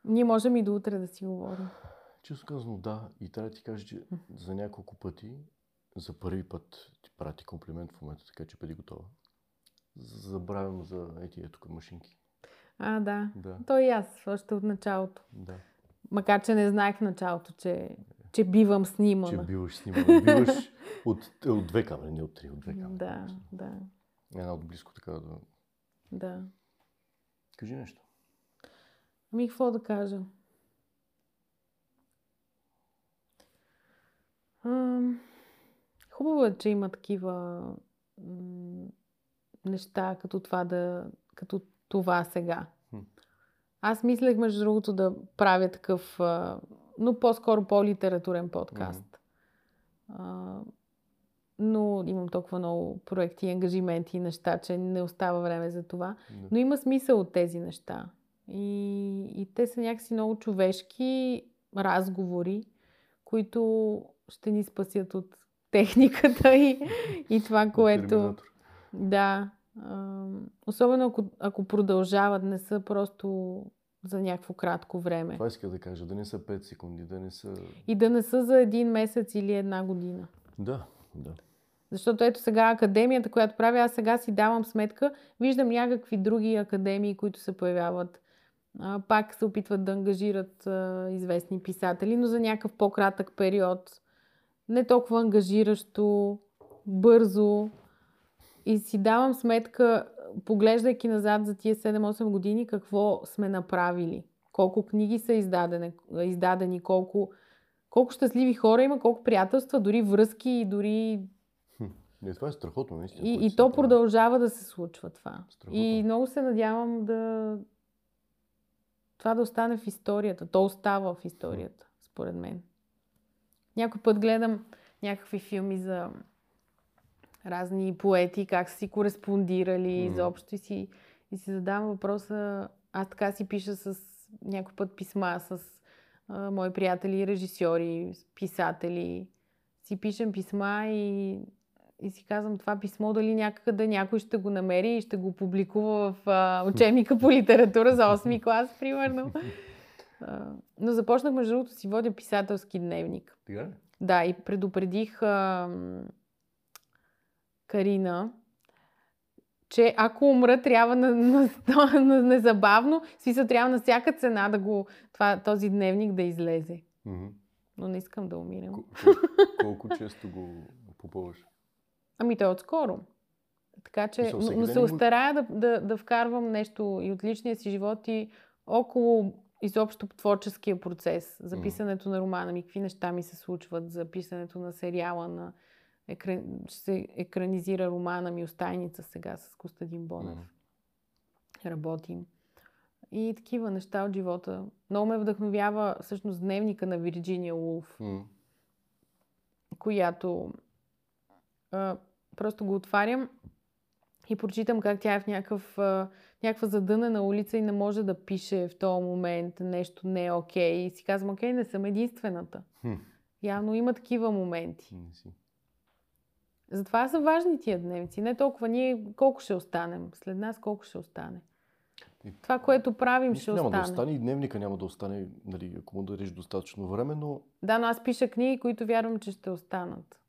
Ние можем и до утре да си говорим. Често казано, да. И трябва да ти кажа, че за няколко пъти, за първи път ти прати комплимент в момента, така че бъди готова. Забравям за ети е тук машинки. А, да. Да, То и аз, още от началото. да. Макар, че не знаех в началото, че, че бивам Че снимана. биваш снимана. Биваш от, от две камери, не от три, от две камери. Да, да, Една от близко така да... да. Кажи нещо. Ами, какво да кажа? Ам, Хубаво е, че има такива м, неща, като това да, като това сега. Аз мислех, между другото, да правя такъв, но по-скоро по-литературен подкаст. А, но имам толкова много проекти, ангажименти и неща, че не остава време за това. Да. Но има смисъл от тези неща. И, и те са някакси много човешки разговори, които ще ни спасят от техниката и, и това, което... Да. Особено ако, ако продължават, не са просто за някакво кратко време. Това иска да кажа, да не са 5 секунди, да не са... И да не са за един месец или една година. Да, да. Защото ето сега академията, която правя, аз сега си давам сметка, виждам някакви други академии, които се появяват. Пак се опитват да ангажират известни писатели, но за някакъв по-кратък период. Не толкова ангажиращо, бързо. И си давам сметка, поглеждайки назад за тия 7-8 години, какво сме направили. Колко книги са издадени, издадени колко, колко щастливи хора има, колко приятелства, дори връзки и дори Не, това е страхотно, наистина. и, и то прави. продължава да се случва това. Страхотно. И много се надявам да това да остане в историята. То остава в историята, според мен. Някой път гледам някакви филми за разни поети, как са си кореспондирали Мгм. изобщо и си, и си задавам въпроса. Аз така си пиша с някой път писма с а, мои приятели, режисьори, писатели. Си пишем писма и, и си казвам това писмо дали някъде някой ще го намери и ще го публикува в а, учебника по литература за 8 клас, примерно. А, но започнах, между другото, си водя писателски дневник. Така? Да, и предупредих а, Карина, че ако умра, трябва на, на, на, незабавно, в смисъл трябва на всяка цена да го, това, този дневник да излезе. Мгм. Но не искам да умирам. Кол- кол- Колко често го попълваш? Ами той е отскоро. Така че, но, но се остарая да, да, да вкарвам нещо и от личния си живот и около изобщо творческия процес, за Мгм. писането на романа ми, какви неща ми се случват, за писането на сериала, на екран... ще се екранизира романа ми Остайница сега с Костадин Бонев. Мгм. Работим. И такива неща от живота. Много ме вдъхновява всъщност дневника на Вирджиния Улф. М. която а, просто го отварям и прочитам как тя е в някакъв, а, някаква задънена улица и не може да пише в този момент нещо не е окей. И си казвам, окей, не съм единствената. Хм. Явно има такива моменти. Не си. Затова са важни тия дневници. Не толкова ние колко ще останем. След нас колко ще остане. И- Това, което правим, Нищо ще няма остане. да остане и дневника няма да остане, нали, ако му дадеш достатъчно време, но Да, но аз пиша книги, които вярвам, че ще останат.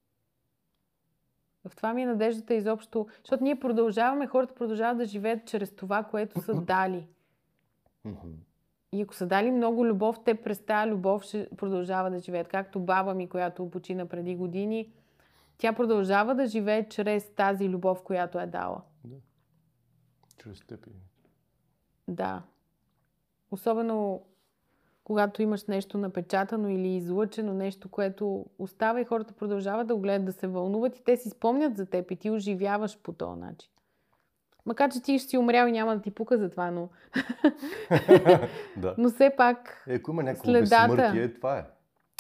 В това ми е надеждата изобщо, защото ние продължаваме, хората продължават да живеят чрез това, което са дали. И ако са дали много любов, те през тази любов ще продължават да живеят. Както баба ми, която почина преди години, тя продължава да живее чрез тази любов, която е дала. чрез теб. Да. Особено когато имаш нещо напечатано или излъчено, нещо, което остава и хората продължават да го гледат, да се вълнуват и те си спомнят за теб и ти оживяваш по този начин. Макар, че ти ще си умрял и няма да ти пука за това, но, да. но все пак, Е, ако има някакво Следата. безсмъртие, това е.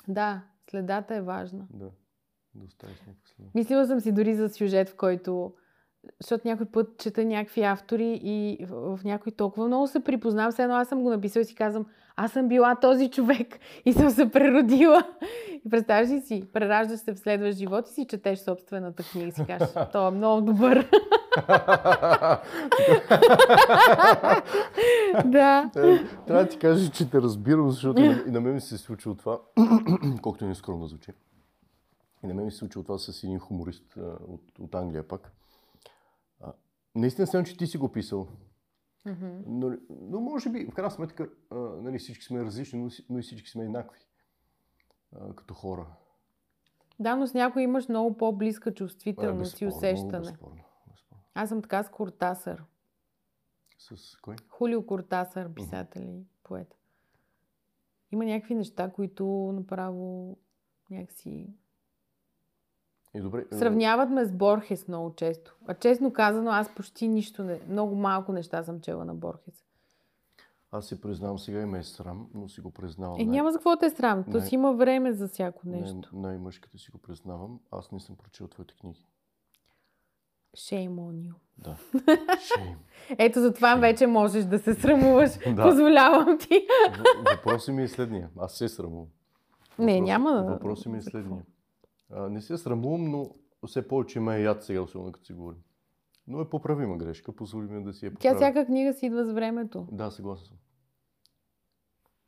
да, следата е важна. Да. Да оставиш някаква следа. Мислила съм си дори за сюжет, в който защото някой път чета някакви автори и в, в някой толкова много се припознавам, все едно аз съм го написала и си казвам, аз съм била този човек и съм се преродила. И представяш ли си, прераждаш се в следващ живот и си четеш собствената книга и си кажеш, той е много добър. да. Е, Трябва да ти кажа, че те разбирам, защото и на- и на мен ми се е случило това, колкото и нескромно звучи. И на мен ми се случило това с един хуморист от, от Англия пак. А, наистина съм, че ти си го писал. Мгм. Но, но може би, в крайна сметка, а, нали, всички сме различни, но, но и всички сме еднакви. А, като хора. Да, но с някой имаш много по-близка чувствителност и усещане. Безспорно, безспорно. Аз съм така с Кортасър. С кой? Хулио Кортасър, писател и поет. Има някакви неща, които направо някакси... И добре. а, Сравняват ме с Борхес много често. А честно казано, аз почти нищо не... Много малко неща съм чела на Борхес. Аз се признавам сега и ме е срам, но си го признавам. Е, няма за какво те е срам. То си има време за всяко най- нещо. Най- най-мъжката си го признавам. Аз не съм прочел твоите книги. Shame on you. Да. Шейм. Ето за това Shame. вече можеш да се срамуваш. Да. Позволявам ти. Въпросът ми е следния. Аз се срамувам. Не, няма да- Въпросът ми е следния. А, не се срамувам, но все повече ме е яд сега, особено като си говорим. Но е поправима грешка, позволи ми да си я Тя поправя. всяка книга си идва с времето. Да, съгласен съм.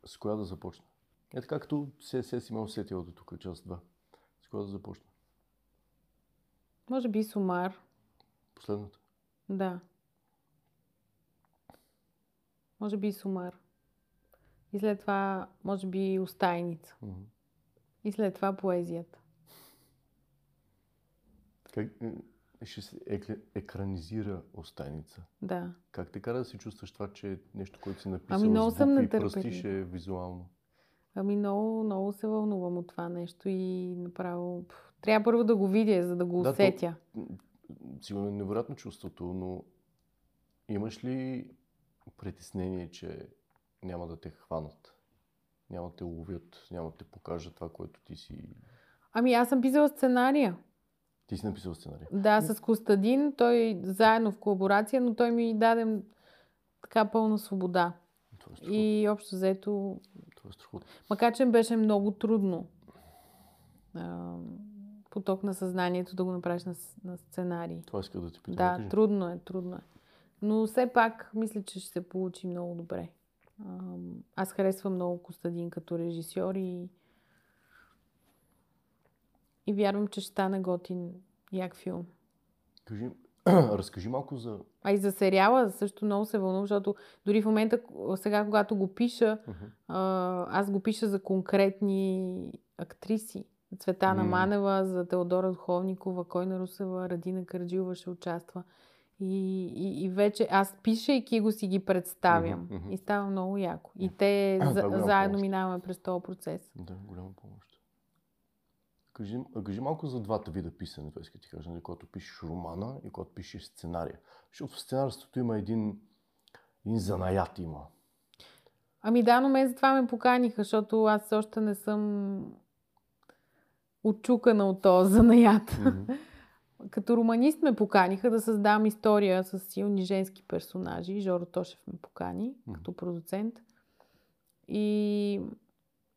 С коя да започна? Ето както се, се си ме усетила до тук, част 2. С коя да започна? Може би Сумар. Последната. Да. Може би Сумар. И след това, може би Остайница. Мгм. И след това поезията. Как, е, ще се екранизира Остайница. Да. Как те кара да се чувстваш това, че е нещо, което си написал Ами много с съм и пръстише визуално? Ами много, много се вълнувам от това нещо и направо... Трябва първо да го видя, за да го Да, то- усетя. М, Сигурно е невероятно чувството, но имаш ли притеснение, че няма да те хванат? Няма да те ловят, няма да те покажат това, което ти си... Ами аз съм писала сценария. Ти си написал сценарий. Да, с Костадин. Той заедно в колаборация, но той ми даде така пълна свобода. Това е. И общо взето Това е страхотно. Макар, че беше много трудно а, поток на съзнанието да го направиш на, на сценарий. Това иска да ти питам. Да, кажи. трудно е, трудно е. Но все пак мисля, че ще се получи много добре. А, аз харесвам много Костадин като режисьор и, и вярвам, че ще стане готин як филм. Кажи, разкажи малко за... А и за сериала също много се вълнувам, защото дори в момента, сега когато го пиша, а, аз го пиша за конкретни актриси. Цветана М. Манева, за Теодора Духовникова, Койна Русева, Радина Карджилова ще участва. И, и, и вече аз пишейки го си ги представям. Мгм. И става много яко. И те е за, заедно помощ. минаваме през този процес. Да, голяма помощ. Кажи, кажи малко за двата вида писане, да ти кажа, нали, когато пишеш романа и когато пишеш сценария. Защото в сценарството има един, един занаят има. Ами да, но мен за това ме поканиха, защото аз още не съм отчукана от този занаят. Мгм. като романист ме поканиха да създавам история с силни женски персонажи. Жоро Тошев ме покани като продуцент. И,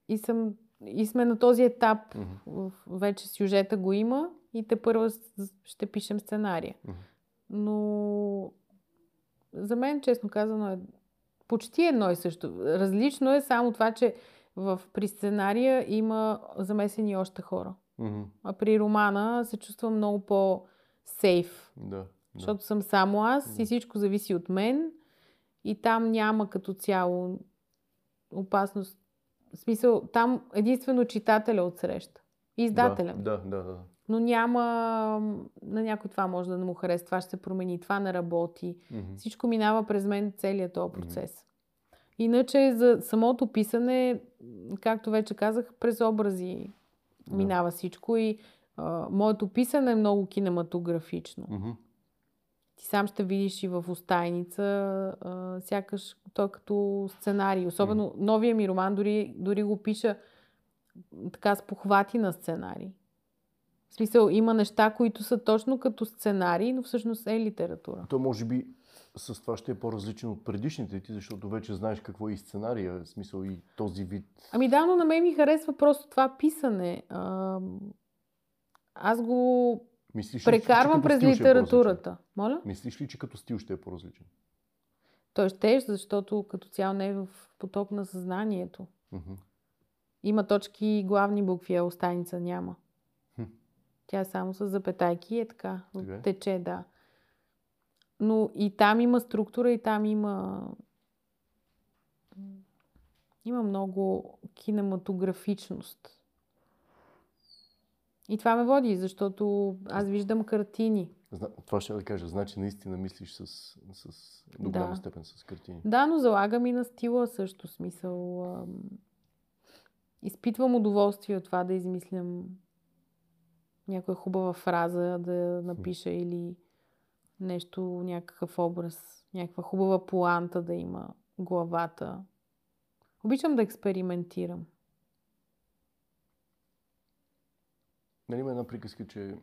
и, съм, и сме на този етап. В- Вече сюжета го има и те първо ще пишем сценария. Мгм. Но за мен, честно казано, е почти едно и също. Различно е само това, че в, при сценария има замесени още хора. Мгм. А при романа се чувствам много по-сейф. Да. да. Защото съм само аз Да. и всичко зависи от мен. И там няма като цяло опасност. В смисъл, там единствено читателя отсреща. Издателя. Да, да, да. да. Но няма... На някой това може да не му хареса. Това ще се промени. Това не работи. Мгм. Всичко минава през мен целият този процес. Иначе за самото писане, както вече казах, през образи Да. минава всичко и а, моето писане е много кинематографично. Мгм. Ти сам ще видиш и в Остайница, а, сякаш той като сценарий. Особено новия ми роман, дори, дори го пиша така с похвати на сценарий. В смисъл, има неща, които са точно като сценарий, но всъщност е литература. То може би с това ще е по-различен от предишните ти, защото вече знаеш какво е и сценария, в смисъл и този вид. Ами да, но на мен ми харесва просто това писане. А, аз го Мислиш ли, че прекарвам като през е литературата. Моля? по-различен? Мислиш ли, че като стил ще е по-различен? Той ще е, защото като цяло не е в поток на съзнанието. Мгм. Има точки и главни букви, а останица няма. Хм. Тя е само с запетайки е така. Е? Тече, да. Но и там има структура, и там има... Има много кинематографичност. И това ме води, защото аз виждам картини. Зна... Това ще да кажа. Значи наистина мислиш с, с... до голяма Да. степен с картини. Да, но залагам и на стила също смисъл. ам, Изпитвам удоволствие от това да измислям някоя хубава фраза да напиша или нещо, някакъв образ, някаква хубава планта да има главата. Обичам да експериментирам. Нали има една приказка, че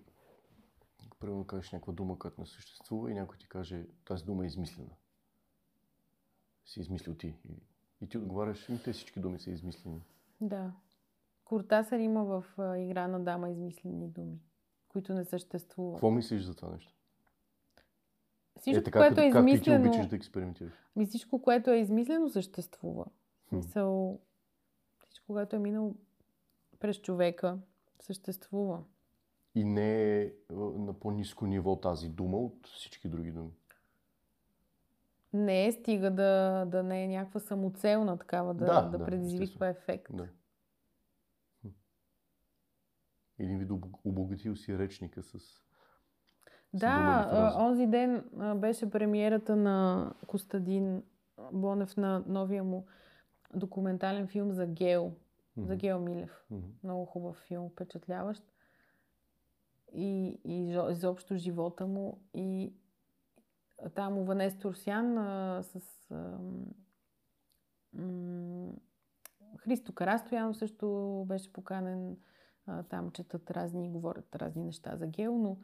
примерно кажеш някаква дума, която не съществува и някой ти каже, тази дума е измислена. Си измислил ти. И, и ти отговаряш, и те всички думи са измислени. Да. Куртасър има в Игра на дама измислени думи, които не съществуват. Какво мислиш за това нещо? Всичко, е така, което е как ти, ти измислено... обичаш да експериментираш. Ми всичко, което е измислено, съществува. Хм. Смисъл, всичко, което е минало през човека, съществува. И не е на по-низко ниво тази дума от всички други думи. Не е стига да, да не е някаква самоцелна такава, да, Да, да, да, предизвиква ефект. Да. Един вид обог- обогатил си речника с... Да, онзи ден беше премиерата на Костадин Бонев на новия му документален филм за Гео, за Мгм. Гео Милев. Мгм. Много хубав филм, впечатляващ. И, и изобщо живота му. И там у Ванес Турсян а, с ам, м, Христо Карастоянов също беше поканен. А, там четат разни, говорят разни неща за Гео, но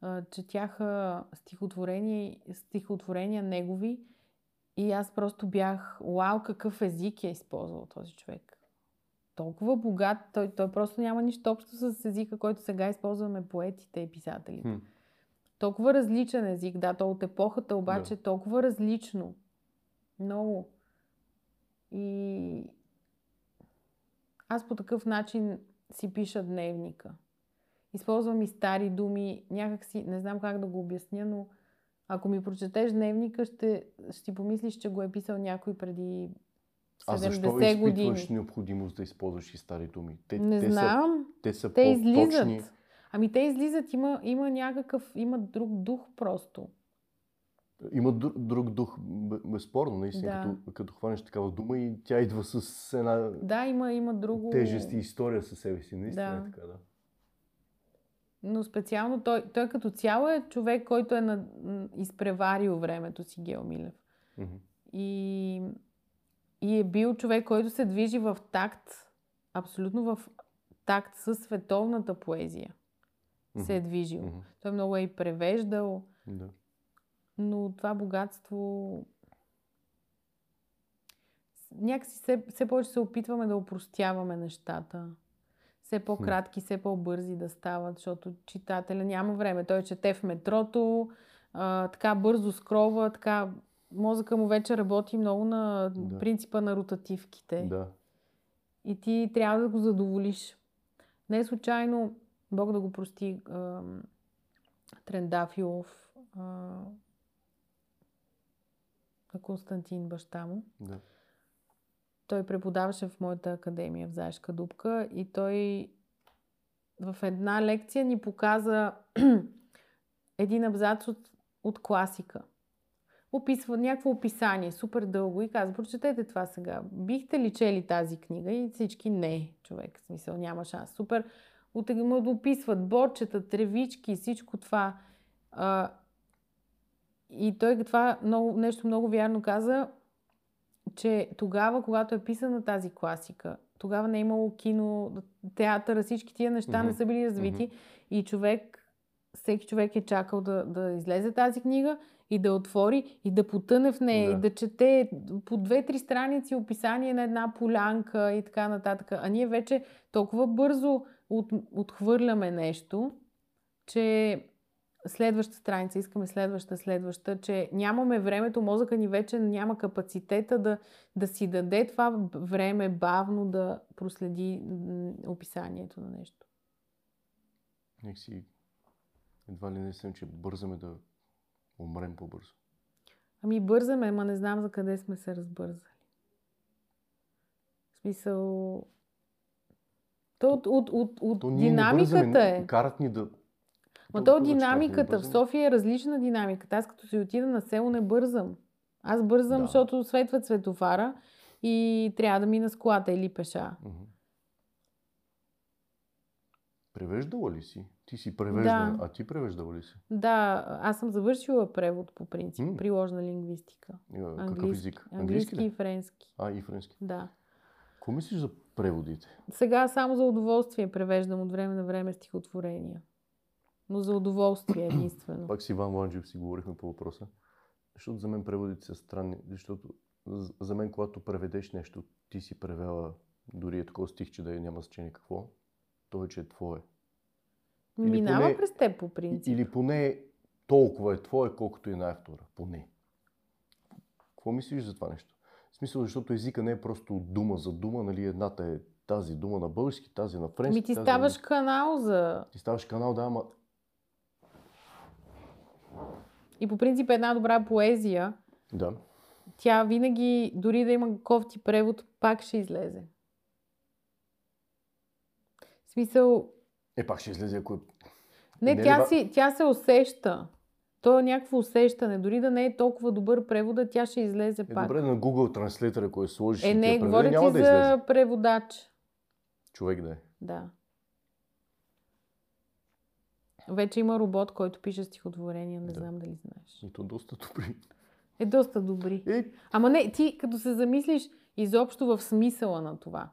а, четяха стихотворения, стихотворения негови и аз просто бях, вау, какъв език е използвал този човек толкова богат, той, той просто няма нищо общо с езика, който сега използваме поетите и писателите. Хм. Толкова различен език, да, то от епохата, обаче Да. толкова различно. Много. И аз по такъв начин си пиша дневника. Използвам и стари думи, някак си, не знам как да го обясня, но ако ми прочетеш дневника, ще, ще си помислиш, че го е писал някой преди 70 А защо изпитваш години. необходимост да използваш и стари думи? Те, Не те знам. Са, те са Те по-точни. излизат. Ами те излизат, има, има някакъв, има друг дух просто. Има друг, друг дух, бе- безспорно, наистина, Да. като, като хванеш такава дума и тя идва с една Да, има, има друго. тежест и история със себе си. Наистина Да. е така, да. Но специално той, той като цяло е човек, който е на, изпреварил времето си Гео Милев. Мгм. И, и е бил човек, който се движи в такт, абсолютно в такт с световната поезия. се е движил. Мгм. Той много е и превеждал, Да. но това богатство някакси все, все повече се опитваме да упростяваме нещата. Все по-кратки, все по-бързи да стават, защото читателя няма време. Той чете в метрото, а, така бързо скрова, така мозъка му вече работи много на Да. принципа на ротативките. Да. И ти трябва да го задоволиш. Не е случайно, Бог да го прости, ам, Трендафилов, а, на Константин баща му. Да. Той преподаваше в моята академия в Заешка дупка и той в една лекция ни показа един абзац от, от класика. Описва някакво описание, супер дълго и каза, прочетете това сега. Бихте ли чели тази книга? И всички не, човек, в смисъл няма шанс. Супер. Му описват борчета, тревички, всичко това. А, и той това много, нещо много вярно каза, че тогава, когато е писана тази класика, тогава не е имало кино, театъра, всички тия неща не Мгм. са били развити и човек, всеки човек е чакал да, да излезе тази книга и да отвори и да потъне в нея Да. и да чете по две-три страници описание на една полянка и така нататък. А ние вече толкова бързо от, отхвърляме нещо, че следваща страница, искаме следваща, следваща, че нямаме времето, мозъка ни вече няма капацитета да, да си даде това време бавно да проследи описанието на нещо. Нека си едва ли не съм, че бързаме да умрем по-бързо. Ами бързаме, ама не знам за къде сме се разбързали. В смисъл... То от, от, от, от То не бързаме, динамиката е. Карат ни да... Ма То- че динамиката в. София е различна динамиката. Аз като си отида на село не бързам. Аз бързам, Да. защото светва цветофара и трябва да мина с колата или пеша. Превеждала ли си? Ти си превеждана, Да. а ти превеждала ли си? Да, аз съм завършила превод по принцип, М. приложна лингвистика. Какъв Английски, език? английски ли? и френски. А, и френски. Да. Какво мислиш за преводите? Сега само за удоволствие превеждам от време на време стихотворения. Но за удоволствие единствено. Пак с Иван Ланджев си говорихме по въпроса. Защото за мен преводите са странни. Защото за мен, когато преведеш нещо, ти си превела дори е такова стихче да е, няма значение какво, то вече е твое. Или Минава поне- през теб по принцип. Или поне толкова е твое, колкото и на автора. Поне. Какво мислиш за това нещо? В смисъл, защото езика не е просто дума за дума, нали? Едната е тази дума на български, тази на френски. Ми ти тази ставаш на... канал за... Ти ставаш канал, да, ама И по принцип една добра поезия, да. тя винаги, дори да има кофти превод, пак ще излезе. В смисъл, Е, пак ще излезе, ако е... не, Не, тя, не, ба- си, тя се усеща. То е някакво усещане. Дори да не е толкова добър превода, тя ще излезе Е, пак. добре, на Google Translator, ако я сложиш е, не, говоря ти да за излезе. преводач. Човек да е. Да. Вече има робот, който пише стихотворения, не Да. знам дали знаеш. И то доста добри. Е доста добри. Е, Ама не, ти като се замислиш изобщо в смисъла на това.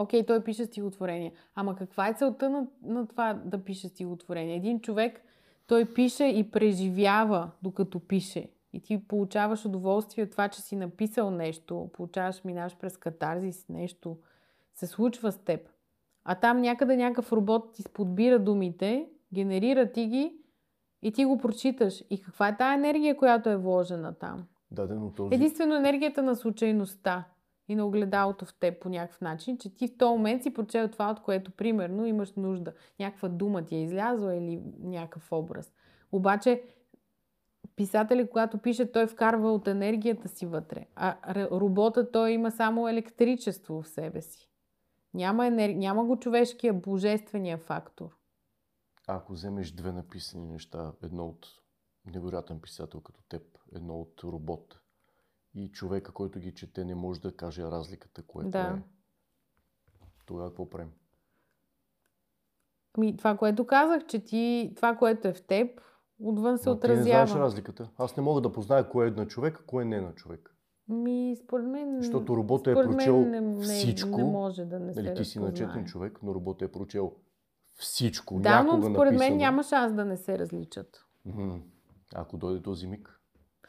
Окей, той пише стихотворение. Ама каква е целта на, на това да пише стихотворение? Един човек, той пише и преживява докато пише. И ти получаваш удоволствие от това, че си написал нещо, получаваш, минаш през катарзис, нещо се случва с теб. А там някъде някакъв робот ти подбира думите, генерира ти ги и ти го прочиташ. И каква е тая енергия, която е вложена там? да, да, но този... Единствено енергията на случайността и на огледалото в теб по някакъв начин, че ти в този момент си прочел това, от което примерно имаш нужда. Някаква дума ти е излязла или някакъв образ. Обаче писателя, когато пише, той вкарва от енергията си вътре. А робота, той има само електричество в себе си. Няма, енер... Няма го човешкия, божествения фактор. Ако вземеш две написани неща, едно от невероятен писател като теб, едно от робот и човека, който ги чете, не може да каже разликата, което Да. е. Тогава какво правим? Ами, това, което казах, че ти, това, което е в теб, отвън се Ма Ти не отразява. знаеш разликата. Аз не мога да позная кое е на човек, кое не е на човек. Ми, според мен... Защото роботът е мен прочел не, не, всичко. Не може да не се Нали, ти си начетен човек, но роботът е прочел всичко. Да, но според мен написано. няма шанс да не се различат. Ако дойде този миг.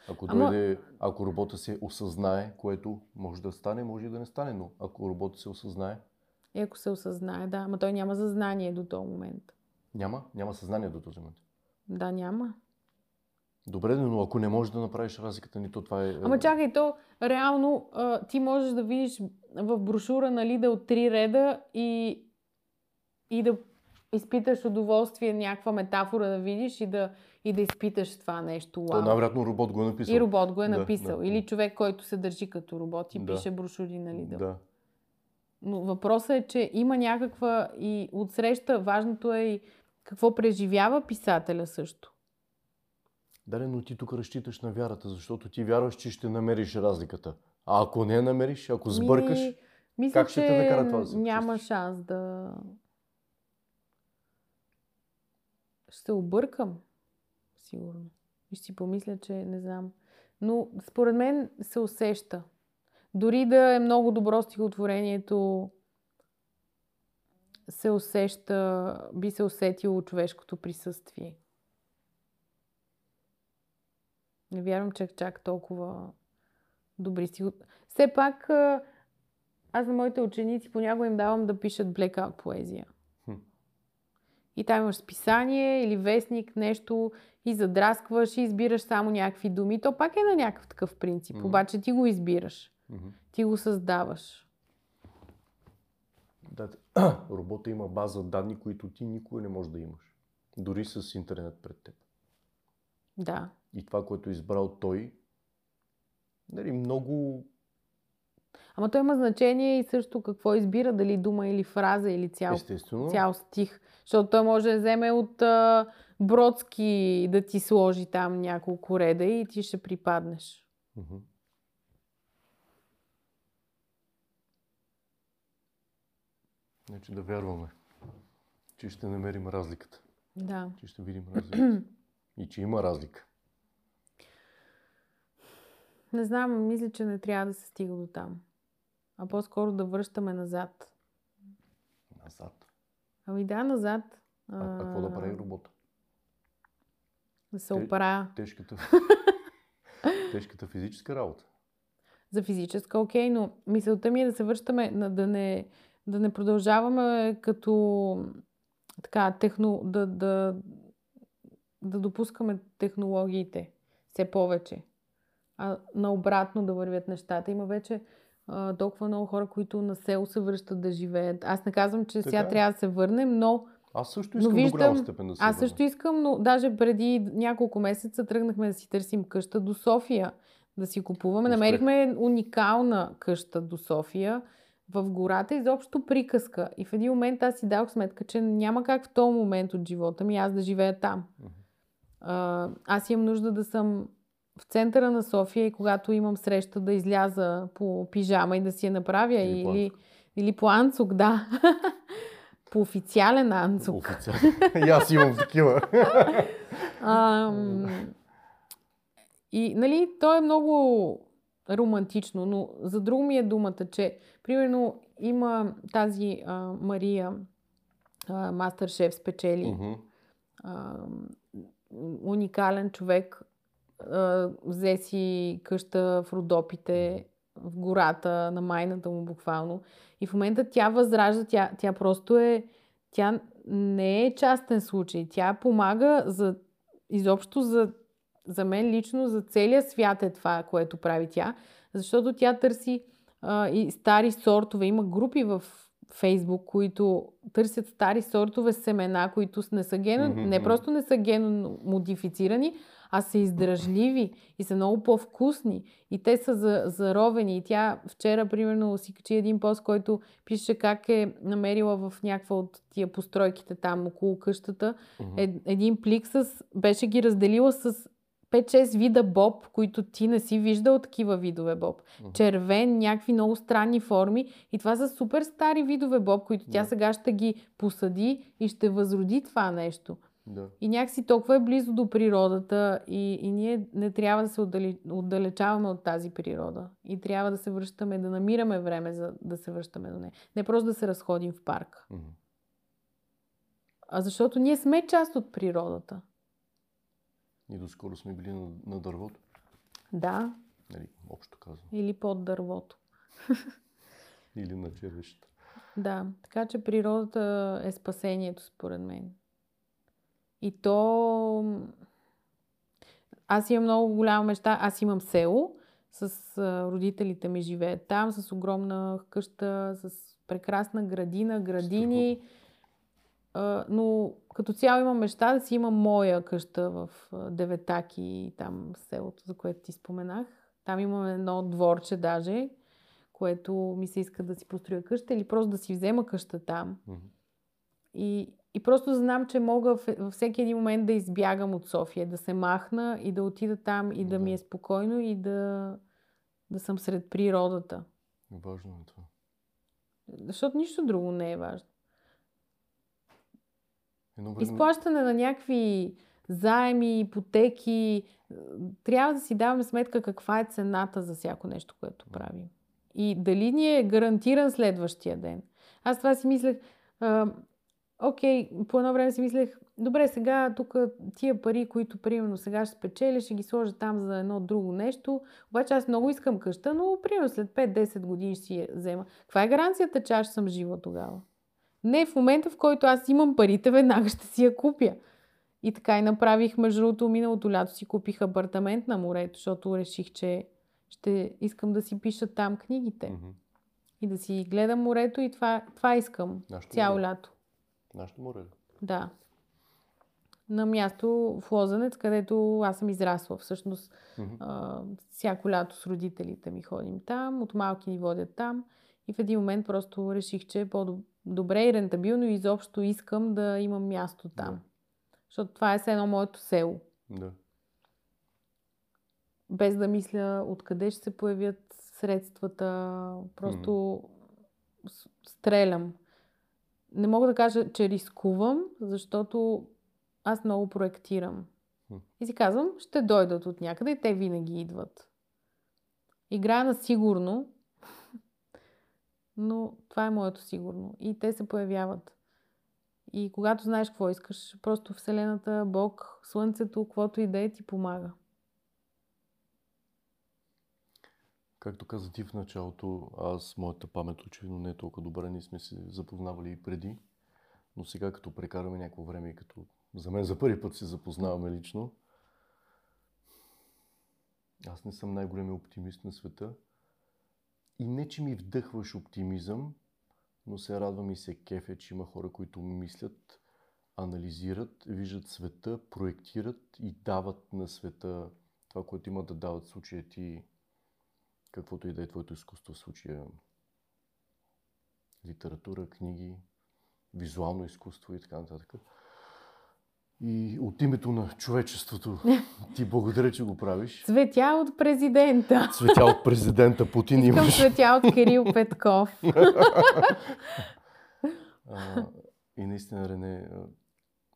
Ако Ама- дойде, ако робота се осъзнае, което може да стане, може и да не стане, но ако робота се осъзнае, И ако се осъзнае, да. Ама той няма съзнание до този момент. няма, няма съзнание до този момент. Да, няма. Добре, но ако не можеш да направиш разликата, нито това е... Ама чакай, то реално а, ти можеш да видиш в брошура нали, да от три реда и, и да изпиташ удоволствие, някаква метафора да видиш и да, и да изпиташ това нещо. То Вау. най-вероятно робот го е написал. И робот го е Да, написал. да. Или човек, който се държи като робот и Да. пише брошури, нали? Да. Да. Но въпросът е, че има някаква и отсреща, важното е и какво преживява писателя също. Да, но ти тук разчиташ на вярата, защото ти вярваш, че ще намериш разликата. А ако не я намериш, ако сбъркаш, Ми, мисля, как ще те накара това да се няма шанс да... Ще се объркам, сигурно. И ще си помисля, че не знам. Но според мен се усеща. Дори да е много добро стихотворението, се усеща, би се усетило човешкото присъствие. Не вярвам, че е чак толкова добри стихот... Все пак, аз на моите ученици понякога им давам да пишат blackout поезия. И там имаш списание или вестник, нещо и задраскваш и избираш само някакви думи. То пак е на някакъв такъв принцип. Мгм. Обаче ти го избираш. Мгм. Ти го създаваш. Да, робота има база данни, които ти никога не можеш да имаш. Дори с интернет пред теб. Да. И това, което е избрал той, нали, много... Ама то има значение и също какво избира, дали дума или фраза или цял, Естествено. цял стих. Защото той може да вземе от а, Бродски да ти сложи там няколко реда и ти ще припаднеш. Мгм. Значи да вярваме, че ще намерим разликата. Да. Че ще видим разликата. И че има разлика. Не знам, мисля, че не трябва да се стига до там. А по-скоро да връщаме назад. Назад. Ами да, назад. А, а какво да прави робота? Да се Те- оправя. Тежката, тежката физическа работа. За физическа, окей, но мисълта ми е да се връщаме, да не, да не продължаваме като така, техно, да, да, да допускаме технологиите все повече. А наобратно да вървят нещата. Има вече а, толкова много хора, които на село се връщат да живеят. Аз не казвам, че сега Така е. трябва да се върнем, но Аз също Но искам до голяма виждам- степен да се аз също искам, но даже преди няколко месеца тръгнахме да си търсим къща до София. Да си купуваме. Успех. Намерихме уникална къща до София в гората, изобщо приказка. И в един момент аз си дадох сметка, че няма как в този момент от живота ми аз да живея там. А, аз имам нужда да съм в центъра на София и когато имам среща да изляза по пижама и да си я направя Или по или, или по анцук, да. по официален анцук. Официално. И аз имам такива. Ам, и, нали, то е много романтично, но за друго ми е думата, че, примерно, има тази а, Мария, а, мастер шеф спечели, Мгм. а, уникален човек, а, взе си къща в Родопите, в гората, на майната му буквално. И в момента тя възражда, тя, тя просто е, тя не е частен случай. Тя помага за, изобщо за, за мен лично, за целия свят е това, което прави тя. Защото тя търси а, и стари сортове. Има групи в Фейсбук, които търсят стари сортове семена, които не са гено, Мгм, не просто не са генно модифицирани, а са издръжливи и са много по-вкусни. И те са за, заровени. И тя вчера, примерно, си качи един пост, който пише как е намерила в някаква от тия постройките там около къщата е, един плик с... Беше ги разделила с 5-6 вида боб, които ти не си виждал такива видове боб. Мгм. Червен, някакви много странни форми. И това са супер стари видове боб, които тя Да. сега ще ги посади и ще възроди това нещо. Да. И някакси толкова е близо до природата и, и ние не трябва да се отдали, отдалечаваме от тази природа. И трябва да се връщаме, да намираме време за да се връщаме до нея. Не просто да се разходим в парк. Мгм. А защото ние сме част от природата. И доскоро сме били на, на дървото. Да, Нали, общо казвам. или под дървото. Или на червещата. Да, така че природата е спасението, според мен. И то... Аз имам много голяма мечта. Аз имам село, с родителите ми живеят там, с огромна къща, с прекрасна градина, градини. А, но като цяло имам мечта да си имам моя къща в Деветаки, там селото, за което ти споменах. Там имам едно дворче даже, което ми се иска да си построя къща или просто да си взема къща там. Мгм. И, и просто знам, че мога във всеки един момент да избягам от София, да се махна и да отида там и да, Да. ми е спокойно и да, да съм сред природата. Важно е това. Защото нищо друго не е важно. Едно време... Изплащане на някакви заеми, ипотеки. е, Трябва да си даваме сметка каква е цената за всяко нещо, което правим. И дали ни е гарантиран следващия ден. Аз това си мислех. Окей, по едно време си мислех, добре, сега тук тия пари, които примерно сега ще спечеля, ще ги сложа там за едно друго нещо. Обаче аз много искам къща, но примерно след 5-10 години ще си я взема. Каква е гаранцията, че аз съм жива тогава? Не, в момента, в който аз имам парите, веднага ще си я купя. И така и направих, между другото, миналото лято си купих апартамент на морето, защото реших, че ще искам да си пиша там книгите. Мгм. И да си гледам морето и това, това искам Нашето цяло лято. Нашето море. ли? Да. На място в Лозенец, където аз съм израсла. Всъщност, Мгм. а, всяко лято с родителите ми ходим там, от малки ни водят там. И в един момент просто реших, че е по-добре и рентабилно и изобщо искам да имам място там. Да. Защото това е все едно моето село. Да. Без да мисля откъде ще се появят средствата. Просто с- стрелям. Не мога да кажа, че рискувам, защото аз много проектирам. И си казвам, ще дойдат от някъде и те винаги идват. Играя на сигурно, но това е моето сигурно. И те се появяват. И когато знаеш какво искаш, просто Вселената, Бог, Слънцето, каквото и да е, ти помага. Както каза ти в началото, аз, моята памет очевидно не е толкова добра, ние сме се запознавали и преди, но сега като прекараме някакво време и като за мен за първи път се запознаваме лично, аз не съм най-големият оптимист на света. И не, че ми вдъхваш оптимизъм, но се радвам и се кефе, че има хора, които мислят, анализират, виждат света, проектират и дават на света това, което имат да дават в случая ти каквото и да е твоето изкуство, в случая литература, книги, визуално изкуство и така нататък. И от името на човечеството ти благодаря, че го правиш. Цветя от президента. Цветя от президента Путин Искам имаш. цветя от Кирил Петков. А, и наистина, Рене,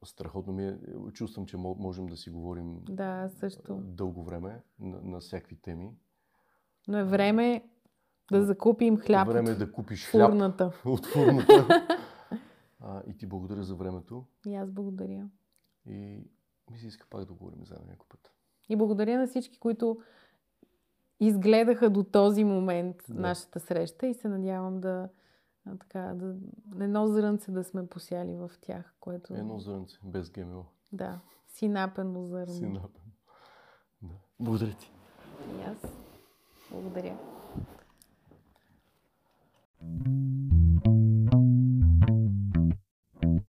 страхотно ми е. Чувствам, че мо- можем да си говорим Да, също. дълго време на, на всякакви теми. Но е време да закупим хляб Време е да купиш хляб фурната. от фурната. А, и ти благодаря за времето. И аз благодаря. И ми се иска пак да говорим за някой път. И благодаря на всички, които изгледаха до този момент Да. нашата среща и се надявам да, така, да едно зрънце да сме посяли в тях, което... Едно зърнце, без ГМО. Да, синапено зърно. Си напен. Да. Благодаря ти. И аз Благодаря. thank you